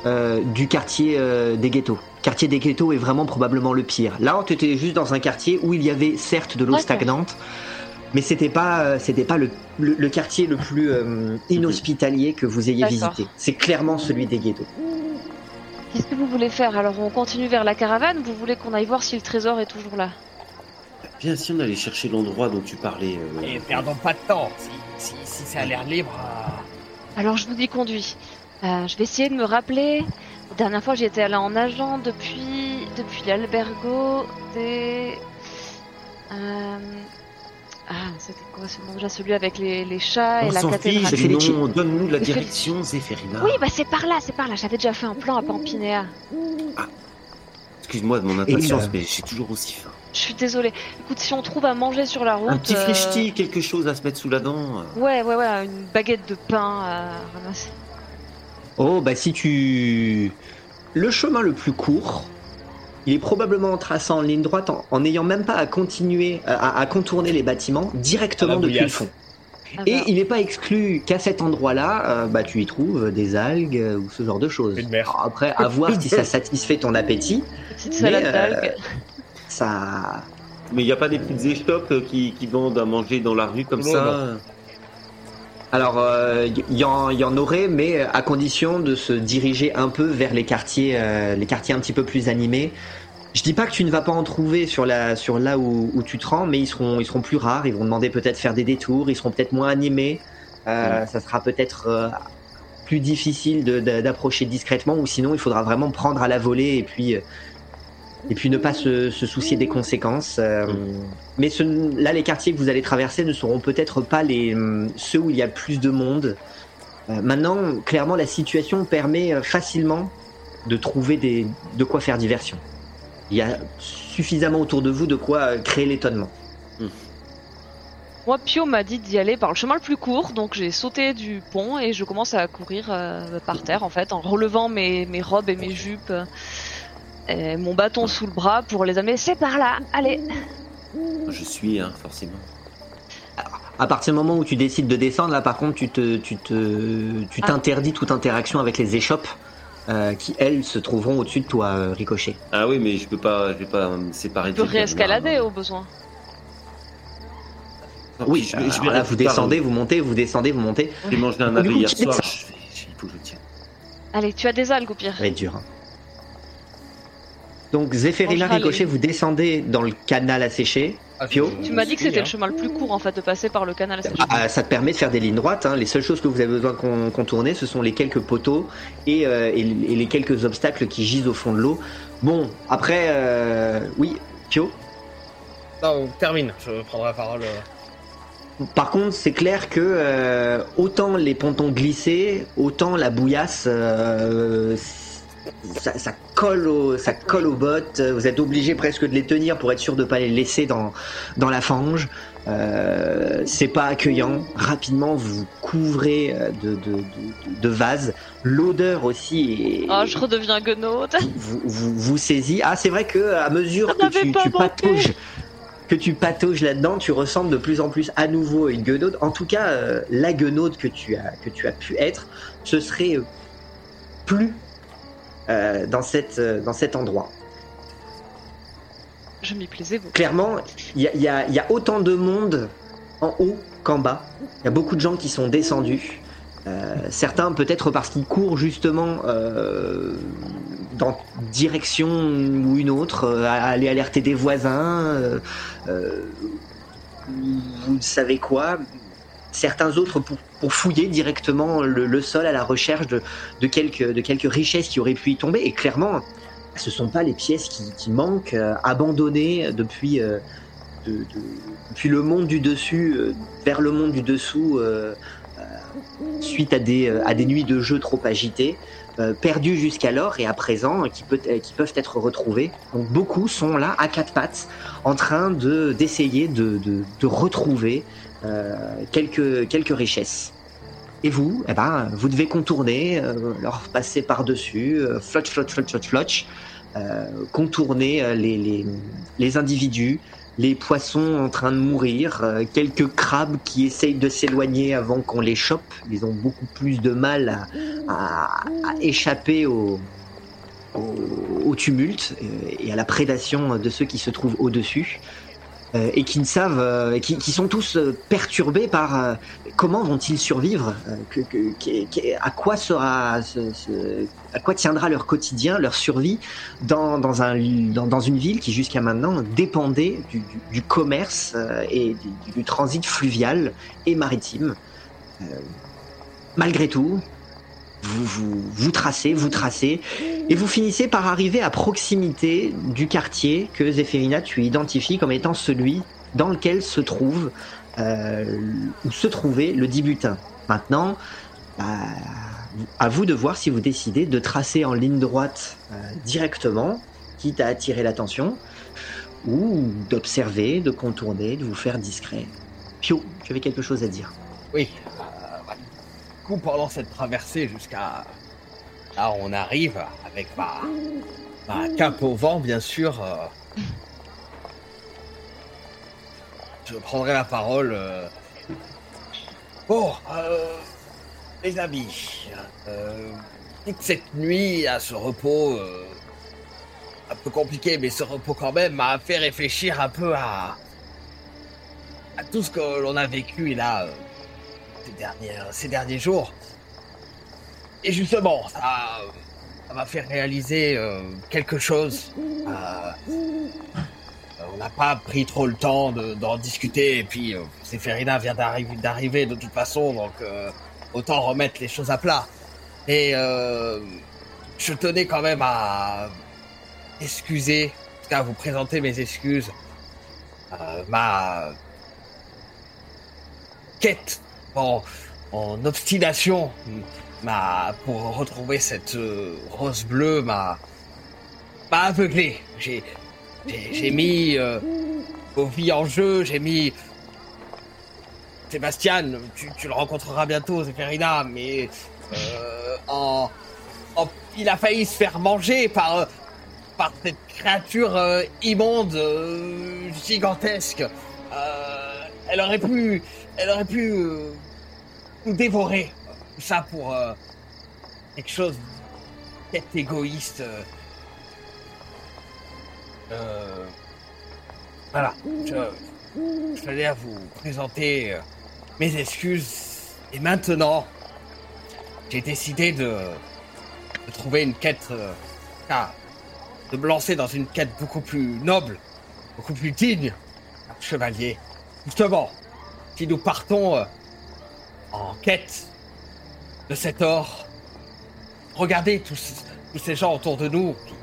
euh, du quartier euh, des ghettos. Quartier des ghettos est vraiment probablement le pire. Là, on était juste dans un quartier où il y avait certes de l'eau stagnante, mais c'était pas, euh, c'était pas le, le- le quartier le plus euh, inhospitalier que vous ayez visité. C'est clairement celui des ghettos. Qu'est-ce que vous voulez faire? Alors on continue vers la caravane Vous voulez qu'on aille voir si le trésor est toujours là? Bien si on allait chercher l'endroit dont tu parlais. euh, Et perdons pas de temps. Si, si, si ça a l'air libre. Alors je vous y conduis. Euh, je vais essayer de me rappeler. La dernière fois j'y étais allée en nageant depuis depuis l'albergo des. Euh... Ah, c'était quoi ce nom déjà? Celui avec les, les chats et la cathédrale. fiche, non, donne-nous la direction, Zéphérina. Oui, bah c'est par là, c'est par là. J'avais déjà fait un plan à Pampinéa. Excuse-moi de mon impatience, euh, mais j'ai toujours aussi faim. Je suis désolée. Écoute, si on trouve à manger sur la route. Un petit euh, frichti, quelque chose à se mettre sous la dent. euh. Ouais, ouais, ouais, une baguette de pain à ramasser. Oh, bah si tu... Le chemin le plus court, il est probablement en traçant en ligne droite, en n'ayant même pas à continuer, à, à contourner les bâtiments, directement À la depuis le fond. Ah Et bah, il n'est pas exclu qu'à cet endroit-là, euh, bah, tu y trouves des algues euh, ou ce genre de choses. Une après, à voir si ça satisfait ton appétit, petite salade euh, d'algues. Ça... Mais il n'y a pas des petites échoppes euh, qui, qui vendent à manger dans la rue comme Non, ça Alors, il y, en- y en aurait, mais à condition de se diriger un peu vers les quartiers, euh, les quartiers un petit peu plus animés. Je dis pas que tu ne vas pas en trouver sur la, sur là où, où tu te rends, mais ils seront, ils seront plus rares. Ils vont demander peut-être faire des détours. Ils seront peut-être moins animés. Euh, Ça sera peut-être euh, plus difficile d'approcher discrètement, ou sinon il faudra vraiment prendre à la volée et puis, euh, et puis ne pas se, se soucier des conséquences. Euh, mais ce- là, les quartiers que vous allez traverser ne seront peut-être pas les hum, ceux où il y a le plus de monde. Euh, maintenant, clairement, la situation permet euh, facilement de trouver des, de quoi faire diversion. Il y a suffisamment autour de vous de quoi euh, créer l'étonnement. Moi, Pio m'a dit d'y aller par le chemin le plus court, donc j'ai sauté du pont et je commence à courir euh, par terre en fait, en relevant mes, mes robes et mes jupes, euh, et mon bâton sous le bras pour les amener. C'est par là, allez. Je suis, hein, forcément. À partir du moment où tu décides de descendre, là par contre, tu te, tu te, tu Ah. t'interdis toute interaction avec les échoppes euh, qui elles se trouveront au-dessus de toi, euh, Ricochet. Ah oui, mais je peux pas, je vais pas me séparer Tu peux réescalader au besoin. non. Oui, je, vais- je vais là, vous descendez, vous montez, vous descendez, vous montez. J'ai mangé un coup, hier tu soir. il faut que je tienne. Allez, tu as des algues au pire. Ça va être dur. hein. Donc Zéphérina, Ricochet, vous descendez dans le canal asséché. Ah, Pio Tu m'as dit que c'était hein. le chemin le plus court en fait de passer par le canal. séché. Ah, ça te permet de faire des lignes droites. hein. Les seules choses que vous avez besoin de con- contourner, ce sont les quelques poteaux et, euh, et- et les quelques obstacles qui gisent au fond de l'eau. Bon, après, euh, oui, Pio. Non, termine, je prendrai la parole. euh. Par contre, c'est clair que euh, autant les pontons glissaient, autant la bouillasse, euh, ça, ça colle au, ça colle aux bottes. Vous êtes obligé presque de les tenir pour être sûr de pas les laisser dans dans la fange. Euh, c'est pas accueillant. Rapidement, vous vous couvrez euh, de de, de, de vases. L'odeur aussi est, Oh, je redeviens guenaude. vous, vous, vous saisit. Ah, c'est vrai que à mesure que tu, tu patauges, que tu patauges là-dedans, tu ressembles de plus en plus à nouveau à une guenaude. En tout cas, euh, la guenaude que tu as que tu as pu être, ce serait plus euh, dans cette euh, dans cet endroit. Je m'y plaisais beaucoup. Clairement, il y y y a autant de monde en haut qu'en bas. Il y a beaucoup de gens qui sont descendus. Euh, certains peut-être parce qu'ils courent justement euh, dans direction ou une autre, euh, à aller alerter des voisins, vous savez quoi. Certains autres pour, fouiller directement le, sol à la recherche de, quelques, richesses qui auraient pu y tomber. Et clairement, ce sont pas les pièces qui, manquent, euh, abandonnées depuis, euh, de- de- depuis le monde du dessus euh, vers le monde du dessous, suite à des, nuits de jeu trop agitées, perdues jusqu'alors et à présent, qui, peuvent être retrouvées. Donc beaucoup sont là à quatre pattes, en train de d'essayer de, retrouver quelques, quelques richesses. Et vous, eh ben, vous devez contourner, euh, leur passer par-dessus, euh, flotch, flotch, flotch, flotch, flotch, euh, contourner euh, les, les, les individus, les poissons en train de mourir, euh, quelques crabes qui essayent de s'éloigner avant qu'on les chope. Ils ont beaucoup plus de mal à, à- à échapper au, au, au tumulte euh, et à la prédation de ceux qui se trouvent au-dessus. Euh, et qui ne savent, euh, qui, qui sont tous euh, perturbés par euh, comment vont-ils survivre, euh, que, que- que- à quoi sera, ce- ce- à quoi tiendra leur quotidien, leur survie dans, dans, un, dans, dans une ville qui jusqu'à maintenant dépendait du, du- du commerce et du, du transit fluvial et maritime. Malgré tout, vous, vous, vous tracez, vous tracez, et vous finissez par arriver à proximité du quartier que Zéphérina, tu identifies comme étant celui dans lequel se trouve, euh, se trouvait le dit butin. Maintenant, bah, à vous de voir si vous décidez de tracer en ligne droite euh, directement, quitte à attirer l'attention, ou d'observer, de contourner, de vous faire discret. Pio, tu avais quelque chose à dire? Oui. Coup, pendant cette traversée jusqu'à là, on arrive avec ma, ma au vent, bien sûr. euh, je prendrai la parole. euh. Bon, euh, les amis, euh, cette nuit à ce repos, euh, un peu compliqué, mais ce repos quand même m'a fait réfléchir un peu à, à tout ce que l'on a vécu là. Ces derniers, jours. Et justement, ça m'a fait réaliser euh, quelque chose. Euh, on n'a pas pris trop le temps de- d'en discuter, et puis euh, Séphérina vient d'arriver de toute façon, donc euh, autant remettre les choses à plat. Et je tenais quand même à excuser, en tout cas à vous présenter mes excuses, ma quête en, obstination pour retrouver cette euh, rose bleue m'a aveuglé. J'ai mis euh, vos en jeu. J'ai mis Sébastien. Tu, le rencontreras bientôt, Zéphérina, mais euh, il a failli se faire manger par cette créature euh, immonde, gigantesque. Elle aurait pu, elle aurait pu euh, nous dévorer. Ça pour euh, quelque chose peut-être égoïste. euh. Euh, voilà. Je, je à vous présenter mes excuses. Et maintenant, j'ai décidé de, de trouver une quête. ah, de me lancer dans une quête beaucoup plus noble, beaucoup plus digne, chevalier. Justement, si nous partons euh, en quête de cet or, regardez tous, tous ces gens autour de nous qui,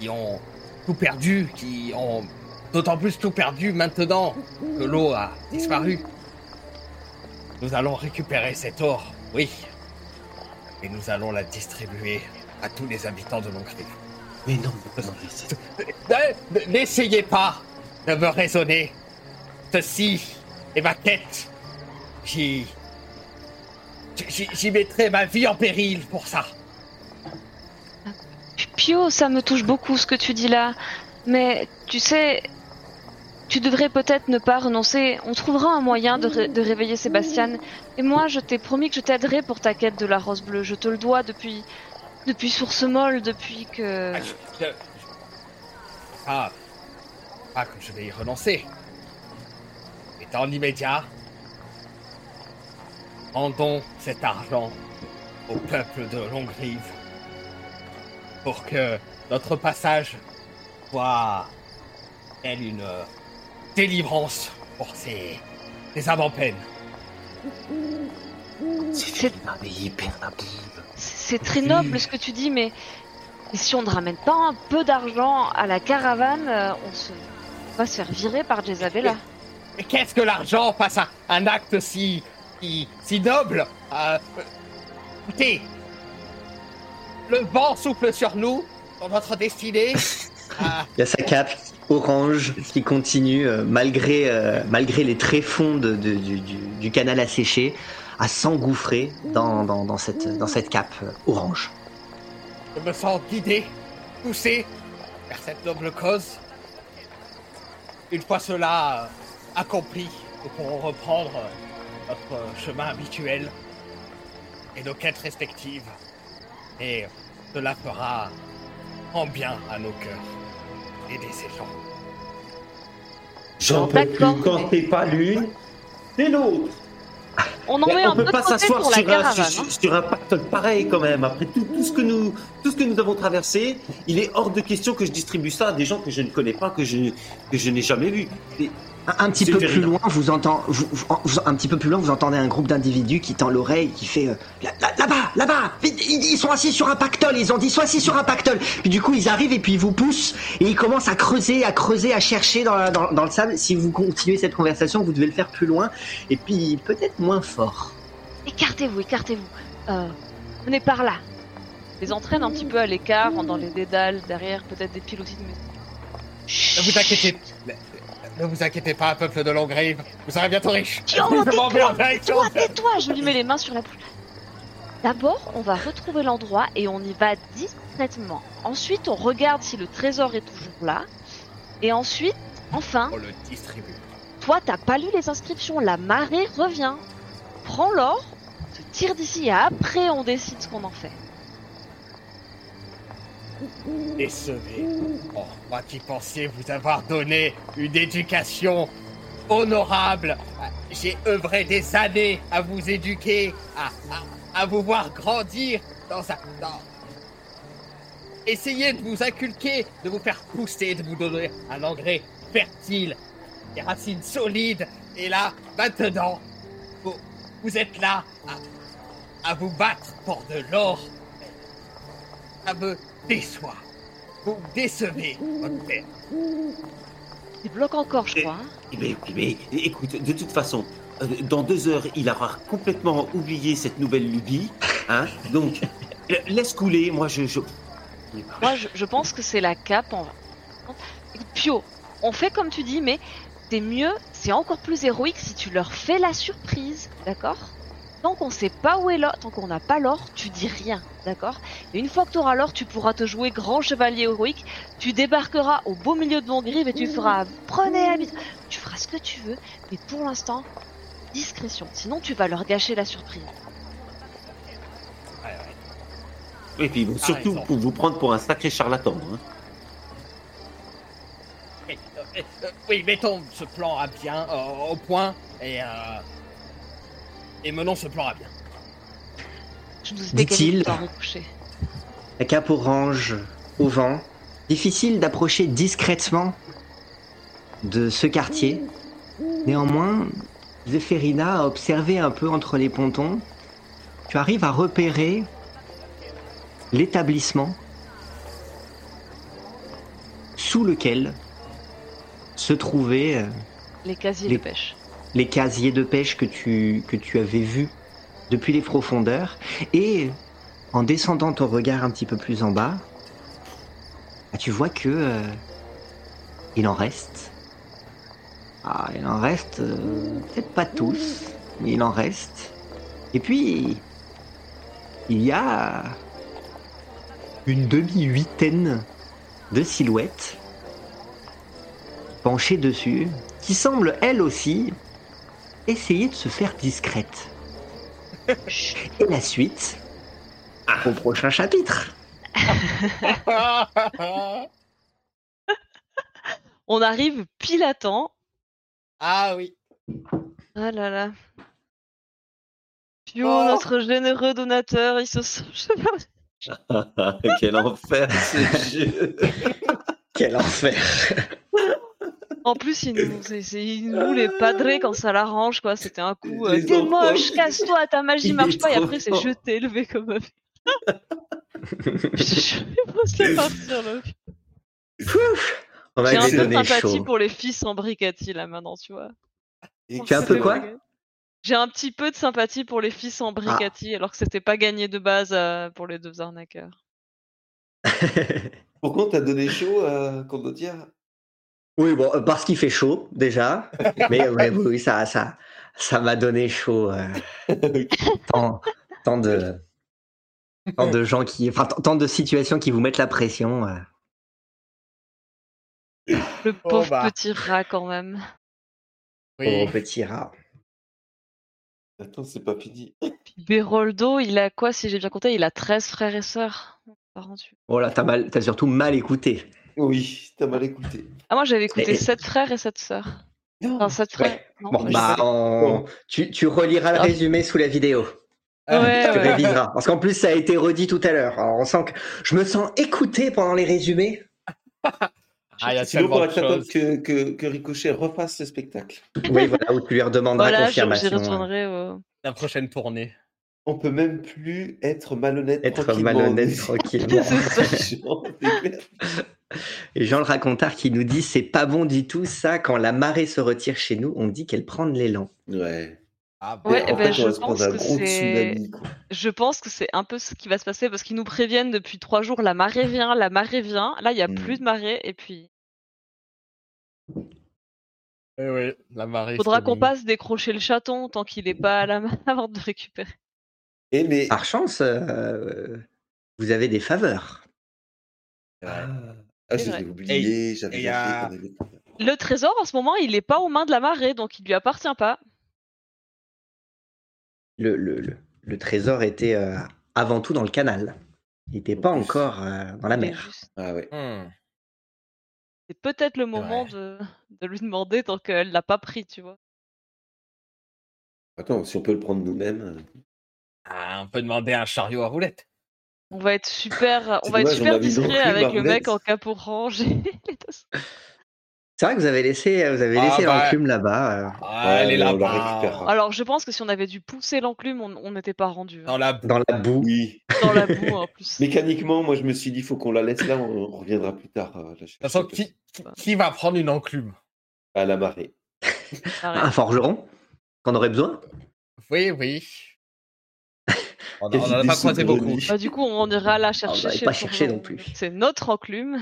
qui ont tout perdu, qui ont d'autant plus tout perdu maintenant que l'eau a disparu. Nous allons récupérer cet or, oui, et nous allons la distribuer à tous les habitants de Longrive. Mais non, N'essayez pas de me raisonner. Ceci est ma quête. J'y. j'y- mettrai ma vie en péril pour ça. Pio, ça me touche beaucoup ce que tu dis là. Mais tu sais, tu devrais peut-être ne pas renoncer. On trouvera un moyen de, ré- de réveiller Sébastien. Et moi, je t'ai promis que je t'aiderai pour ta quête de la rose bleue. Je te le dois depuis, depuis Source Molle, depuis que. Ah, je- Ah, pas que je vais y renoncer. Dans l'immédiat, rendons cet argent au peuple de Longrive pour que notre passage soit tel une délivrance pour ces, ces avant-peines. c'est très noble ce que tu dis, mais, mais si on ne ramène pas un peu d'argent à la caravane, euh, on, se... on va se faire virer par Jezabella. Mais qu'est-ce que l'argent face à un acte si, si, si noble Euh, euh, Écoutez, le vent souffle sur nous, dans notre destinée. Ah, Il y a sa cape orange qui continue, euh, malgré, euh, malgré les tréfonds de- de- du, du- du canal asséché, à s'engouffrer dans, dans, dans cette, dans cette cape euh, orange. je me sens guidé, poussé vers cette noble cause. Une fois cela euh, accompli, nous pourrons reprendre notre chemin habituel et nos quêtes respectives. Et cela fera en bien à nos cœurs. Aider ces gens. J'en peux plus quand mais- t'es pas l'une, c'est l'autre. On en met Mais un on peut peu pas s'asseoir sur, un- sur- hein. sur un pactole pareil quand même. Après tout, tout ce que nous, tout ce que nous avons traversé, il est hors de question que je distribue ça à des gens que je ne connais pas, que je, que je n'ai jamais vus. Un, un petit peu plus loin, vous entend, vous- vous- vous- un petit peu plus loin, vous entendez un groupe d'individus qui tend l'oreille, qui fait euh, là, là- là-bas, là-bas. Ils, ils sont assis sur un pactole. Ils ont dit, ils sont assis sur un pactole. Puis du coup, ils arrivent et puis ils vous poussent et ils commencent à creuser, à creuser, à chercher dans, la- dans, dans le sable. Si vous continuez cette conversation, vous devez le faire plus loin et puis peut-être moins fort. Écartez-vous, écartez-vous. Euh, venez par là. Les entraîne un petit peu à l'écart, dans les dédales, derrière peut-être des pilotis de maison. Ne vous inquiétez, ne, vous inquiétez pas, peuple de Longrive. Vous serez bientôt riche. Tais-toi, tais-toi Je lui mets les mains sur la bouche. D'abord, on va retrouver l'endroit et on y va discrètement. Ensuite, on regarde si le trésor est toujours là. Et ensuite, enfin, On le distribue. toi, t'as pas lu les inscriptions. La marée revient. Prends l'or, te tire d'ici et après, on décide ce qu'on en fait. Décevé. Oh, moi qui pensais vous avoir donné une éducation honorable. J'ai œuvré des années à vous éduquer, à, à, à vous voir grandir dans un... Dans... Essayez de vous inculquer, de vous faire pousser, de vous donner un engrais fertile, des racines solides. Et là, maintenant, vous, vous êtes là à, à vous battre pour de l'or. Ça me déçoit. Vous me décevez, votre père. Il bloque encore, je crois. hein. Eh ben, eh ben, écoute, de toute façon, euh, dans deux heures, il aura complètement oublié cette nouvelle lubie. Hein Donc, laisse couler. Moi, je. je... Moi, je, je pense que c'est la cape. En... Pio, on fait comme tu dis, mais c'est mieux, c'est encore plus héroïque si tu leur fais la surprise, d'accord? Tant qu'on sait pas où est l'or, tant qu'on n'a pas l'or, tu dis rien, d'accord? Et une fois que tu auras l'or, tu pourras te jouer grand chevalier héroïque, tu débarqueras au beau milieu de Vongrive et tu feras prenez la. Tu feras ce que tu veux, mais pour l'instant, discrétion, sinon tu vas leur gâcher la surprise. Et puis, surtout, pour vous prendre pour un sacré charlatan. hein. Oui, euh, oui, mettons ce plan à bien, euh, au point, et, euh, et menons ce plan à bien. Je nous ai Dit-il. La cape orange au vent. Difficile d'approcher discrètement de ce quartier. Néanmoins, Zéphérina a observé un peu entre les pontons. Tu arrives à repérer l'établissement sous lequel se trouvaient euh, Les casiers Les- de pêche. Les casiers de pêche que tu, que tu avais vus depuis les profondeurs. Et en descendant ton regard un petit peu plus en bas, bah, tu vois que euh, il en reste. Ah, il en reste euh, peut-être pas tous, mais il en reste. Et puis, il y a une demi-huitaine de silhouettes penchées dessus, qui semblent elles aussi essayer de se faire discrète. Et la suite au prochain chapitre. On arrive pile à temps. ah oui. Ah là là. Pio, Oh. notre généreux donateur, il se sent. Quel enfer ce jeu. Quel enfer En plus, il nous, c'est, c'est- il nous les padrés quand ça l'arrange, quoi. C'était un coup. euh, T'es moche, casse-toi, ta magie il marche est pas. Et trop après, c'est fort. je t'ai élevé comme un. je vais partir, là. On J'ai un lui peu de donner sympathie chaud. pour les filles sans bricati, là, maintenant, tu vois. Et un peu quoi. J'ai un petit peu de sympathie pour les filles sans Ah. bricati, alors que c'était pas gagné de base euh, pour les deux arnaqueurs. Pourquoi on t'a donné chaud, euh, qu'on doit dire oui, bon, euh, parce qu'il fait chaud déjà. Mais ouais, oui, ça, ça, ça m'a donné chaud. euh, tant, tant de, tant de gens qui, enfin, tant- tant de situations qui vous mettent la pression. euh. Le Oh, pauvre bah. petit rat, quand même. Oui. Oh, petit rat. Attends, c'est pas fini. Puis Beroldo, il a quoi, si j'ai bien compté? Il a 13 frères et sœurs. Parents, tu- Oh là, t'as mal, t'as surtout mal écouté. Oui, t'as mal écouté. Ah, moi, j'avais écouté Et- 7 frères et 7 sœurs. Enfin, 7 frères. Non, Bon, bah, je- on- tu, tu reliras le Ah. résumé sous la vidéo. Ouais, Tu ouais. réviseras. Parce qu'en plus, ça a été redit tout à l'heure. Alors, on sent que je me sens écouté pendant les résumés. Ah, il y a Sinon, choses. que, que, que Ricochet refasse ce spectacle. Oui, voilà, où tu lui redemanderas Voilà, confirmation. retournerai. au- La prochaine tournée. On peut même plus être malhonnête Être tranquillement. malhonnête tranquillement. Jean le racontard qui nous dit c'est pas bon du tout ça quand la marée se retire chez nous on dit qu'elle prend de l'élan. Ouais. Ah, Ouais, en eh ben, fait, je pense un que gros c'est- tsunami. quoi. Je pense que c'est un peu ce qui va se passer parce qu'ils nous préviennent depuis 3 jours la marée vient, la marée vient. Là, il y a Mm. plus de marée et puis Oui, oui, la marée. faudra qu'on passe décrocher le chaton tant qu'il est pas à la main avant de récupérer. Eh, mais. Par chance, euh, vous avez des faveurs. Ouais. Ah, ah, j'avais oublié, j'avais a- avait- Le trésor en ce moment, il est pas aux mains de la marée donc il lui appartient pas. Le, le, le, le trésor était euh, avant tout dans le canal. Il n'était pas encore euh, dans la mer. Ah ouais. Hmm. C'est peut-être le moment de... de lui demander tant qu'elle l'a pas pris, tu vois. Attends, si on peut le prendre nous-mêmes. euh, Ah, on peut demander un chariot à roulettes. On va être super, on va être dommage, super discret avec le mec en cap orange. C'est vrai que vous avez laissé, vous avez Ah, laissé bah. l'enclume là-bas. euh, Ah, elle est là-bas. Alors, je pense que si on avait dû pousser l'enclume, on n'était pas rendu. hein. Dans la dans la boue. Oui. Dans la boue en plus. Mécaniquement, moi, je me suis dit, il faut qu'on la laisse là, on reviendra plus tard. euh, De toute chercher, façon, qui, qui- va prendre une enclume? À la marée. Un forgeron qu'on aurait besoin? Oui, oui. On n'en a pas croisé beaucoup. Bah, du coup, on ira la chercher. chez pas forgeron. non plus. C'est notre enclume.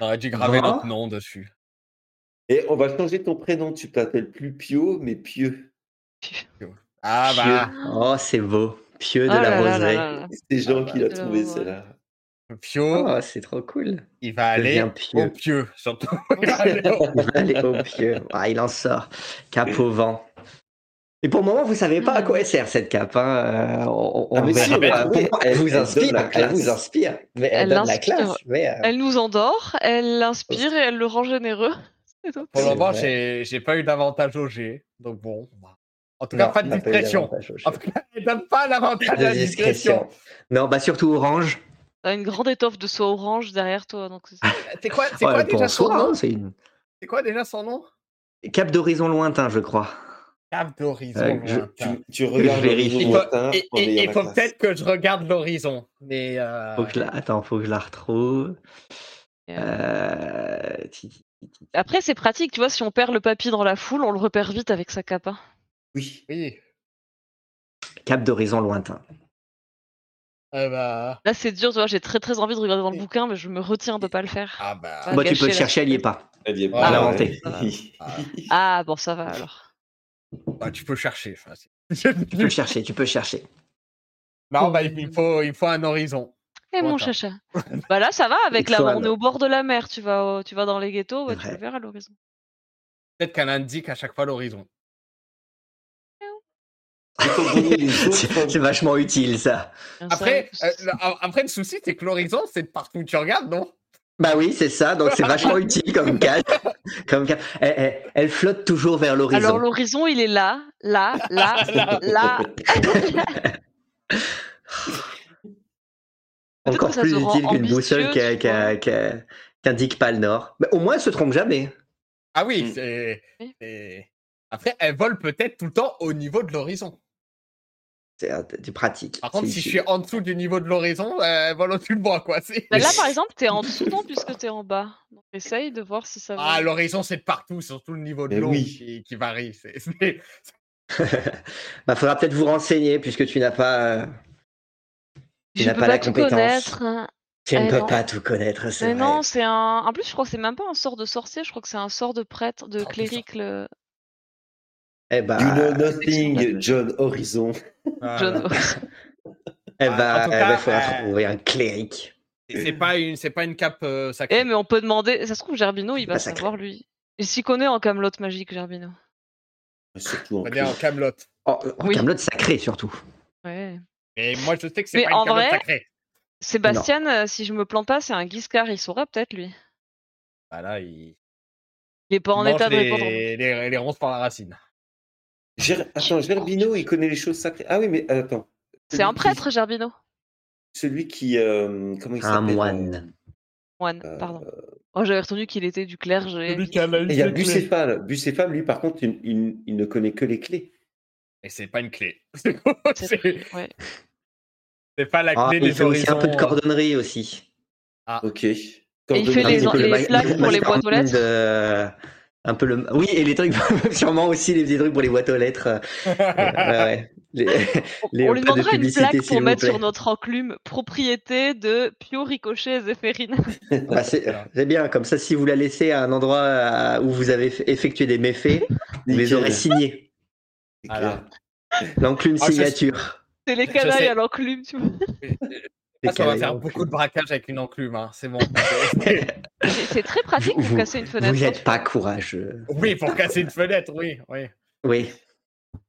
On aurait dû graver notre nom dessus. Et on va changer ton prénom. Tu t'appelles plus Pio, mais Pieux. Ah bah, Oh, c'est beau. Pieux de Ah la roseraie. C'est Jean bah, qui l'a c'est trouvé, celle-là. Pio, Oh, c'est trop cool. il va aller pieux. au pieux, surtout. Il va aller au- pieux. Ah, il en sort. Cape au vent. Et pour le moment, vous savez pas à quoi elle sert cette cape. Hein. euh, On, on Ah, si, verra elle, vous inspire. Elle vous inspire. Mais elle, Elle donne la inspire. classe. Mais, euh, Elle nous endort, elle l'inspire et elle le rend généreux. Pour le moment, j'ai j'ai pas eu d'avantage au G. Donc bon. bah. En tout cas, non, pas de discrétion. En tout cas, elle donne pas l'avantage Pas à la de discrétion. discrétion. Non, bah surtout orange. T'as une grande étoffe de soie orange derrière toi. Donc c'est- C'est quoi, c'est Ouais, quoi pour déjà son soi, nom? hein, c'est une C'est quoi déjà son nom? Cape d'horizon lointain, je crois. Cap d'horizon. Euh, je-. Tu, tu regardes réseau Il faut, et- et- peut-être que je regarde l'horizon. Mais euh, Faut que je la... Attends, faut que je la retrouve. Euh, Après, c'est pratique, tu vois, si on perd le papy dans la foule, on le repère vite avec sa cape. hein. Oui. oui. Cap d'horizon lointain. Eh bah, Là, c'est dur, tu vois, j'ai très très envie de regarder dans le bouquin, mais je me retiens de pas le faire. ah bah. Ah, Bah, tu peux le chercher, elle y est pas. Elle y est Ah, pas. l'inventer. ouais. Ah, bon, ça va alors. Bah, tu peux chercher. enfin, Tu peux le chercher, tu peux chercher. non, bah, il faut, il faut un horizon. Eh mon chacha. bah là, ça va avec la. On est au bord de la mer, tu vas, au- tu vas dans les ghettos, tu le verras l'horizon. Peut-être qu'elle indique à chaque fois l'horizon. C'est vachement utile, ça. Après, euh, le- après, le souci, c'est que l'horizon, c'est de partout où tu regardes, non? Bah oui, c'est ça. Donc, c'est vachement utile comme cape. Comme. Elle, elle- elle flotte toujours vers Alors l'horizon. l'horizon, il est là, là, là, Là. Encore plus utile qu'une boussole qui, tu vois. qui- qui- qui indique pas le nord. Mais au moins, elle se trompe jamais. Ah oui, Mm. Oui. c'est- Après, elle vole peut-être tout le temps au niveau de l'horizon. C'est euh, du pratique. Par contre, si je suis en dessous du niveau de l'horizon, euh, vole au-dessus de moi, quoi. Bah là, par exemple, t'es en dessous, non, puisque t'es en bas. Donc essaye de voir si ça va. Ah, l'horizon, c'est de partout, surtout le niveau de l'eau oui. qui, qui varie. c'est- bah, faudra peut-être vous renseigner puisque tu n'as pas, euh, tu n'as peux pas pas, la tout compétence. connaître. hein. tu ne Eh peux non. pas tout connaître, c'est Mais vrai. non, c'est un. En plus, je crois que c'est même pas un sort de sorcier, je crois que c'est un sort de prêtre, de Oh, cléric. Le... Eh bah, You know nothing, John Horizon. Ah, John- eh Ah, bah, eh cas, bah, faudra euh, trouver un cléric. c'est c'est pas une, c'est pas une cape euh, sacrée. Eh, mais on peut demander. Ça se trouve, Gerbino, il va savoir, lui. Il s'y connaît en camelot magique, Gerbino. Surtout en On va dire en. Camelot. En, en Oui. Camelot sacré surtout. Ouais. Et moi, je sais que c'est Mais pas une Camelot vrai- sacrée. Sébastien, euh, si je me plante pas, c'est un Guiscard, il saura peut-être, lui. Bah là, il, Il est pas il en état de les, répondre. les, les ronces par la racine. Ger- Attends, Gerbino, il connaît les choses sacrées. Ah oui, mais attends. C'est un qui- prêtre, Gerbino? Celui qui. euh, comment il Un s'appelle moine. Moine, euh, pardon. Oh, j'avais retenu qu'il était du clergé. Celui qui a la Et Il y a. Bucéphale. Bucéphale, lui, par contre, il, il- il ne connaît que les clés. Et c'est pas une clé. C'est- ouais. c'est pas la Ah, clé il des fait aussi un peu de euh, cordonnerie aussi. Ok. Et il fait les- Un les ma- flaques le pour les boîtes aux lettres? euh, un peu le. Oui, et les trucs, sûrement aussi les petits trucs pour les boîtes aux lettres. euh, ouais, ouais. Les, les On lui de demandera une plaque pour mettre plaît. sur notre enclume propriété de Pio Ricochet Zéphérine. Bah, c'est bien, comme ça, si vous la laissez à un endroit euh, où vous avez effectué des méfaits, vous les aurez signés. L'enclume Ah, signature. C'est les canailles à l'enclume, tu vois. Ah, ça va faire beaucoup de braquage avec une enclume, hein. c'est bon. C'est très pratique Vous- pour casser une fenêtre. Vous n'êtes pas courageux. oui, pour casser une fenêtre, oui. oui. Oui.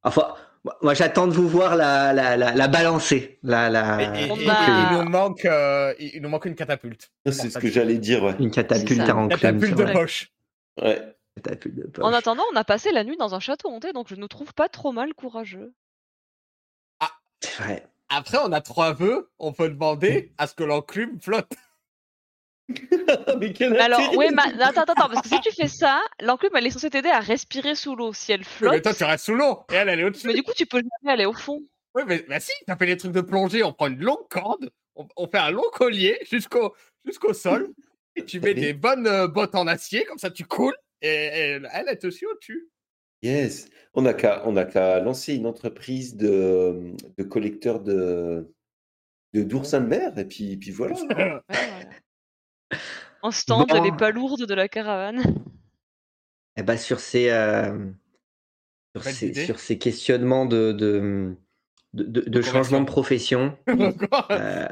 Enfin, moi- j'attends de vous voir la, la, la, la balancer. La, la... Et- et- On et- a- il, nous manque, euh, il nous manque une catapulte. C'est ce que j'allais dire, ouais. Une catapulte à enclume. Catapulte de poche. Ouais. catapulte de poche. En attendant, on a passé la nuit dans un château hanté, donc je ne trouve pas trop mal courageux. C'est vrai. Après, on a trois vœux. On peut demander à ce que l'enclume flotte. mais quel Alors, oui, mais attends, attends, attends, parce que si tu fais ça, l'enclume, elle est censée t'aider à respirer sous l'eau. Si elle Mais flotte, toi, tu restes sous l'eau et elle, elle est au-dessus. mais du coup, tu peux jamais aller au fond. Oui, mais bah si, t'as fait les trucs de plongée. On prend une longue corde, on, on fait un long collier jusqu'au jusqu'au sol et tu mets Mais- des bonnes euh, bottes en acier, comme ça tu coules et, et elle, elle est aussi au-dessus. Yes. On n'a qu'à on a qu'à lancer une entreprise de, de collecteurs de de d'oursins de mer et puis, puis voilà. En stand, Bon. les palourdes de la caravane. Eh ben, sur ces, euh, sur, Belle ces, idée. sur ces questionnements de, de, de, de- de Reconversion. changement de profession, euh,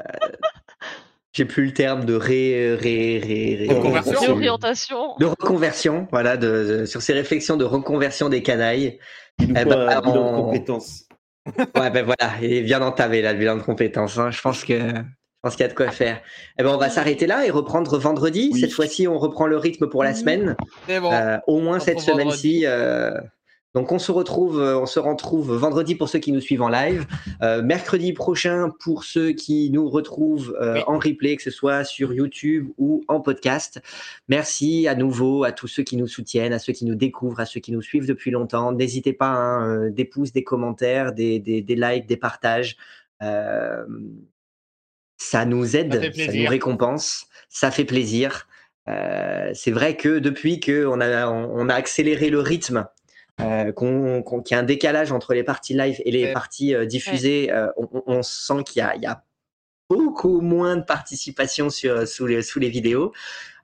j'ai plus le terme de ré, ré, ré, ré- Reconversion. Réorientation. de reconversion, voilà, de, de- sur ces réflexions de reconversion des canailles. Il Eh ben, un bilan de compétences. Ouais, ben voilà, il est bien entamé là, le bilan de compétences. hein. Je pense que je pense qu'il y a de quoi faire. Eh ben, on va s'arrêter là et reprendre vendredi. Oui. Cette fois-ci, on reprend le rythme pour la semaine. Bon. Euh, au moins On cette semaine-ci. euh, donc on se retrouve, euh, on se retrouve vendredi pour ceux qui nous suivent en live, euh, mercredi prochain pour ceux qui nous retrouvent euh, Oui. en replay, que ce soit sur YouTube ou en podcast. Merci à nouveau à tous ceux qui nous soutiennent, à ceux qui nous découvrent, à ceux qui nous suivent depuis longtemps. N'hésitez pas, hein, des pouces, des commentaires, des, des, des likes, des partages. Euh, ça nous aide, Ça nous récompense, ça fait plaisir. C'est vrai que depuis que on a, on a accéléré le rythme, euh, qu'on, qu'on- qu'il y a un décalage entre les parties live et les Ouais. parties euh, diffusées, euh, on, on- sent qu'il y a, il y a beaucoup moins de participation sur, sous, les, sous les vidéos.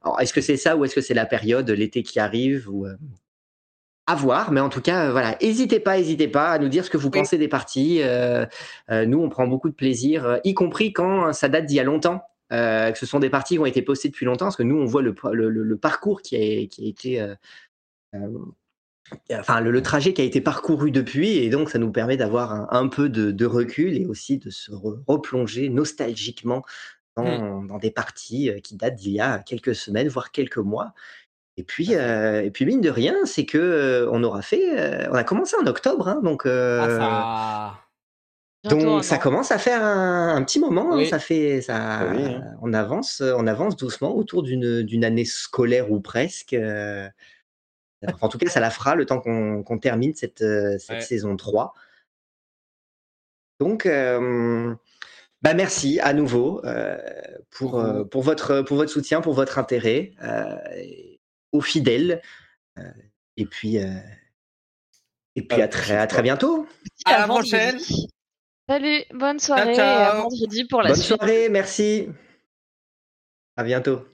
Alors, est-ce que c'est ça ou est-ce que c'est la période, l'été qui arrive ou euh, à voir, mais en tout cas, euh, voilà, n'hésitez pas, n'hésitez pas à nous dire ce que vous Oui. pensez des parties. Euh, euh, nous, on prend beaucoup de plaisir, euh, y compris quand ça date d'il y a longtemps, euh, que ce sont des parties qui ont été postées depuis longtemps, parce que nous, on voit le, le, le- le parcours qui a, qui a été, euh, euh, enfin, le, le trajet qui a été parcouru depuis, et donc ça nous permet d'avoir un, un peu de, de recul et aussi de se re- replonger nostalgiquement dans, dans des parties euh, qui datent d'il y a quelques semaines, voire quelques mois. Et puis, euh, et puis mine de rien, c'est que euh, on aura fait, euh, on a commencé en octobre, hein, donc, euh, Ah, donc ça commence à faire un, un petit moment. hein, ça fait, ça, Ah oui, hein. on avance, on avance doucement autour d'une d'une année scolaire ou presque. Enfin, en tout cas, ça la fera le temps qu'on termine cette, euh, cette Ouais. saison 3. Donc, euh, bah merci à nouveau euh, pour, euh, votre, pour votre soutien, pour votre intérêt, euh, aux fidèles. euh, et puis, euh, et puis À très, à très bientôt. À la vendredi. prochaine. Salut, bonne soirée et ciao. à vendredi pour la Bonne suite. soirée, merci. À bientôt.